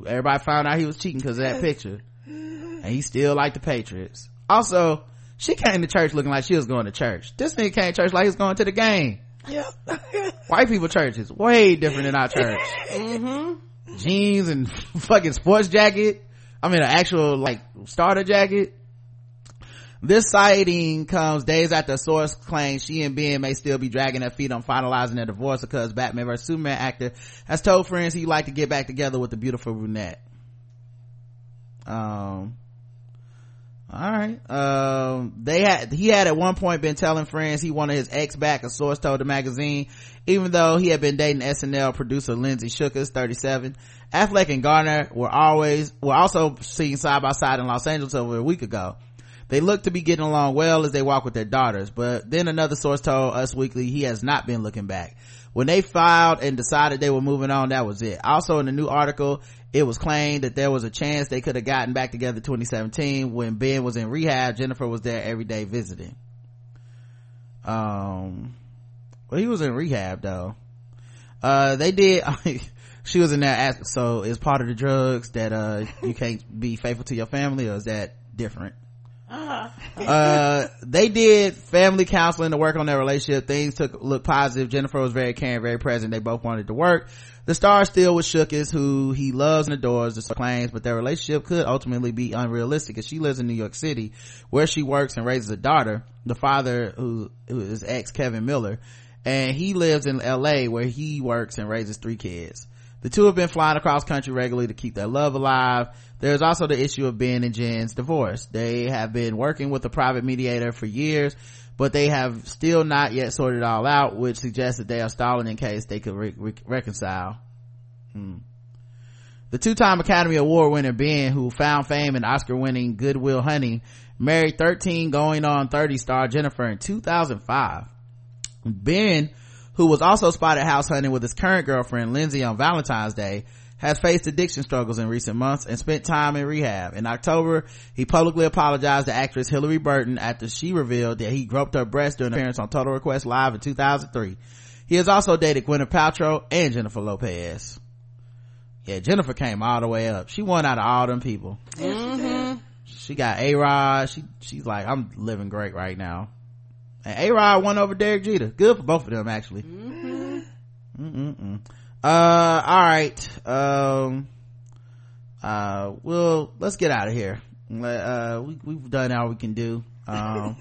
Everybody found out he was cheating because of that picture. And he still liked the Patriots. Also, she came to church looking like she was going to church. This nigga came to church like he was going to the game. Yeah. [laughs] White people churches way different than our church. Mm-hmm. Jeans and [laughs] fucking sports jacket. I mean, an actual like starter jacket. This sighting comes days after source claims she and Ben may still be dragging their feet on finalizing their divorce because Batman vs Superman actor has told friends he'd like to get back together with the beautiful brunette. Um, all right. Um, they had, he had at one point been telling friends he wanted his ex back, a source told the magazine, even though he had been dating SNL producer Lindsay Shookus, 37. Affleck and Garner were always, were also seen side by side in Los Angeles over a week ago. They look to be getting along well as they walk with their daughters, but then another source told Us Weekly he has not been looking back. When they filed and decided they were moving on, that was it. Also in the new article, it was claimed that there was a chance they could have gotten back together 2017 when Ben was in rehab. Jennifer was there every day visiting. Um, well, he was in rehab though. Uh, they did, [laughs] she was in there so is part of the drugs that, uh, you can't be faithful to your family or is that different? [laughs] uh they did family counseling to work on their relationship. Things took look positive. Jennifer was very caring very present. They both wanted to work. The star still with Shookus, who he loves and adores the claims but their relationship could ultimately be unrealistic. As she lives in new york city where she works and raises a daughter the father who, who is ex kevin miller. And he lives in la where he works and raises three kids. The two have been flying across country regularly to keep their love alive. There's also the issue of Ben and Jen's divorce. They have been working with a private mediator for years, but they have still not yet sorted it all out, which suggests that they are stalling in case they could re- re- reconcile. Hmm. The two-time Academy Award winner Ben, who found fame in Oscar-winning Good Will Hunting, married 13 going on 30 star Jennifer in 2005. Ben who was also spotted house hunting with his current girlfriend Lindsay on Valentine's Day, has faced addiction struggles in recent months and spent time in rehab. In October, he publicly apologized to actress Hilarie Burton after she revealed that he groped her breast during an appearance on Total Request Live in 2003. He has also dated Gwyneth Paltrow and Jennifer Lopez. Yeah, Jennifer came all the way up. She won out of all them people. Mm-hmm. She got A-Rod. She, she's like, I'm living great right now and A-Rod won over Derek Jeter. Good for both of them, actually. Mm-hmm. Uh, all right. Um, uh, well, let's get out of here. Uh, we, we've done all we can do. Um,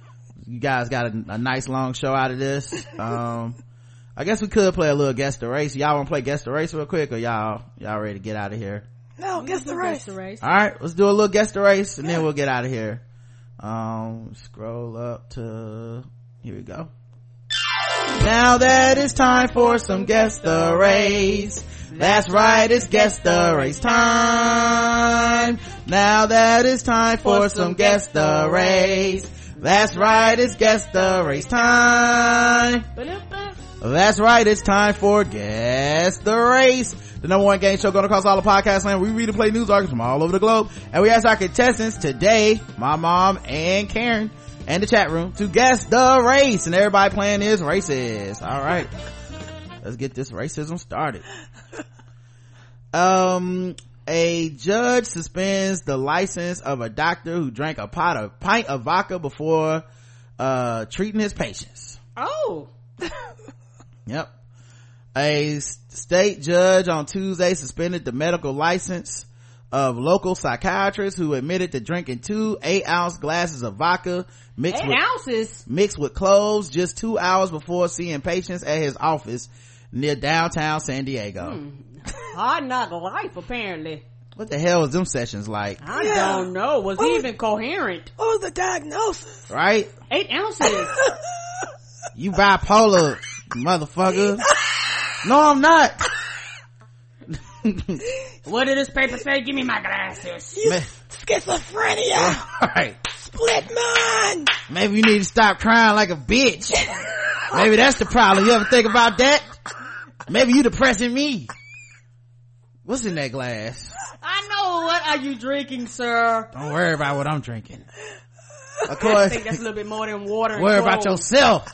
[laughs] you guys got a, a, nice long show out of this. Um, I guess we could play a little guess the race. Y'all want to play guess the race real quick, or y'all y'all ready to get out of here? No, guess the race. Guess the race. All right, let's do a little guess the race, and then we'll get out of here um scroll up to here we go now that it's time for some guess the race. That's right it's guess the race time. Now that it's time for some guess the race. That's right it's guess the race time. That's right it's time for guess the race. The number one game show going across all the podcast land. We read and play news articles from all over the globe. And we ask our contestants today, my mom and Karen, and the chat room to guess the race. And everybody playing is racist. All right. Let's get this racism started. [laughs] Um, a judge suspends the license of a doctor who drank a pot of pint of vodka before uh treating his patients. Oh. [laughs] yep a state judge on tuesday suspended the medical license of local psychiatrists who admitted to drinking two eight ounce glasses of vodka mixed eight with, ounces? mixed with cloves just two hours before seeing patients at his office near downtown san diego. Hmm. hard knock life apparently. What the hell was them sessions like? I yeah. don't know. Was what he was, even coherent? what was the diagnosis? Right? Eight ounces. You bipolar, motherfucker. [laughs] No, I'm not. [laughs] what did this paper say? Give me my glasses. You schizophrenia. Alright. Split mind. Maybe you need to stop crying like a bitch. Maybe that's the problem. You ever think about that? Maybe you depressing me. What's in that glass? I know. What are you drinking, sir? Don't worry about what I'm drinking. Of [laughs] course. I think that's a little bit more than water. and worry about yourself.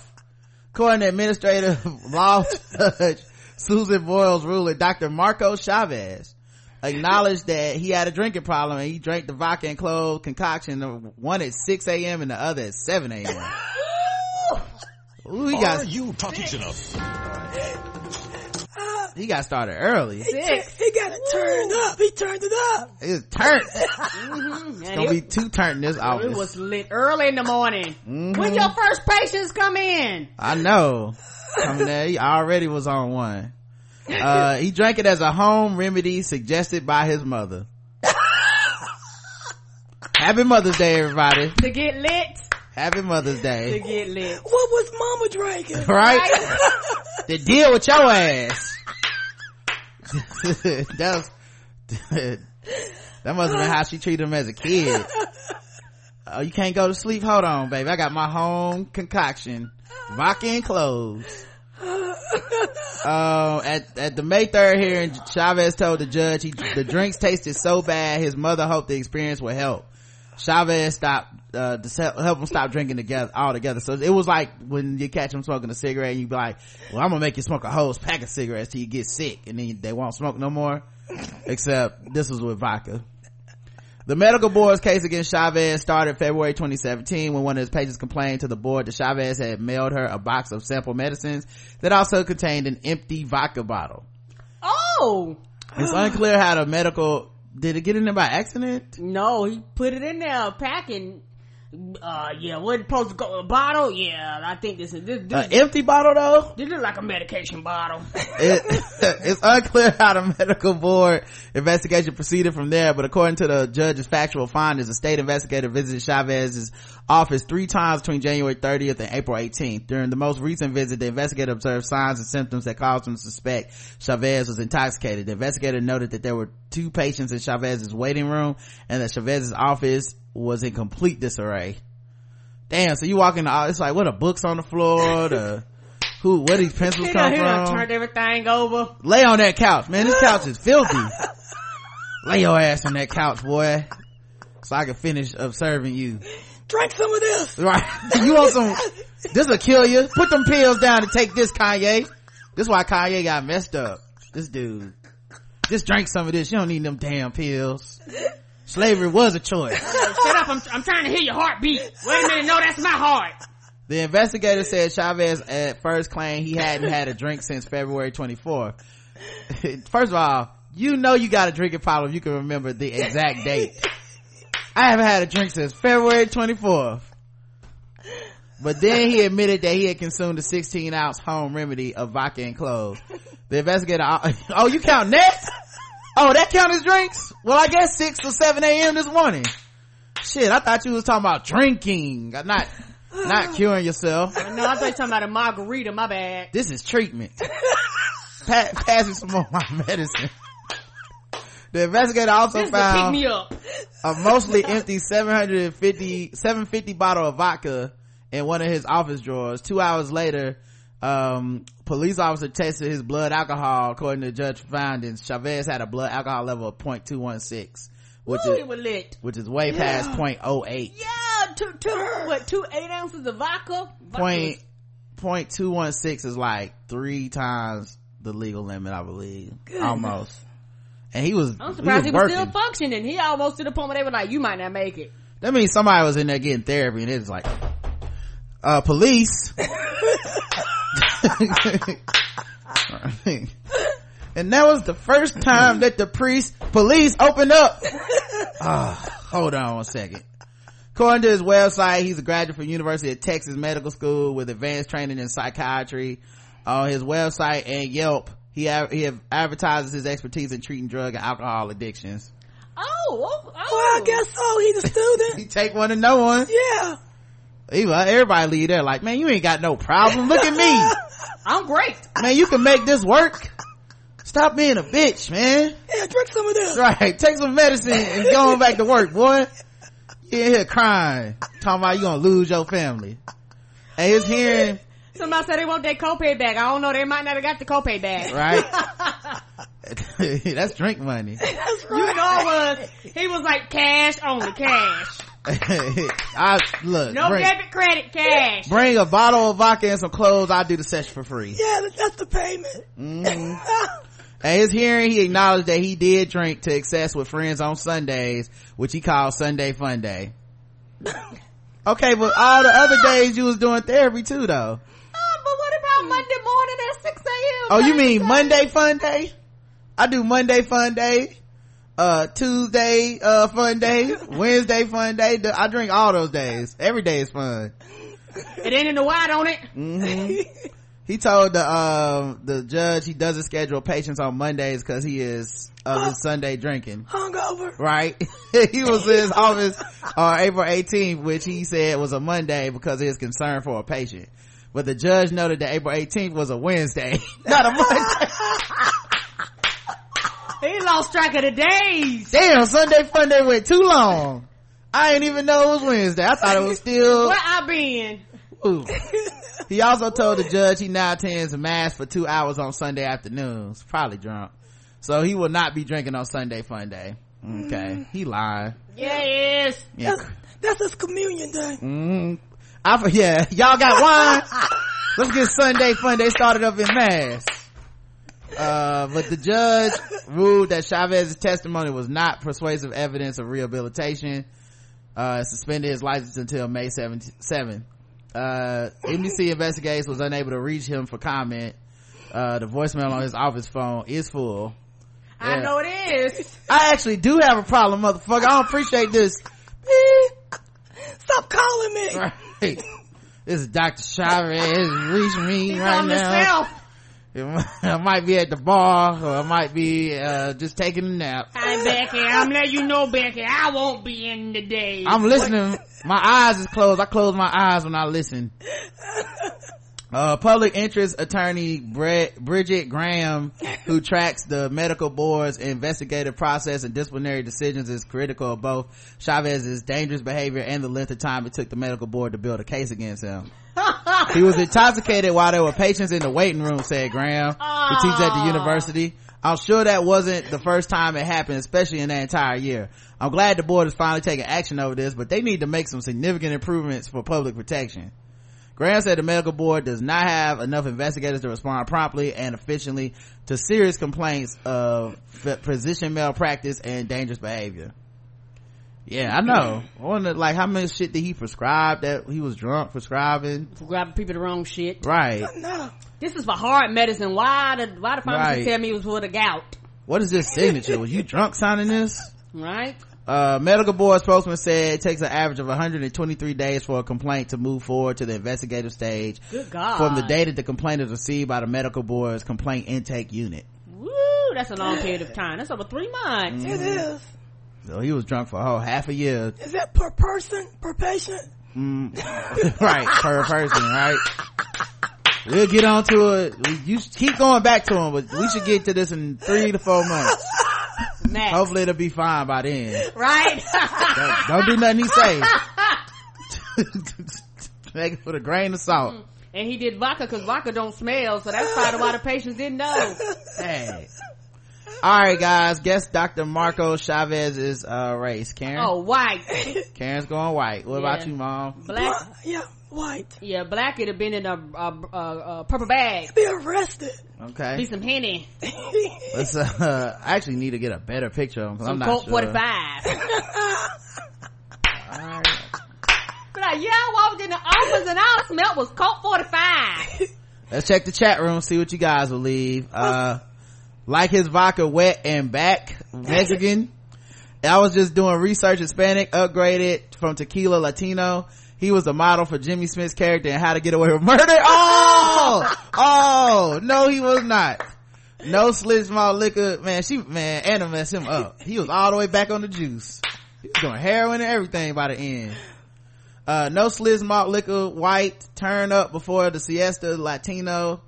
According to administrative law [laughs] judge Susan Boyle's ruler, Dr. Marco Chavez acknowledged that he had a drinking problem and he drank the vodka and clove concoction, the one at 6 a.m. and the other at 7 a.m. Ooh, he got, Are you talking enough? he got started early. He, he got it turned up. He turned it up. It's turned. Mhm. It's gonna it- be two turned in this It was lit early in the morning. Mhm. When your first patients come in. I know. Coming there, he already was on one. Uh, he drank it as a home remedy suggested by his mother. Happy Mother's Day, everybody. To get lit. Happy Mother's Day. To get lit. What was mama drinking? Right? [laughs] to deal with your ass. [laughs] that was, that must have been how she treated him as a kid. Oh, you can't go to sleep? Hold on, baby. I got my home concoction. Vodka and cloves. Uh, at, at the May 3rd hearing, Chavez told the judge he, the drinks tasted so bad his mother hoped the experience would help. Chavez stopped, uh, to help him stop drinking together, altogether. So it was like when you catch him smoking a cigarette and you be like, well, I'm gonna make you smoke a whole pack of cigarettes till you get sick and then they won't smoke no more. Except this was with vodka. The medical board's case against Chavez started February 2017 when one of his patients complained to the board that Chavez had mailed her a box of sample medicines that also contained an empty vodka bottle. Oh! It's unclear how the medical, did it get in there by accident? No, he put it in there, packing. Uh, yeah, what it supposed to go, a bottle? Yeah, I think this is, this, this, An empty bottle though? this look like a medication bottle. [laughs] it, [laughs] it's unclear how the medical board investigation proceeded from there, but according to the judge's factual findings, a state investigator visited Chavez's office three times between January 30th and April 18th. During the most recent visit, the investigator observed signs and symptoms that caused him to suspect Chavez was intoxicated. The investigator noted that there were two patients in Chavez's waiting room and that Chavez's office was in complete disarray. Damn, so you walk in the, it's like, what, the books on the floor, the, who, where these pencils He come done, he done from? turned everything over. lay on that couch man this couch is filthy lay your ass on that couch boy so i can finish observing you Drink some of this. right you want some this will kill you put them pills down and take this kanye this why kanye got messed up this dude just drink some of this you don't need them damn pills slavery was a choice [laughs] Shut up, I'm, I'm trying to hear your heartbeat. Wait a minute, no, that's my heart. The investigator said Chavez at first claimed he hadn't had a drink since February 24th. [laughs] First of all, you know you got a drinking problem you can remember the exact date. I haven't had a drink since February 24th. But then he admitted that he had consumed a 16 ounce home remedy of vodka and cloves. The investigator, uh, [laughs] oh, you count that? Oh, that count as drinks? Well, I guess 6 or 7 a.m. this morning. Shit, I thought you was talking about drinking, uh, not, not [sighs] curing yourself. No, I thought you were talking about a margarita, my bad. This is treatment. pa- passing some more of my medicine. The investigator also This is to pick found me up. a mostly empty 750, 750 bottle of vodka in one of his office drawers. Two hours later, um, police officer tested his blood alcohol. According to judge findings, Chavez had a blood alcohol level of 0.216, which Ooh, is, was which is way past Yeah. 0.08. Yeah, two, two, [sighs] what, two eight ounces of vodka? Vodka point one six is like three times the legal limit, I believe, Goodness. almost. And he was, I'm surprised he was, working. still functioning. He almost to the point where they were like, you might not make it. That means somebody was in there getting therapy, and it's like, uh, police. and that was the first time that the priest police opened up. Ah, hold on one second. According to his website, he's a graduate from University of Texas Medical School with advanced training in psychiatry. On his website and Yelp, he he advertises his expertise in treating drug and alcohol addictions. Oh, oh, oh. Well, I guess so. He's a student. [laughs] he take one and no one. yeah. Wa- everybody leave there like, man, you ain't got no problem. Look at me. [laughs] I'm great. Man, you can make this work. Stop being a bitch, man. Yeah, drink some of this. Right. Take some medicine and go on back to work, boy. You in here crying. Talking about you gonna lose your family. Hey, his hearing, Somebody said they want their copay back. I don't know. They might not have got the copay back. right? [laughs] That's drink money. You know, it was he was like cash only, cash. [laughs] I look. No bring, debit, credit, cash. bring a bottle of vodka and some clothes. I'll do the session for free. Yeah, that- that's the payment. [laughs] Mhm. At his hearing, he acknowledged that he did drink to excess with friends on Sundays, which he called Sunday Fun Day. okay, but all the other days you was doing therapy too, though. Oh, but what about Monday morning at 6 a.m.? Oh, you mean Monday Fun Day? I do Monday Fun Day, uh, Tuesday, uh, Fun Day, Wednesday Fun Day. I drink all those days. Every day is fun. It ain't in the white on it. hmm he told the um the judge he doesn't schedule patients on Mondays because he is of his Sunday drinking. Hungover. Right? [laughs] he was in his office on April 18th, which he said was a Monday because of his concern for a patient. But the judge noted that April 18th was a Wednesday, [laughs] not a Monday. [laughs] He lost track of the days. Damn, Sunday fun day went too long. I didn't even know it was Wednesday. I thought it was still. [laughs] Where I been? Ooh. He also told the judge he now attends mass for two hours on Sunday afternoons. Probably drunk. So he will not be drinking on Sunday fun day. Okay. He lied. Yeah, he is. Yeah. That's, that's his communion day. Mm. I, for- yeah. Y'all got wine? [laughs] Let's get Sunday fun day started up in mass. Uh, but the judge ruled that Chavez's testimony was not persuasive evidence of rehabilitation. Uh, suspended his license until May 7th. Uh, NBC Investigates was unable to reach him for comment. Uh, the voicemail on his office phone is full. I know it is. I actually do have a problem, motherfucker. I don't appreciate this. [laughs] Stop calling me. Right. This is Dr. Chavez reaching me He's right now. Himself. It might- [laughs] I might be at the bar or I might be, uh, just taking a nap. Hi, Becky. I'm letting you know, Becky. I won't be in today. I'm listening. My eyes is closed. I close my eyes when I listen. [laughs] Uh, public interest attorney Brett, Bridget Graham, who tracks the medical board's investigative process and disciplinary decisions, is critical of both Chavez's dangerous behavior and the length of time it took the medical board to build a case against him. [laughs] he was intoxicated while there were patients in the waiting room, said Graham, who teaches at the university. I'm sure that wasn't the first time it happened, especially in that entire year. I'm glad the board is finally taking action over this, but they need to make some significant improvements for public protection. Graham said the medical board does not have enough investigators to respond promptly and efficiently to serious complaints of physician malpractice and dangerous behavior. Yeah, I know. I wonder, like, how much shit did he prescribe that he was drunk prescribing? For grabbing people the wrong shit. Right. No. This is for hard medicine. Why the why the pharmacist Right. tell me it was for the gout? What is this signature? Was you drunk signing this? Right? Uh, medical board spokesman said it takes an average of 123 days for a complaint to move forward to the investigative stage Good God. from the date that the complaint is received by the medical board's complaint intake unit. Woo! That's a long period of time. That's over three months. It is. So he was drunk for a whole half a year. Is that per person, per patient? Mm, [laughs] right, per person, right? We'll get on to it. We- You keep going back to him, but we should get to this in three to four months. Max. Hopefully it'll be fine by then. Right? Don't, don't do nothing he say. [laughs] Take it with a grain of salt. and he did vodka because vodka don't smell, so that's probably why the patients didn't know. Hey. All right, guys. Guess Dr. Marco chavez is uh, race. Karen. Oh, white. [laughs] Karen's going white. What about you, mom? Black. Yeah, white. Yeah, black it'd have been in a, a, a, a purple bag. Be arrested. Okay. Be some henny. [laughs] Let's. Uh, I actually need to get a better picture of him 'cause I'm Some not Colt sure. 45. [laughs] But like, yeah, I walked in the office and all I smelled was Colt 45. Let's check the chat room. See what you guys will leave. Uh, like his vodka wet and back Mexican. I was just doing research. Hispanic upgraded from tequila Latino. He was the model for Jimmy Smits' character in How to Get Away with Murder. [laughs] Oh, oh, no, he was not. No slit small liquor. Man, she, man, Anna messed him up. He was all the way back on the juice. He was doing heroin and everything by the end. uh no sliz malt liquor white turn up before the siesta latino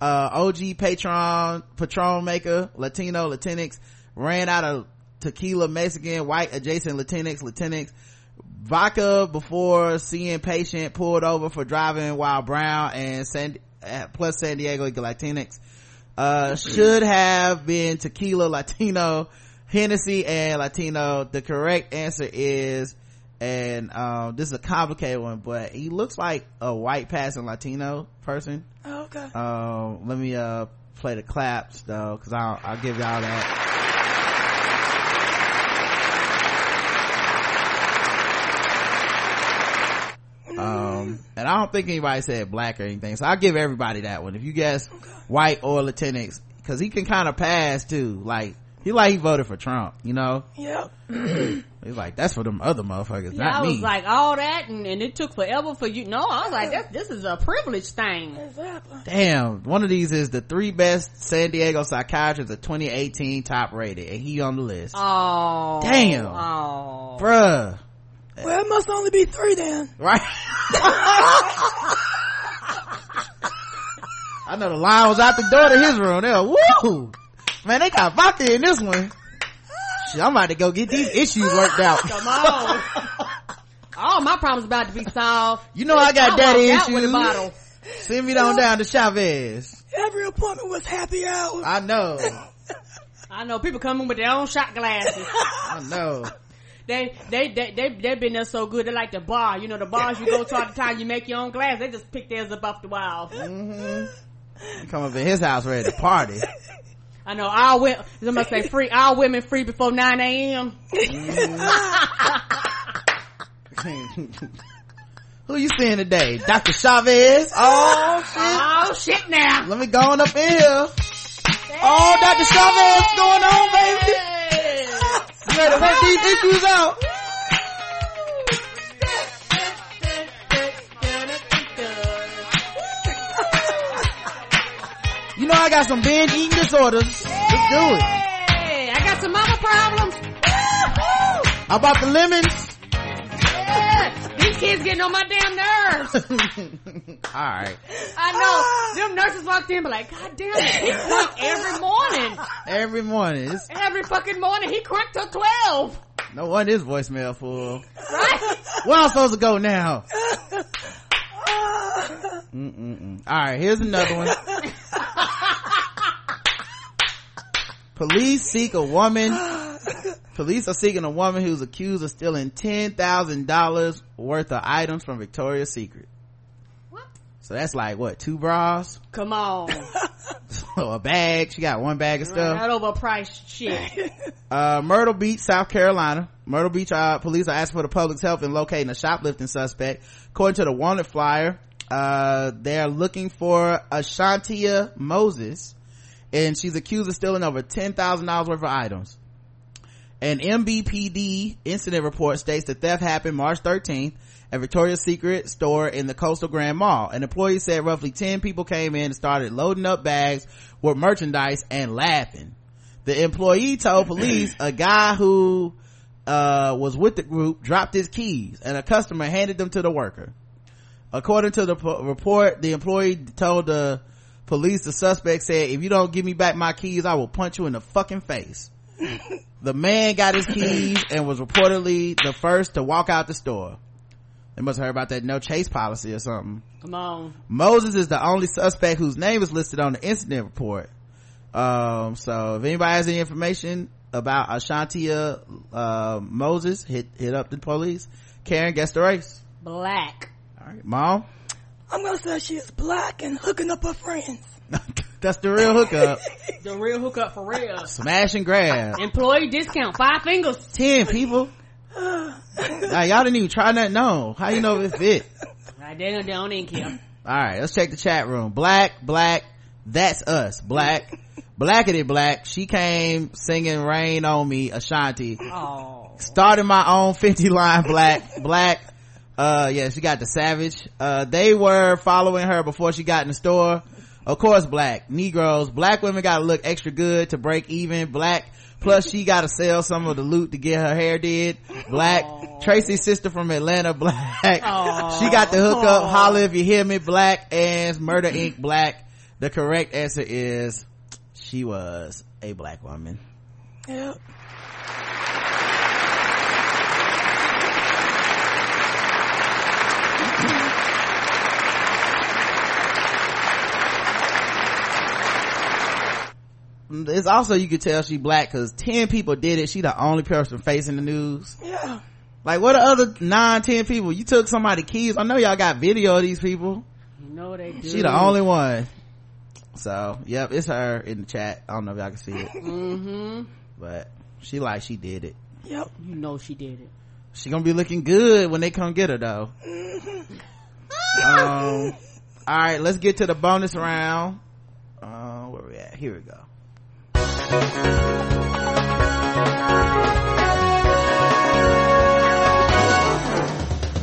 uh og patron patron maker latino latinx ran out of tequila mexican white adjacent latinx latinx vodka before seeing patient pulled over for driving while brown and san plus san diego latinx. Uh should have been tequila latino hennessy and latino. The correct answer is and um this is a complicated one but he looks like a white passing latino person. Oh, okay. um let me uh play the claps though because i'll i'll give y'all that. Um and i don't think anybody said black or anything so i'll give everybody that one. If you guess white or latinx because he can kind of pass too. Like he like he voted for trump you know Yep. [clears throat] he's like that's for them other motherfuckers Yeah, not I was me like all that, and, and it took forever for you. No, I was like, this, this is a privilege thing. Exactly. damn one of these is the three best san diego psychiatrists of 2018 top rated and he on the list Oh, Damn. Oh, bruh Well, it must only be three then. right [laughs] I know the line was out the door to his room. They were, woo! Man, they got vodka in this one. Shit, I'm about to go get these issues worked out. [laughs] come on. All my problems about to be solved. You know I got I daddy walked out with a issues. bottle. Send me on down to Chavez. Every appointment was happy hour. I know. I know people coming with their own shot glasses. I know. They they they they they been there so good. They like the bar. You know the bars you go to all the time. You make your own glass. They just pick theirs up off the wall. Mm-hmm. You come up in his house ready to party. I know all women. Somebody say free. All women free before nine a.m. [laughs] Who you seeing today? Dr. Chavez? Oh shit. Oh shit! Now Let me go on up in here. Oh, Dr. Chavez, what's going on, baby? You to work these issues out? Know I got some binge eating disorders. Let's do it. I got some mama problems. How about the lemons? Yeah, these kids getting on my damn nerves. [laughs] Alright. I know. Ah! Them nurses walked in, but like, God damn it, he crunk every morning. Every morning. It's, Every fucking morning, he cranked till twelve. no one is voicemail full. Right? Where I'm supposed to go now? [laughs] [laughs] Mm-mm-mm. Alright, here's another one. Police seek a woman. Police are seeking a woman who's accused of stealing ten thousand dollars worth of items from Victoria's Secret. What? So that's like what, two bras? Come on. [laughs] [laughs] a bag. She got one bag of stuff. That overpriced shit. [laughs] uh myrtle beach south carolina myrtle beach uh, police are asking for the public's help in locating a shoplifting suspect according to the wanted flyer uh they're looking for ashantia moses and she's accused of stealing over ten thousand dollars worth of items an mbpd incident report states the theft happened march 13th at victoria's secret store in the coastal grand mall. An employee said roughly 10 people came in and started loading up bags with merchandise and laughing. The employee told police a guy who uh, was with the group dropped his keys and a customer handed them to the worker. According to the p- report the employee told the police the suspect said if you don't give me back my keys i will punch you in the fucking face. [laughs] The man got his keys and was reportedly the first to walk out the store they must have heard about that no chase policy or something Come on. Moses is the only suspect whose name is listed on the incident report. Um, so if anybody has any information about Ashantia, uh, Moses, hit, hit up the police. Karen, guess the race. Black. All right, mom. I'm gonna say she is black and hooking up her friends. [laughs] That's the real hookup. [laughs] The real hookup for real. Smash and grab. Employee discount. Five fingers. Ten people. Now y'all didn't even try that. No. How you know if it fit? They don't, don't even care. All right, let's check the chat room. Black, black, that's us. Black, blackity black. She came singing "Rain on Me," Ashanti. Oh. Started my own 50 line black, black. Uh, yeah, she got the savage. Uh, they were following her before she got in the store. Of course, black. Negroes. Black women gotta look extra good to break even. Black plus she gotta sell some of the loot to get her hair did. Black. Tracy's sister from atlanta [laughs] black. She got the hookup. Holla if you hear me black and murder inc. Black. The correct answer is she was a black woman. Yep. It's also you could tell she black because 10 people did it. She the only person facing the news. Yeah. like what the other nine ten people? You took somebody keys i know y'all got video of these people. You know they do. she the only one. So yep it's her in the chat. I don't know if y'all can see it. [laughs] Mm-hmm. but she like she did it. Yep. You know she did it. she gonna be looking good when they come get her though. Um all right let's get to the bonus round. Uh where we at? Here we go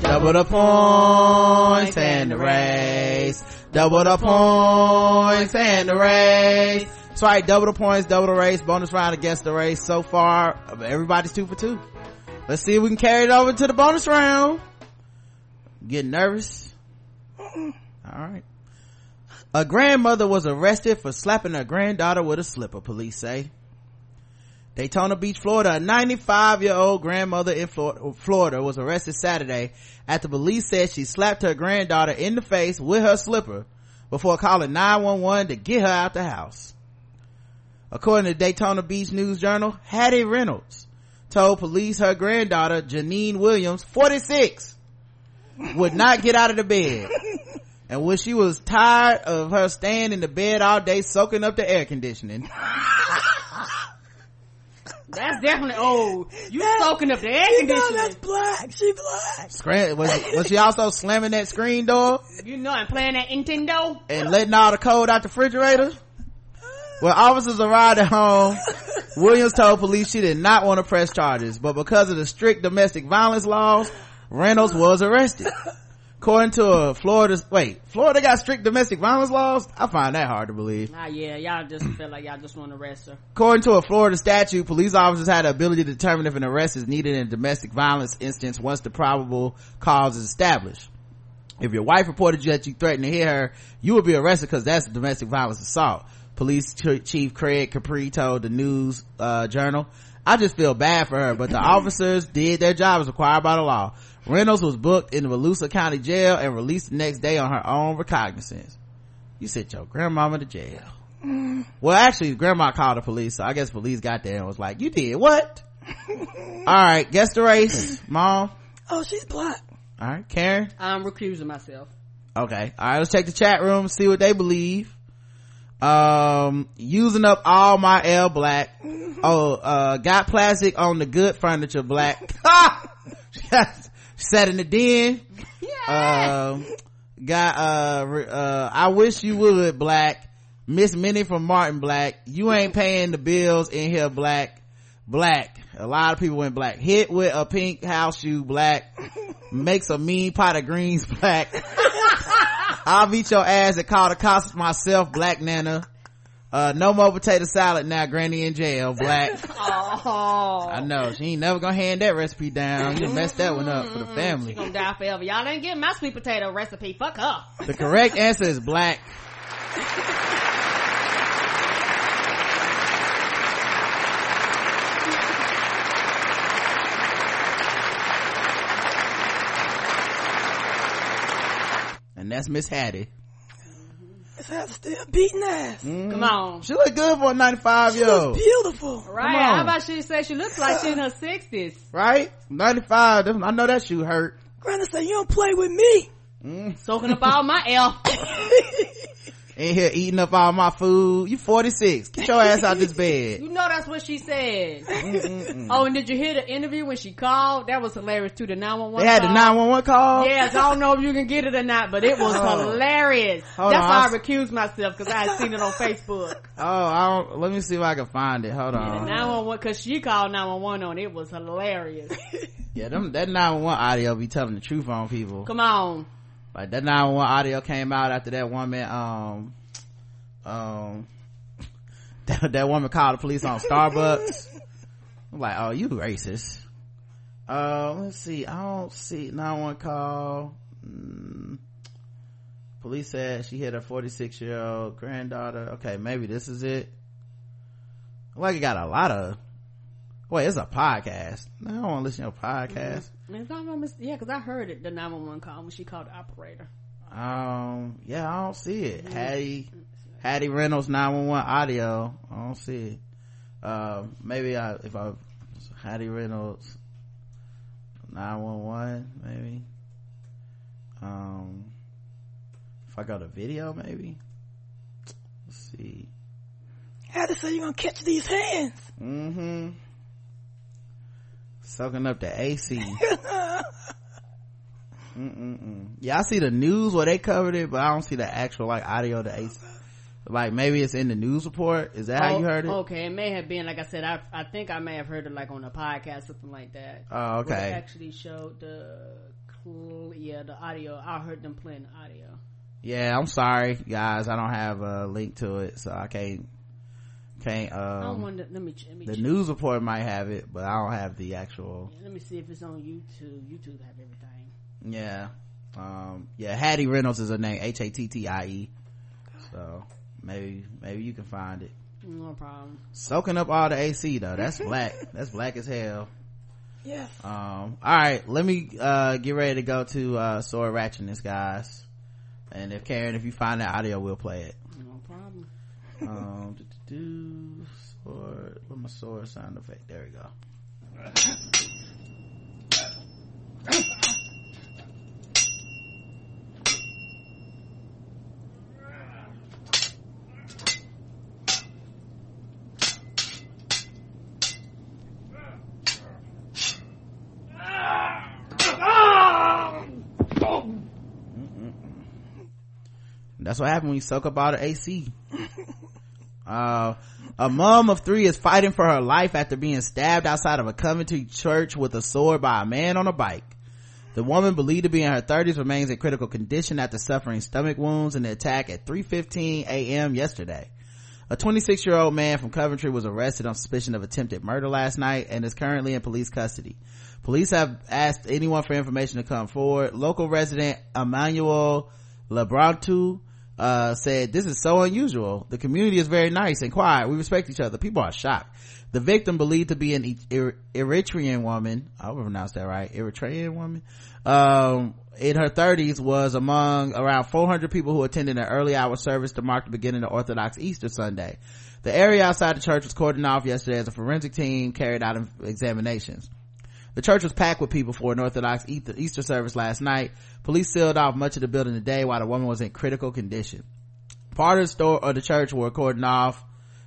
Double the points and the race. Double the points and the race. That's right, double the points, double the race, bonus round against the race. So far, everybody's two for two. Let's see if we can carry it over to the bonus round. Getting nervous? Alright. A grandmother was arrested for slapping her granddaughter with a slipper, police say. Daytona Beach, Florida, a 95 year old grandmother in Florida was arrested Saturday after police said she slapped her granddaughter in the face with her slipper before calling 911 to get her out the house. According to Daytona Beach News Journal, Hattie Reynolds told police her granddaughter, Janine Williams, 46, would not get out of the bed. And when she was tired of her staying in the bed all day soaking up the air conditioning, [laughs] That's definitely old. You soaking up the air You know that's black. She black. scram- was, was she also slamming that screen door You know, and playing that Nintendo. and letting all the cold out the refrigerator? When officers arrived at home, Williams told police she did not want to press charges, but because of the strict domestic violence laws, Reynolds was arrested. According to a Florida, wait, Florida got strict domestic violence laws? I find that hard to believe. Ah, yeah, y'all just [clears throat] feel like y'all just want to arrest her. According to a Florida statute, police officers had the ability to determine if an arrest is needed in a domestic violence instance once the probable cause is established. If your wife reported you that you threatened to hit her, you would be arrested because that's a domestic violence assault. Police Chief Craig Capri told the News uh, Journal, I just feel bad for her, but the [clears throat] officers did their job as required by the law. Reynolds was booked in the Volusia County Jail and released the next day on her own recognizance. You sent your grandmama to jail. Well, actually, grandma called the police, so I guess police got there and was like, you did what? [laughs] All right, guess the race, mom. Oh, she's black. All right, Karen. I'm recusing myself. Okay. All right, let's check the chat room, see what they believe. Um, using up all my L black. Oh, uh, got plastic on the good furniture black. [laughs] Set in the den. Um, got, uh, uh, I wish you would black. Miss Minnie from Martin black. You ain't paying the bills in here black. Black. A lot of people went black. Hit with a pink house shoe black. Makes a mean pot of greens [laughs] black. I'll beat your ass and call the cops myself, black nana. Uh, no more potato salad now, granny in jail, black. [laughs] Oh. I know, she ain't never gonna hand that recipe down. You messed that one up for the family. She gonna die forever. Y'all ain't getting my sweet potato recipe. Fuck her. The correct answer is black. And that's Miss Hattie. Miss Hattie still beating ass. Mm-hmm. Come on. She look good for a 95 She year old. beautiful. Right? How about she say she looks like she in her sixties? [laughs] Right? 95. I know that shoe hurt. Granny said, you don't play with me. Mm. Soaking up all my L. [laughs] In here eating up all my food. You 46. Get your ass out this [laughs] bed. You know that's what she said. Oh, and did you hear the interview when she called? That was hilarious too. The 911 They had the 911 call? Yes, I don't know if you can get it or not, but it was Oh. hilarious. Hold That's on, why I recused myself because I had seen it on Facebook. [laughs] Oh, I don't, let me see if I can find it. Hold The on. 911, cause she called 911 on it. It was hilarious. [laughs] Yeah, them, that 911 audio be telling the truth on people. Come on. Like that 911 audio came out after that woman, um, um, [laughs] that, that woman called the police on Starbucks. [laughs] I'm like, oh, you racist. Uh, let's see. I don't see 911 call. Mm. Police said she hit her 46 year old granddaughter. Okay, maybe this is it. Like it got a lot of. Wait, it's a podcast. I don't want to listen to a podcast. It's not my mis- yeah, because I heard it, the 911 call when she called the operator. Um, yeah, I don't see it. Hattie, Hattie Reynolds 911 audio. I don't see it. Um, maybe I, if I, Hattie Reynolds 911, maybe. Um, if I go to video, maybe. Let's see. How to say you gonna catch these hands? Mm-hmm. Soaking up the AC. [laughs] Mm-mm-mm. Yeah, I see the news where they covered it, but I don't see the actual like audio of the AC. Like maybe it's in the news report. Is that how Oh, you heard it? Okay, it may have been like I said. I I think I may have heard it like on a podcast, something like that. Oh, okay. Where they actually showed the yeah the audio. I heard them playing the audio. Yeah, I'm sorry, guys. I don't have a link to it, so I can't I Um, wonder. Let me let me the check. news report might have it, but I don't have the actual. Let me see if it's on YouTube. YouTube have everything. Yeah, um, yeah. Hattie Reynolds is her name. H A T T I E. So maybe maybe you can find it. No problem. Soaking up all the AC though. That's black. [laughs] That's black as hell. Yes. Um, all right, let me uh get ready to go to uh sword ratchetness, guys. And if Karen, if you find that audio, we'll play it. No problem. Um, do, sword. with my sword sound effect? There we go. That's what happened when you soak up all the AC. Uh, a mom of three is fighting for her life after being stabbed outside of a Coventry church with a sword by a man on a bike. The woman believed to be in her 30s remains in critical condition after suffering stomach wounds in the attack at 3.15 a.m. yesterday. A 26 year old man from Coventry was arrested on suspicion of attempted murder last night and is currently in police custody. Police have asked anyone for information to come forward. Local resident Emmanuel Lebrantu uh, said, this is so unusual. The community is very nice and quiet. We respect each other. People are shocked. The victim believed to be an Er- Eritrean woman. I will pronounce that right. Eritrean woman. Um, in her thirties was among around 400 people who attended an early hour service to mark the beginning of Orthodox Easter Sunday. The area outside the church was cordoned off yesterday as a forensic team carried out examinations. The church was packed with people for an Orthodox Easter service last night. Police sealed off much of the building today while the woman was in critical condition. Part of the store or the church were cordoned off.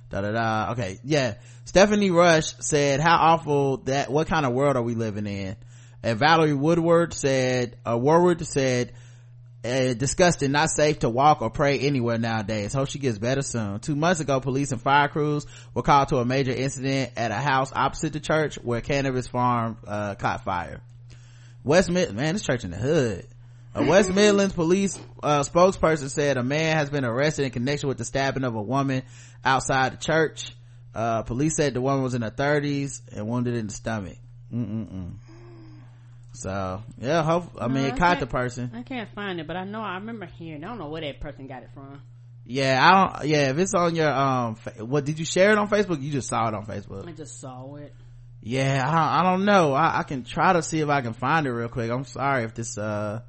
Da da da. Okay, yeah. Stephanie Rush said, "How awful that! What kind of world are we living in?" And Valerie Woodward said, uh, "Woodward said." Uh, disgusting, not safe to walk or pray anywhere nowadays. Hope she gets better soon. Two months ago, police and fire crews were called to a major incident at a house opposite the church where cannabis farm uh, caught fire. West Mid, man, this church in the hood. A West [laughs] Midlands police uh, spokesperson said a man has been arrested in connection with the stabbing of a woman outside the church. Uh, police said the woman was in her thirties and wounded in the stomach. Mm-mm-mm. So yeah, hope I mean No, it caught the person. I can't find it, but I know I remember hearing. I don't know where that person got it from. Yeah, I don't. Yeah, if it's on your um, fa- what did you share it on Facebook? You just saw it on Facebook. I just saw it. Yeah, I don't, I don't know. I, I can try to see if I can find it real quick. I'm sorry if this uh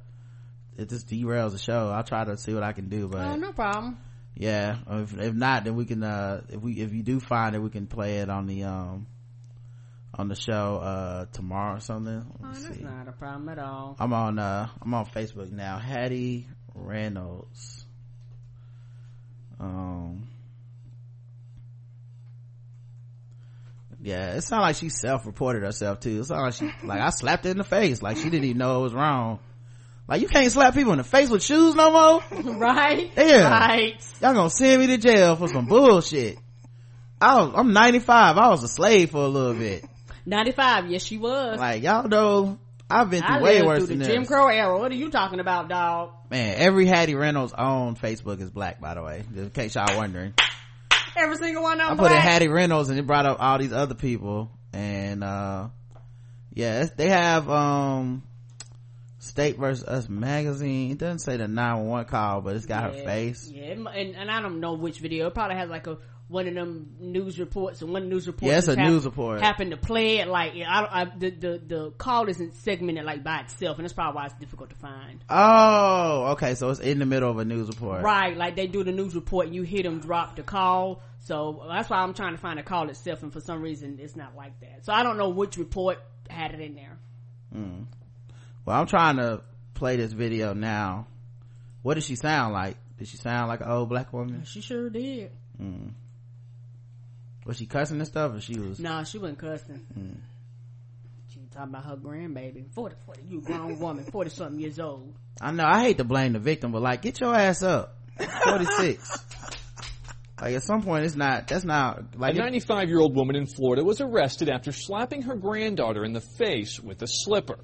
if this derails the show. I'll try to see what I can do. But Oh, no problem. yeah, if, if not, then we can uh if we if you do find it, we can play it on the um on the show uh tomorrow or something. Oh, that's see. not a problem at all. I'm on uh I'm on Facebook now. Hattie Reynolds. Um Yeah, it sounded like she self-reported herself too. It sounded like she like I slapped her in the face, like she didn't even know it was wrong. Like you can't slap people in the face with shoes no more. [laughs] right? Yeah. Right. Y'all gonna send me to jail for some bullshit. I was, I'm 95. I was a slave for a little bit. 95. Yes, she was. Like y'all know, I've been I through way worse through than the. Jim Crow era. What are you talking about, dog? Man, every Hattie Reynolds on Facebook is black, by the way, in case y'all wondering. Every single one of I them put in. Hattie Reynolds and it brought up all these other people. and uh yeah they have um state versus us magazine it doesn't say the 911 call but it's got yeah, her face yeah and, and i don't know which video it probably has like a one of them news reports and one news report Yeah, it's a news report. happened to play it like I, I, the, the the call isn't segmented like by itself and that's probably why it's difficult to find. Oh okay so it's in the middle of a news report. Right like they do the news report and you hear them drop the call so that's why i'm trying to find the call itself and for some reason it's not like that. So i don't know which report had it in there. Mm. well i'm trying to play this video now. What does she sound like? Did she sound like an old black woman? She sure did. Mm. Was she cussing and stuff or she was nah she wasn't cussing Mm. she was talking about her grandbaby 40 40 you a grown woman 40 something years old i know i hate to blame the victim but like get your ass up 46 like at some point it's not that's not like a 95 year old woman in Florida was arrested after slapping her granddaughter in the face with a slipper.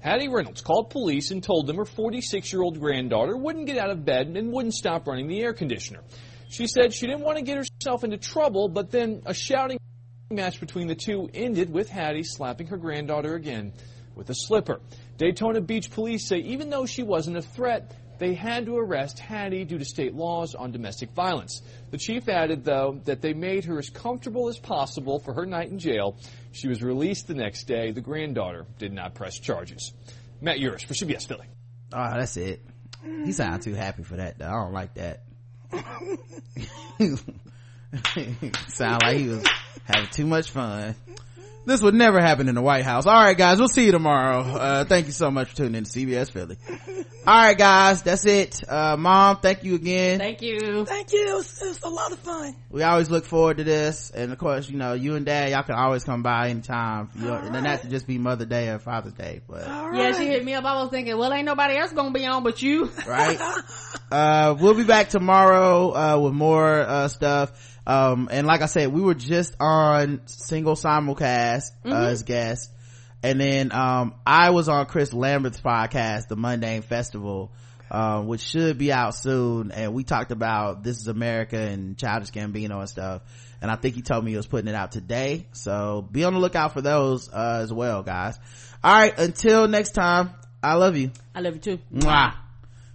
Hattie Reynolds called police and told them her 46 year old granddaughter wouldn't get out of bed and wouldn't stop running the air conditioner. She said she didn't want to get herself into trouble, but then a shouting match between the two ended with Hattie slapping her granddaughter again with a slipper. Daytona Beach police say even though she wasn't a threat, they had to arrest Hattie due to state laws on domestic violence. The chief added, though, that they made her as comfortable as possible for her night in jail. She was released the next day. The granddaughter did not press charges. Matt Urish for CBS Philly. oh that's it he sounded too happy for that though. i don't like that [laughs] sound like he was having too much fun this would never happen in the white house. All right guys we'll see you tomorrow. Uh, thank you so much for tuning in to cbs philly. [laughs] All right guys that's it. Uh, mom thank you again. Thank you. Thank you. It was, it was a lot of fun. we always look forward to this. And of course you know you and dad y'all can always come by anytime. You know, and then not to just be mother day or father's day but yeah she hit me up. I was thinking well ain't nobody else gonna be on but you. Right? [laughs] Uh we'll be back tomorrow uh with more uh stuff um and like i said we were just on single simulcast uh, Mhm. as guests. And then um i was on chris lambert's podcast the mundane festival um which should be out soon. And we talked about this is america and childish gambino and stuff. And i think he told me he was putting it out today. So be on the lookout for those uh as well guys. All right until next time i love you. I love you too. Mwah.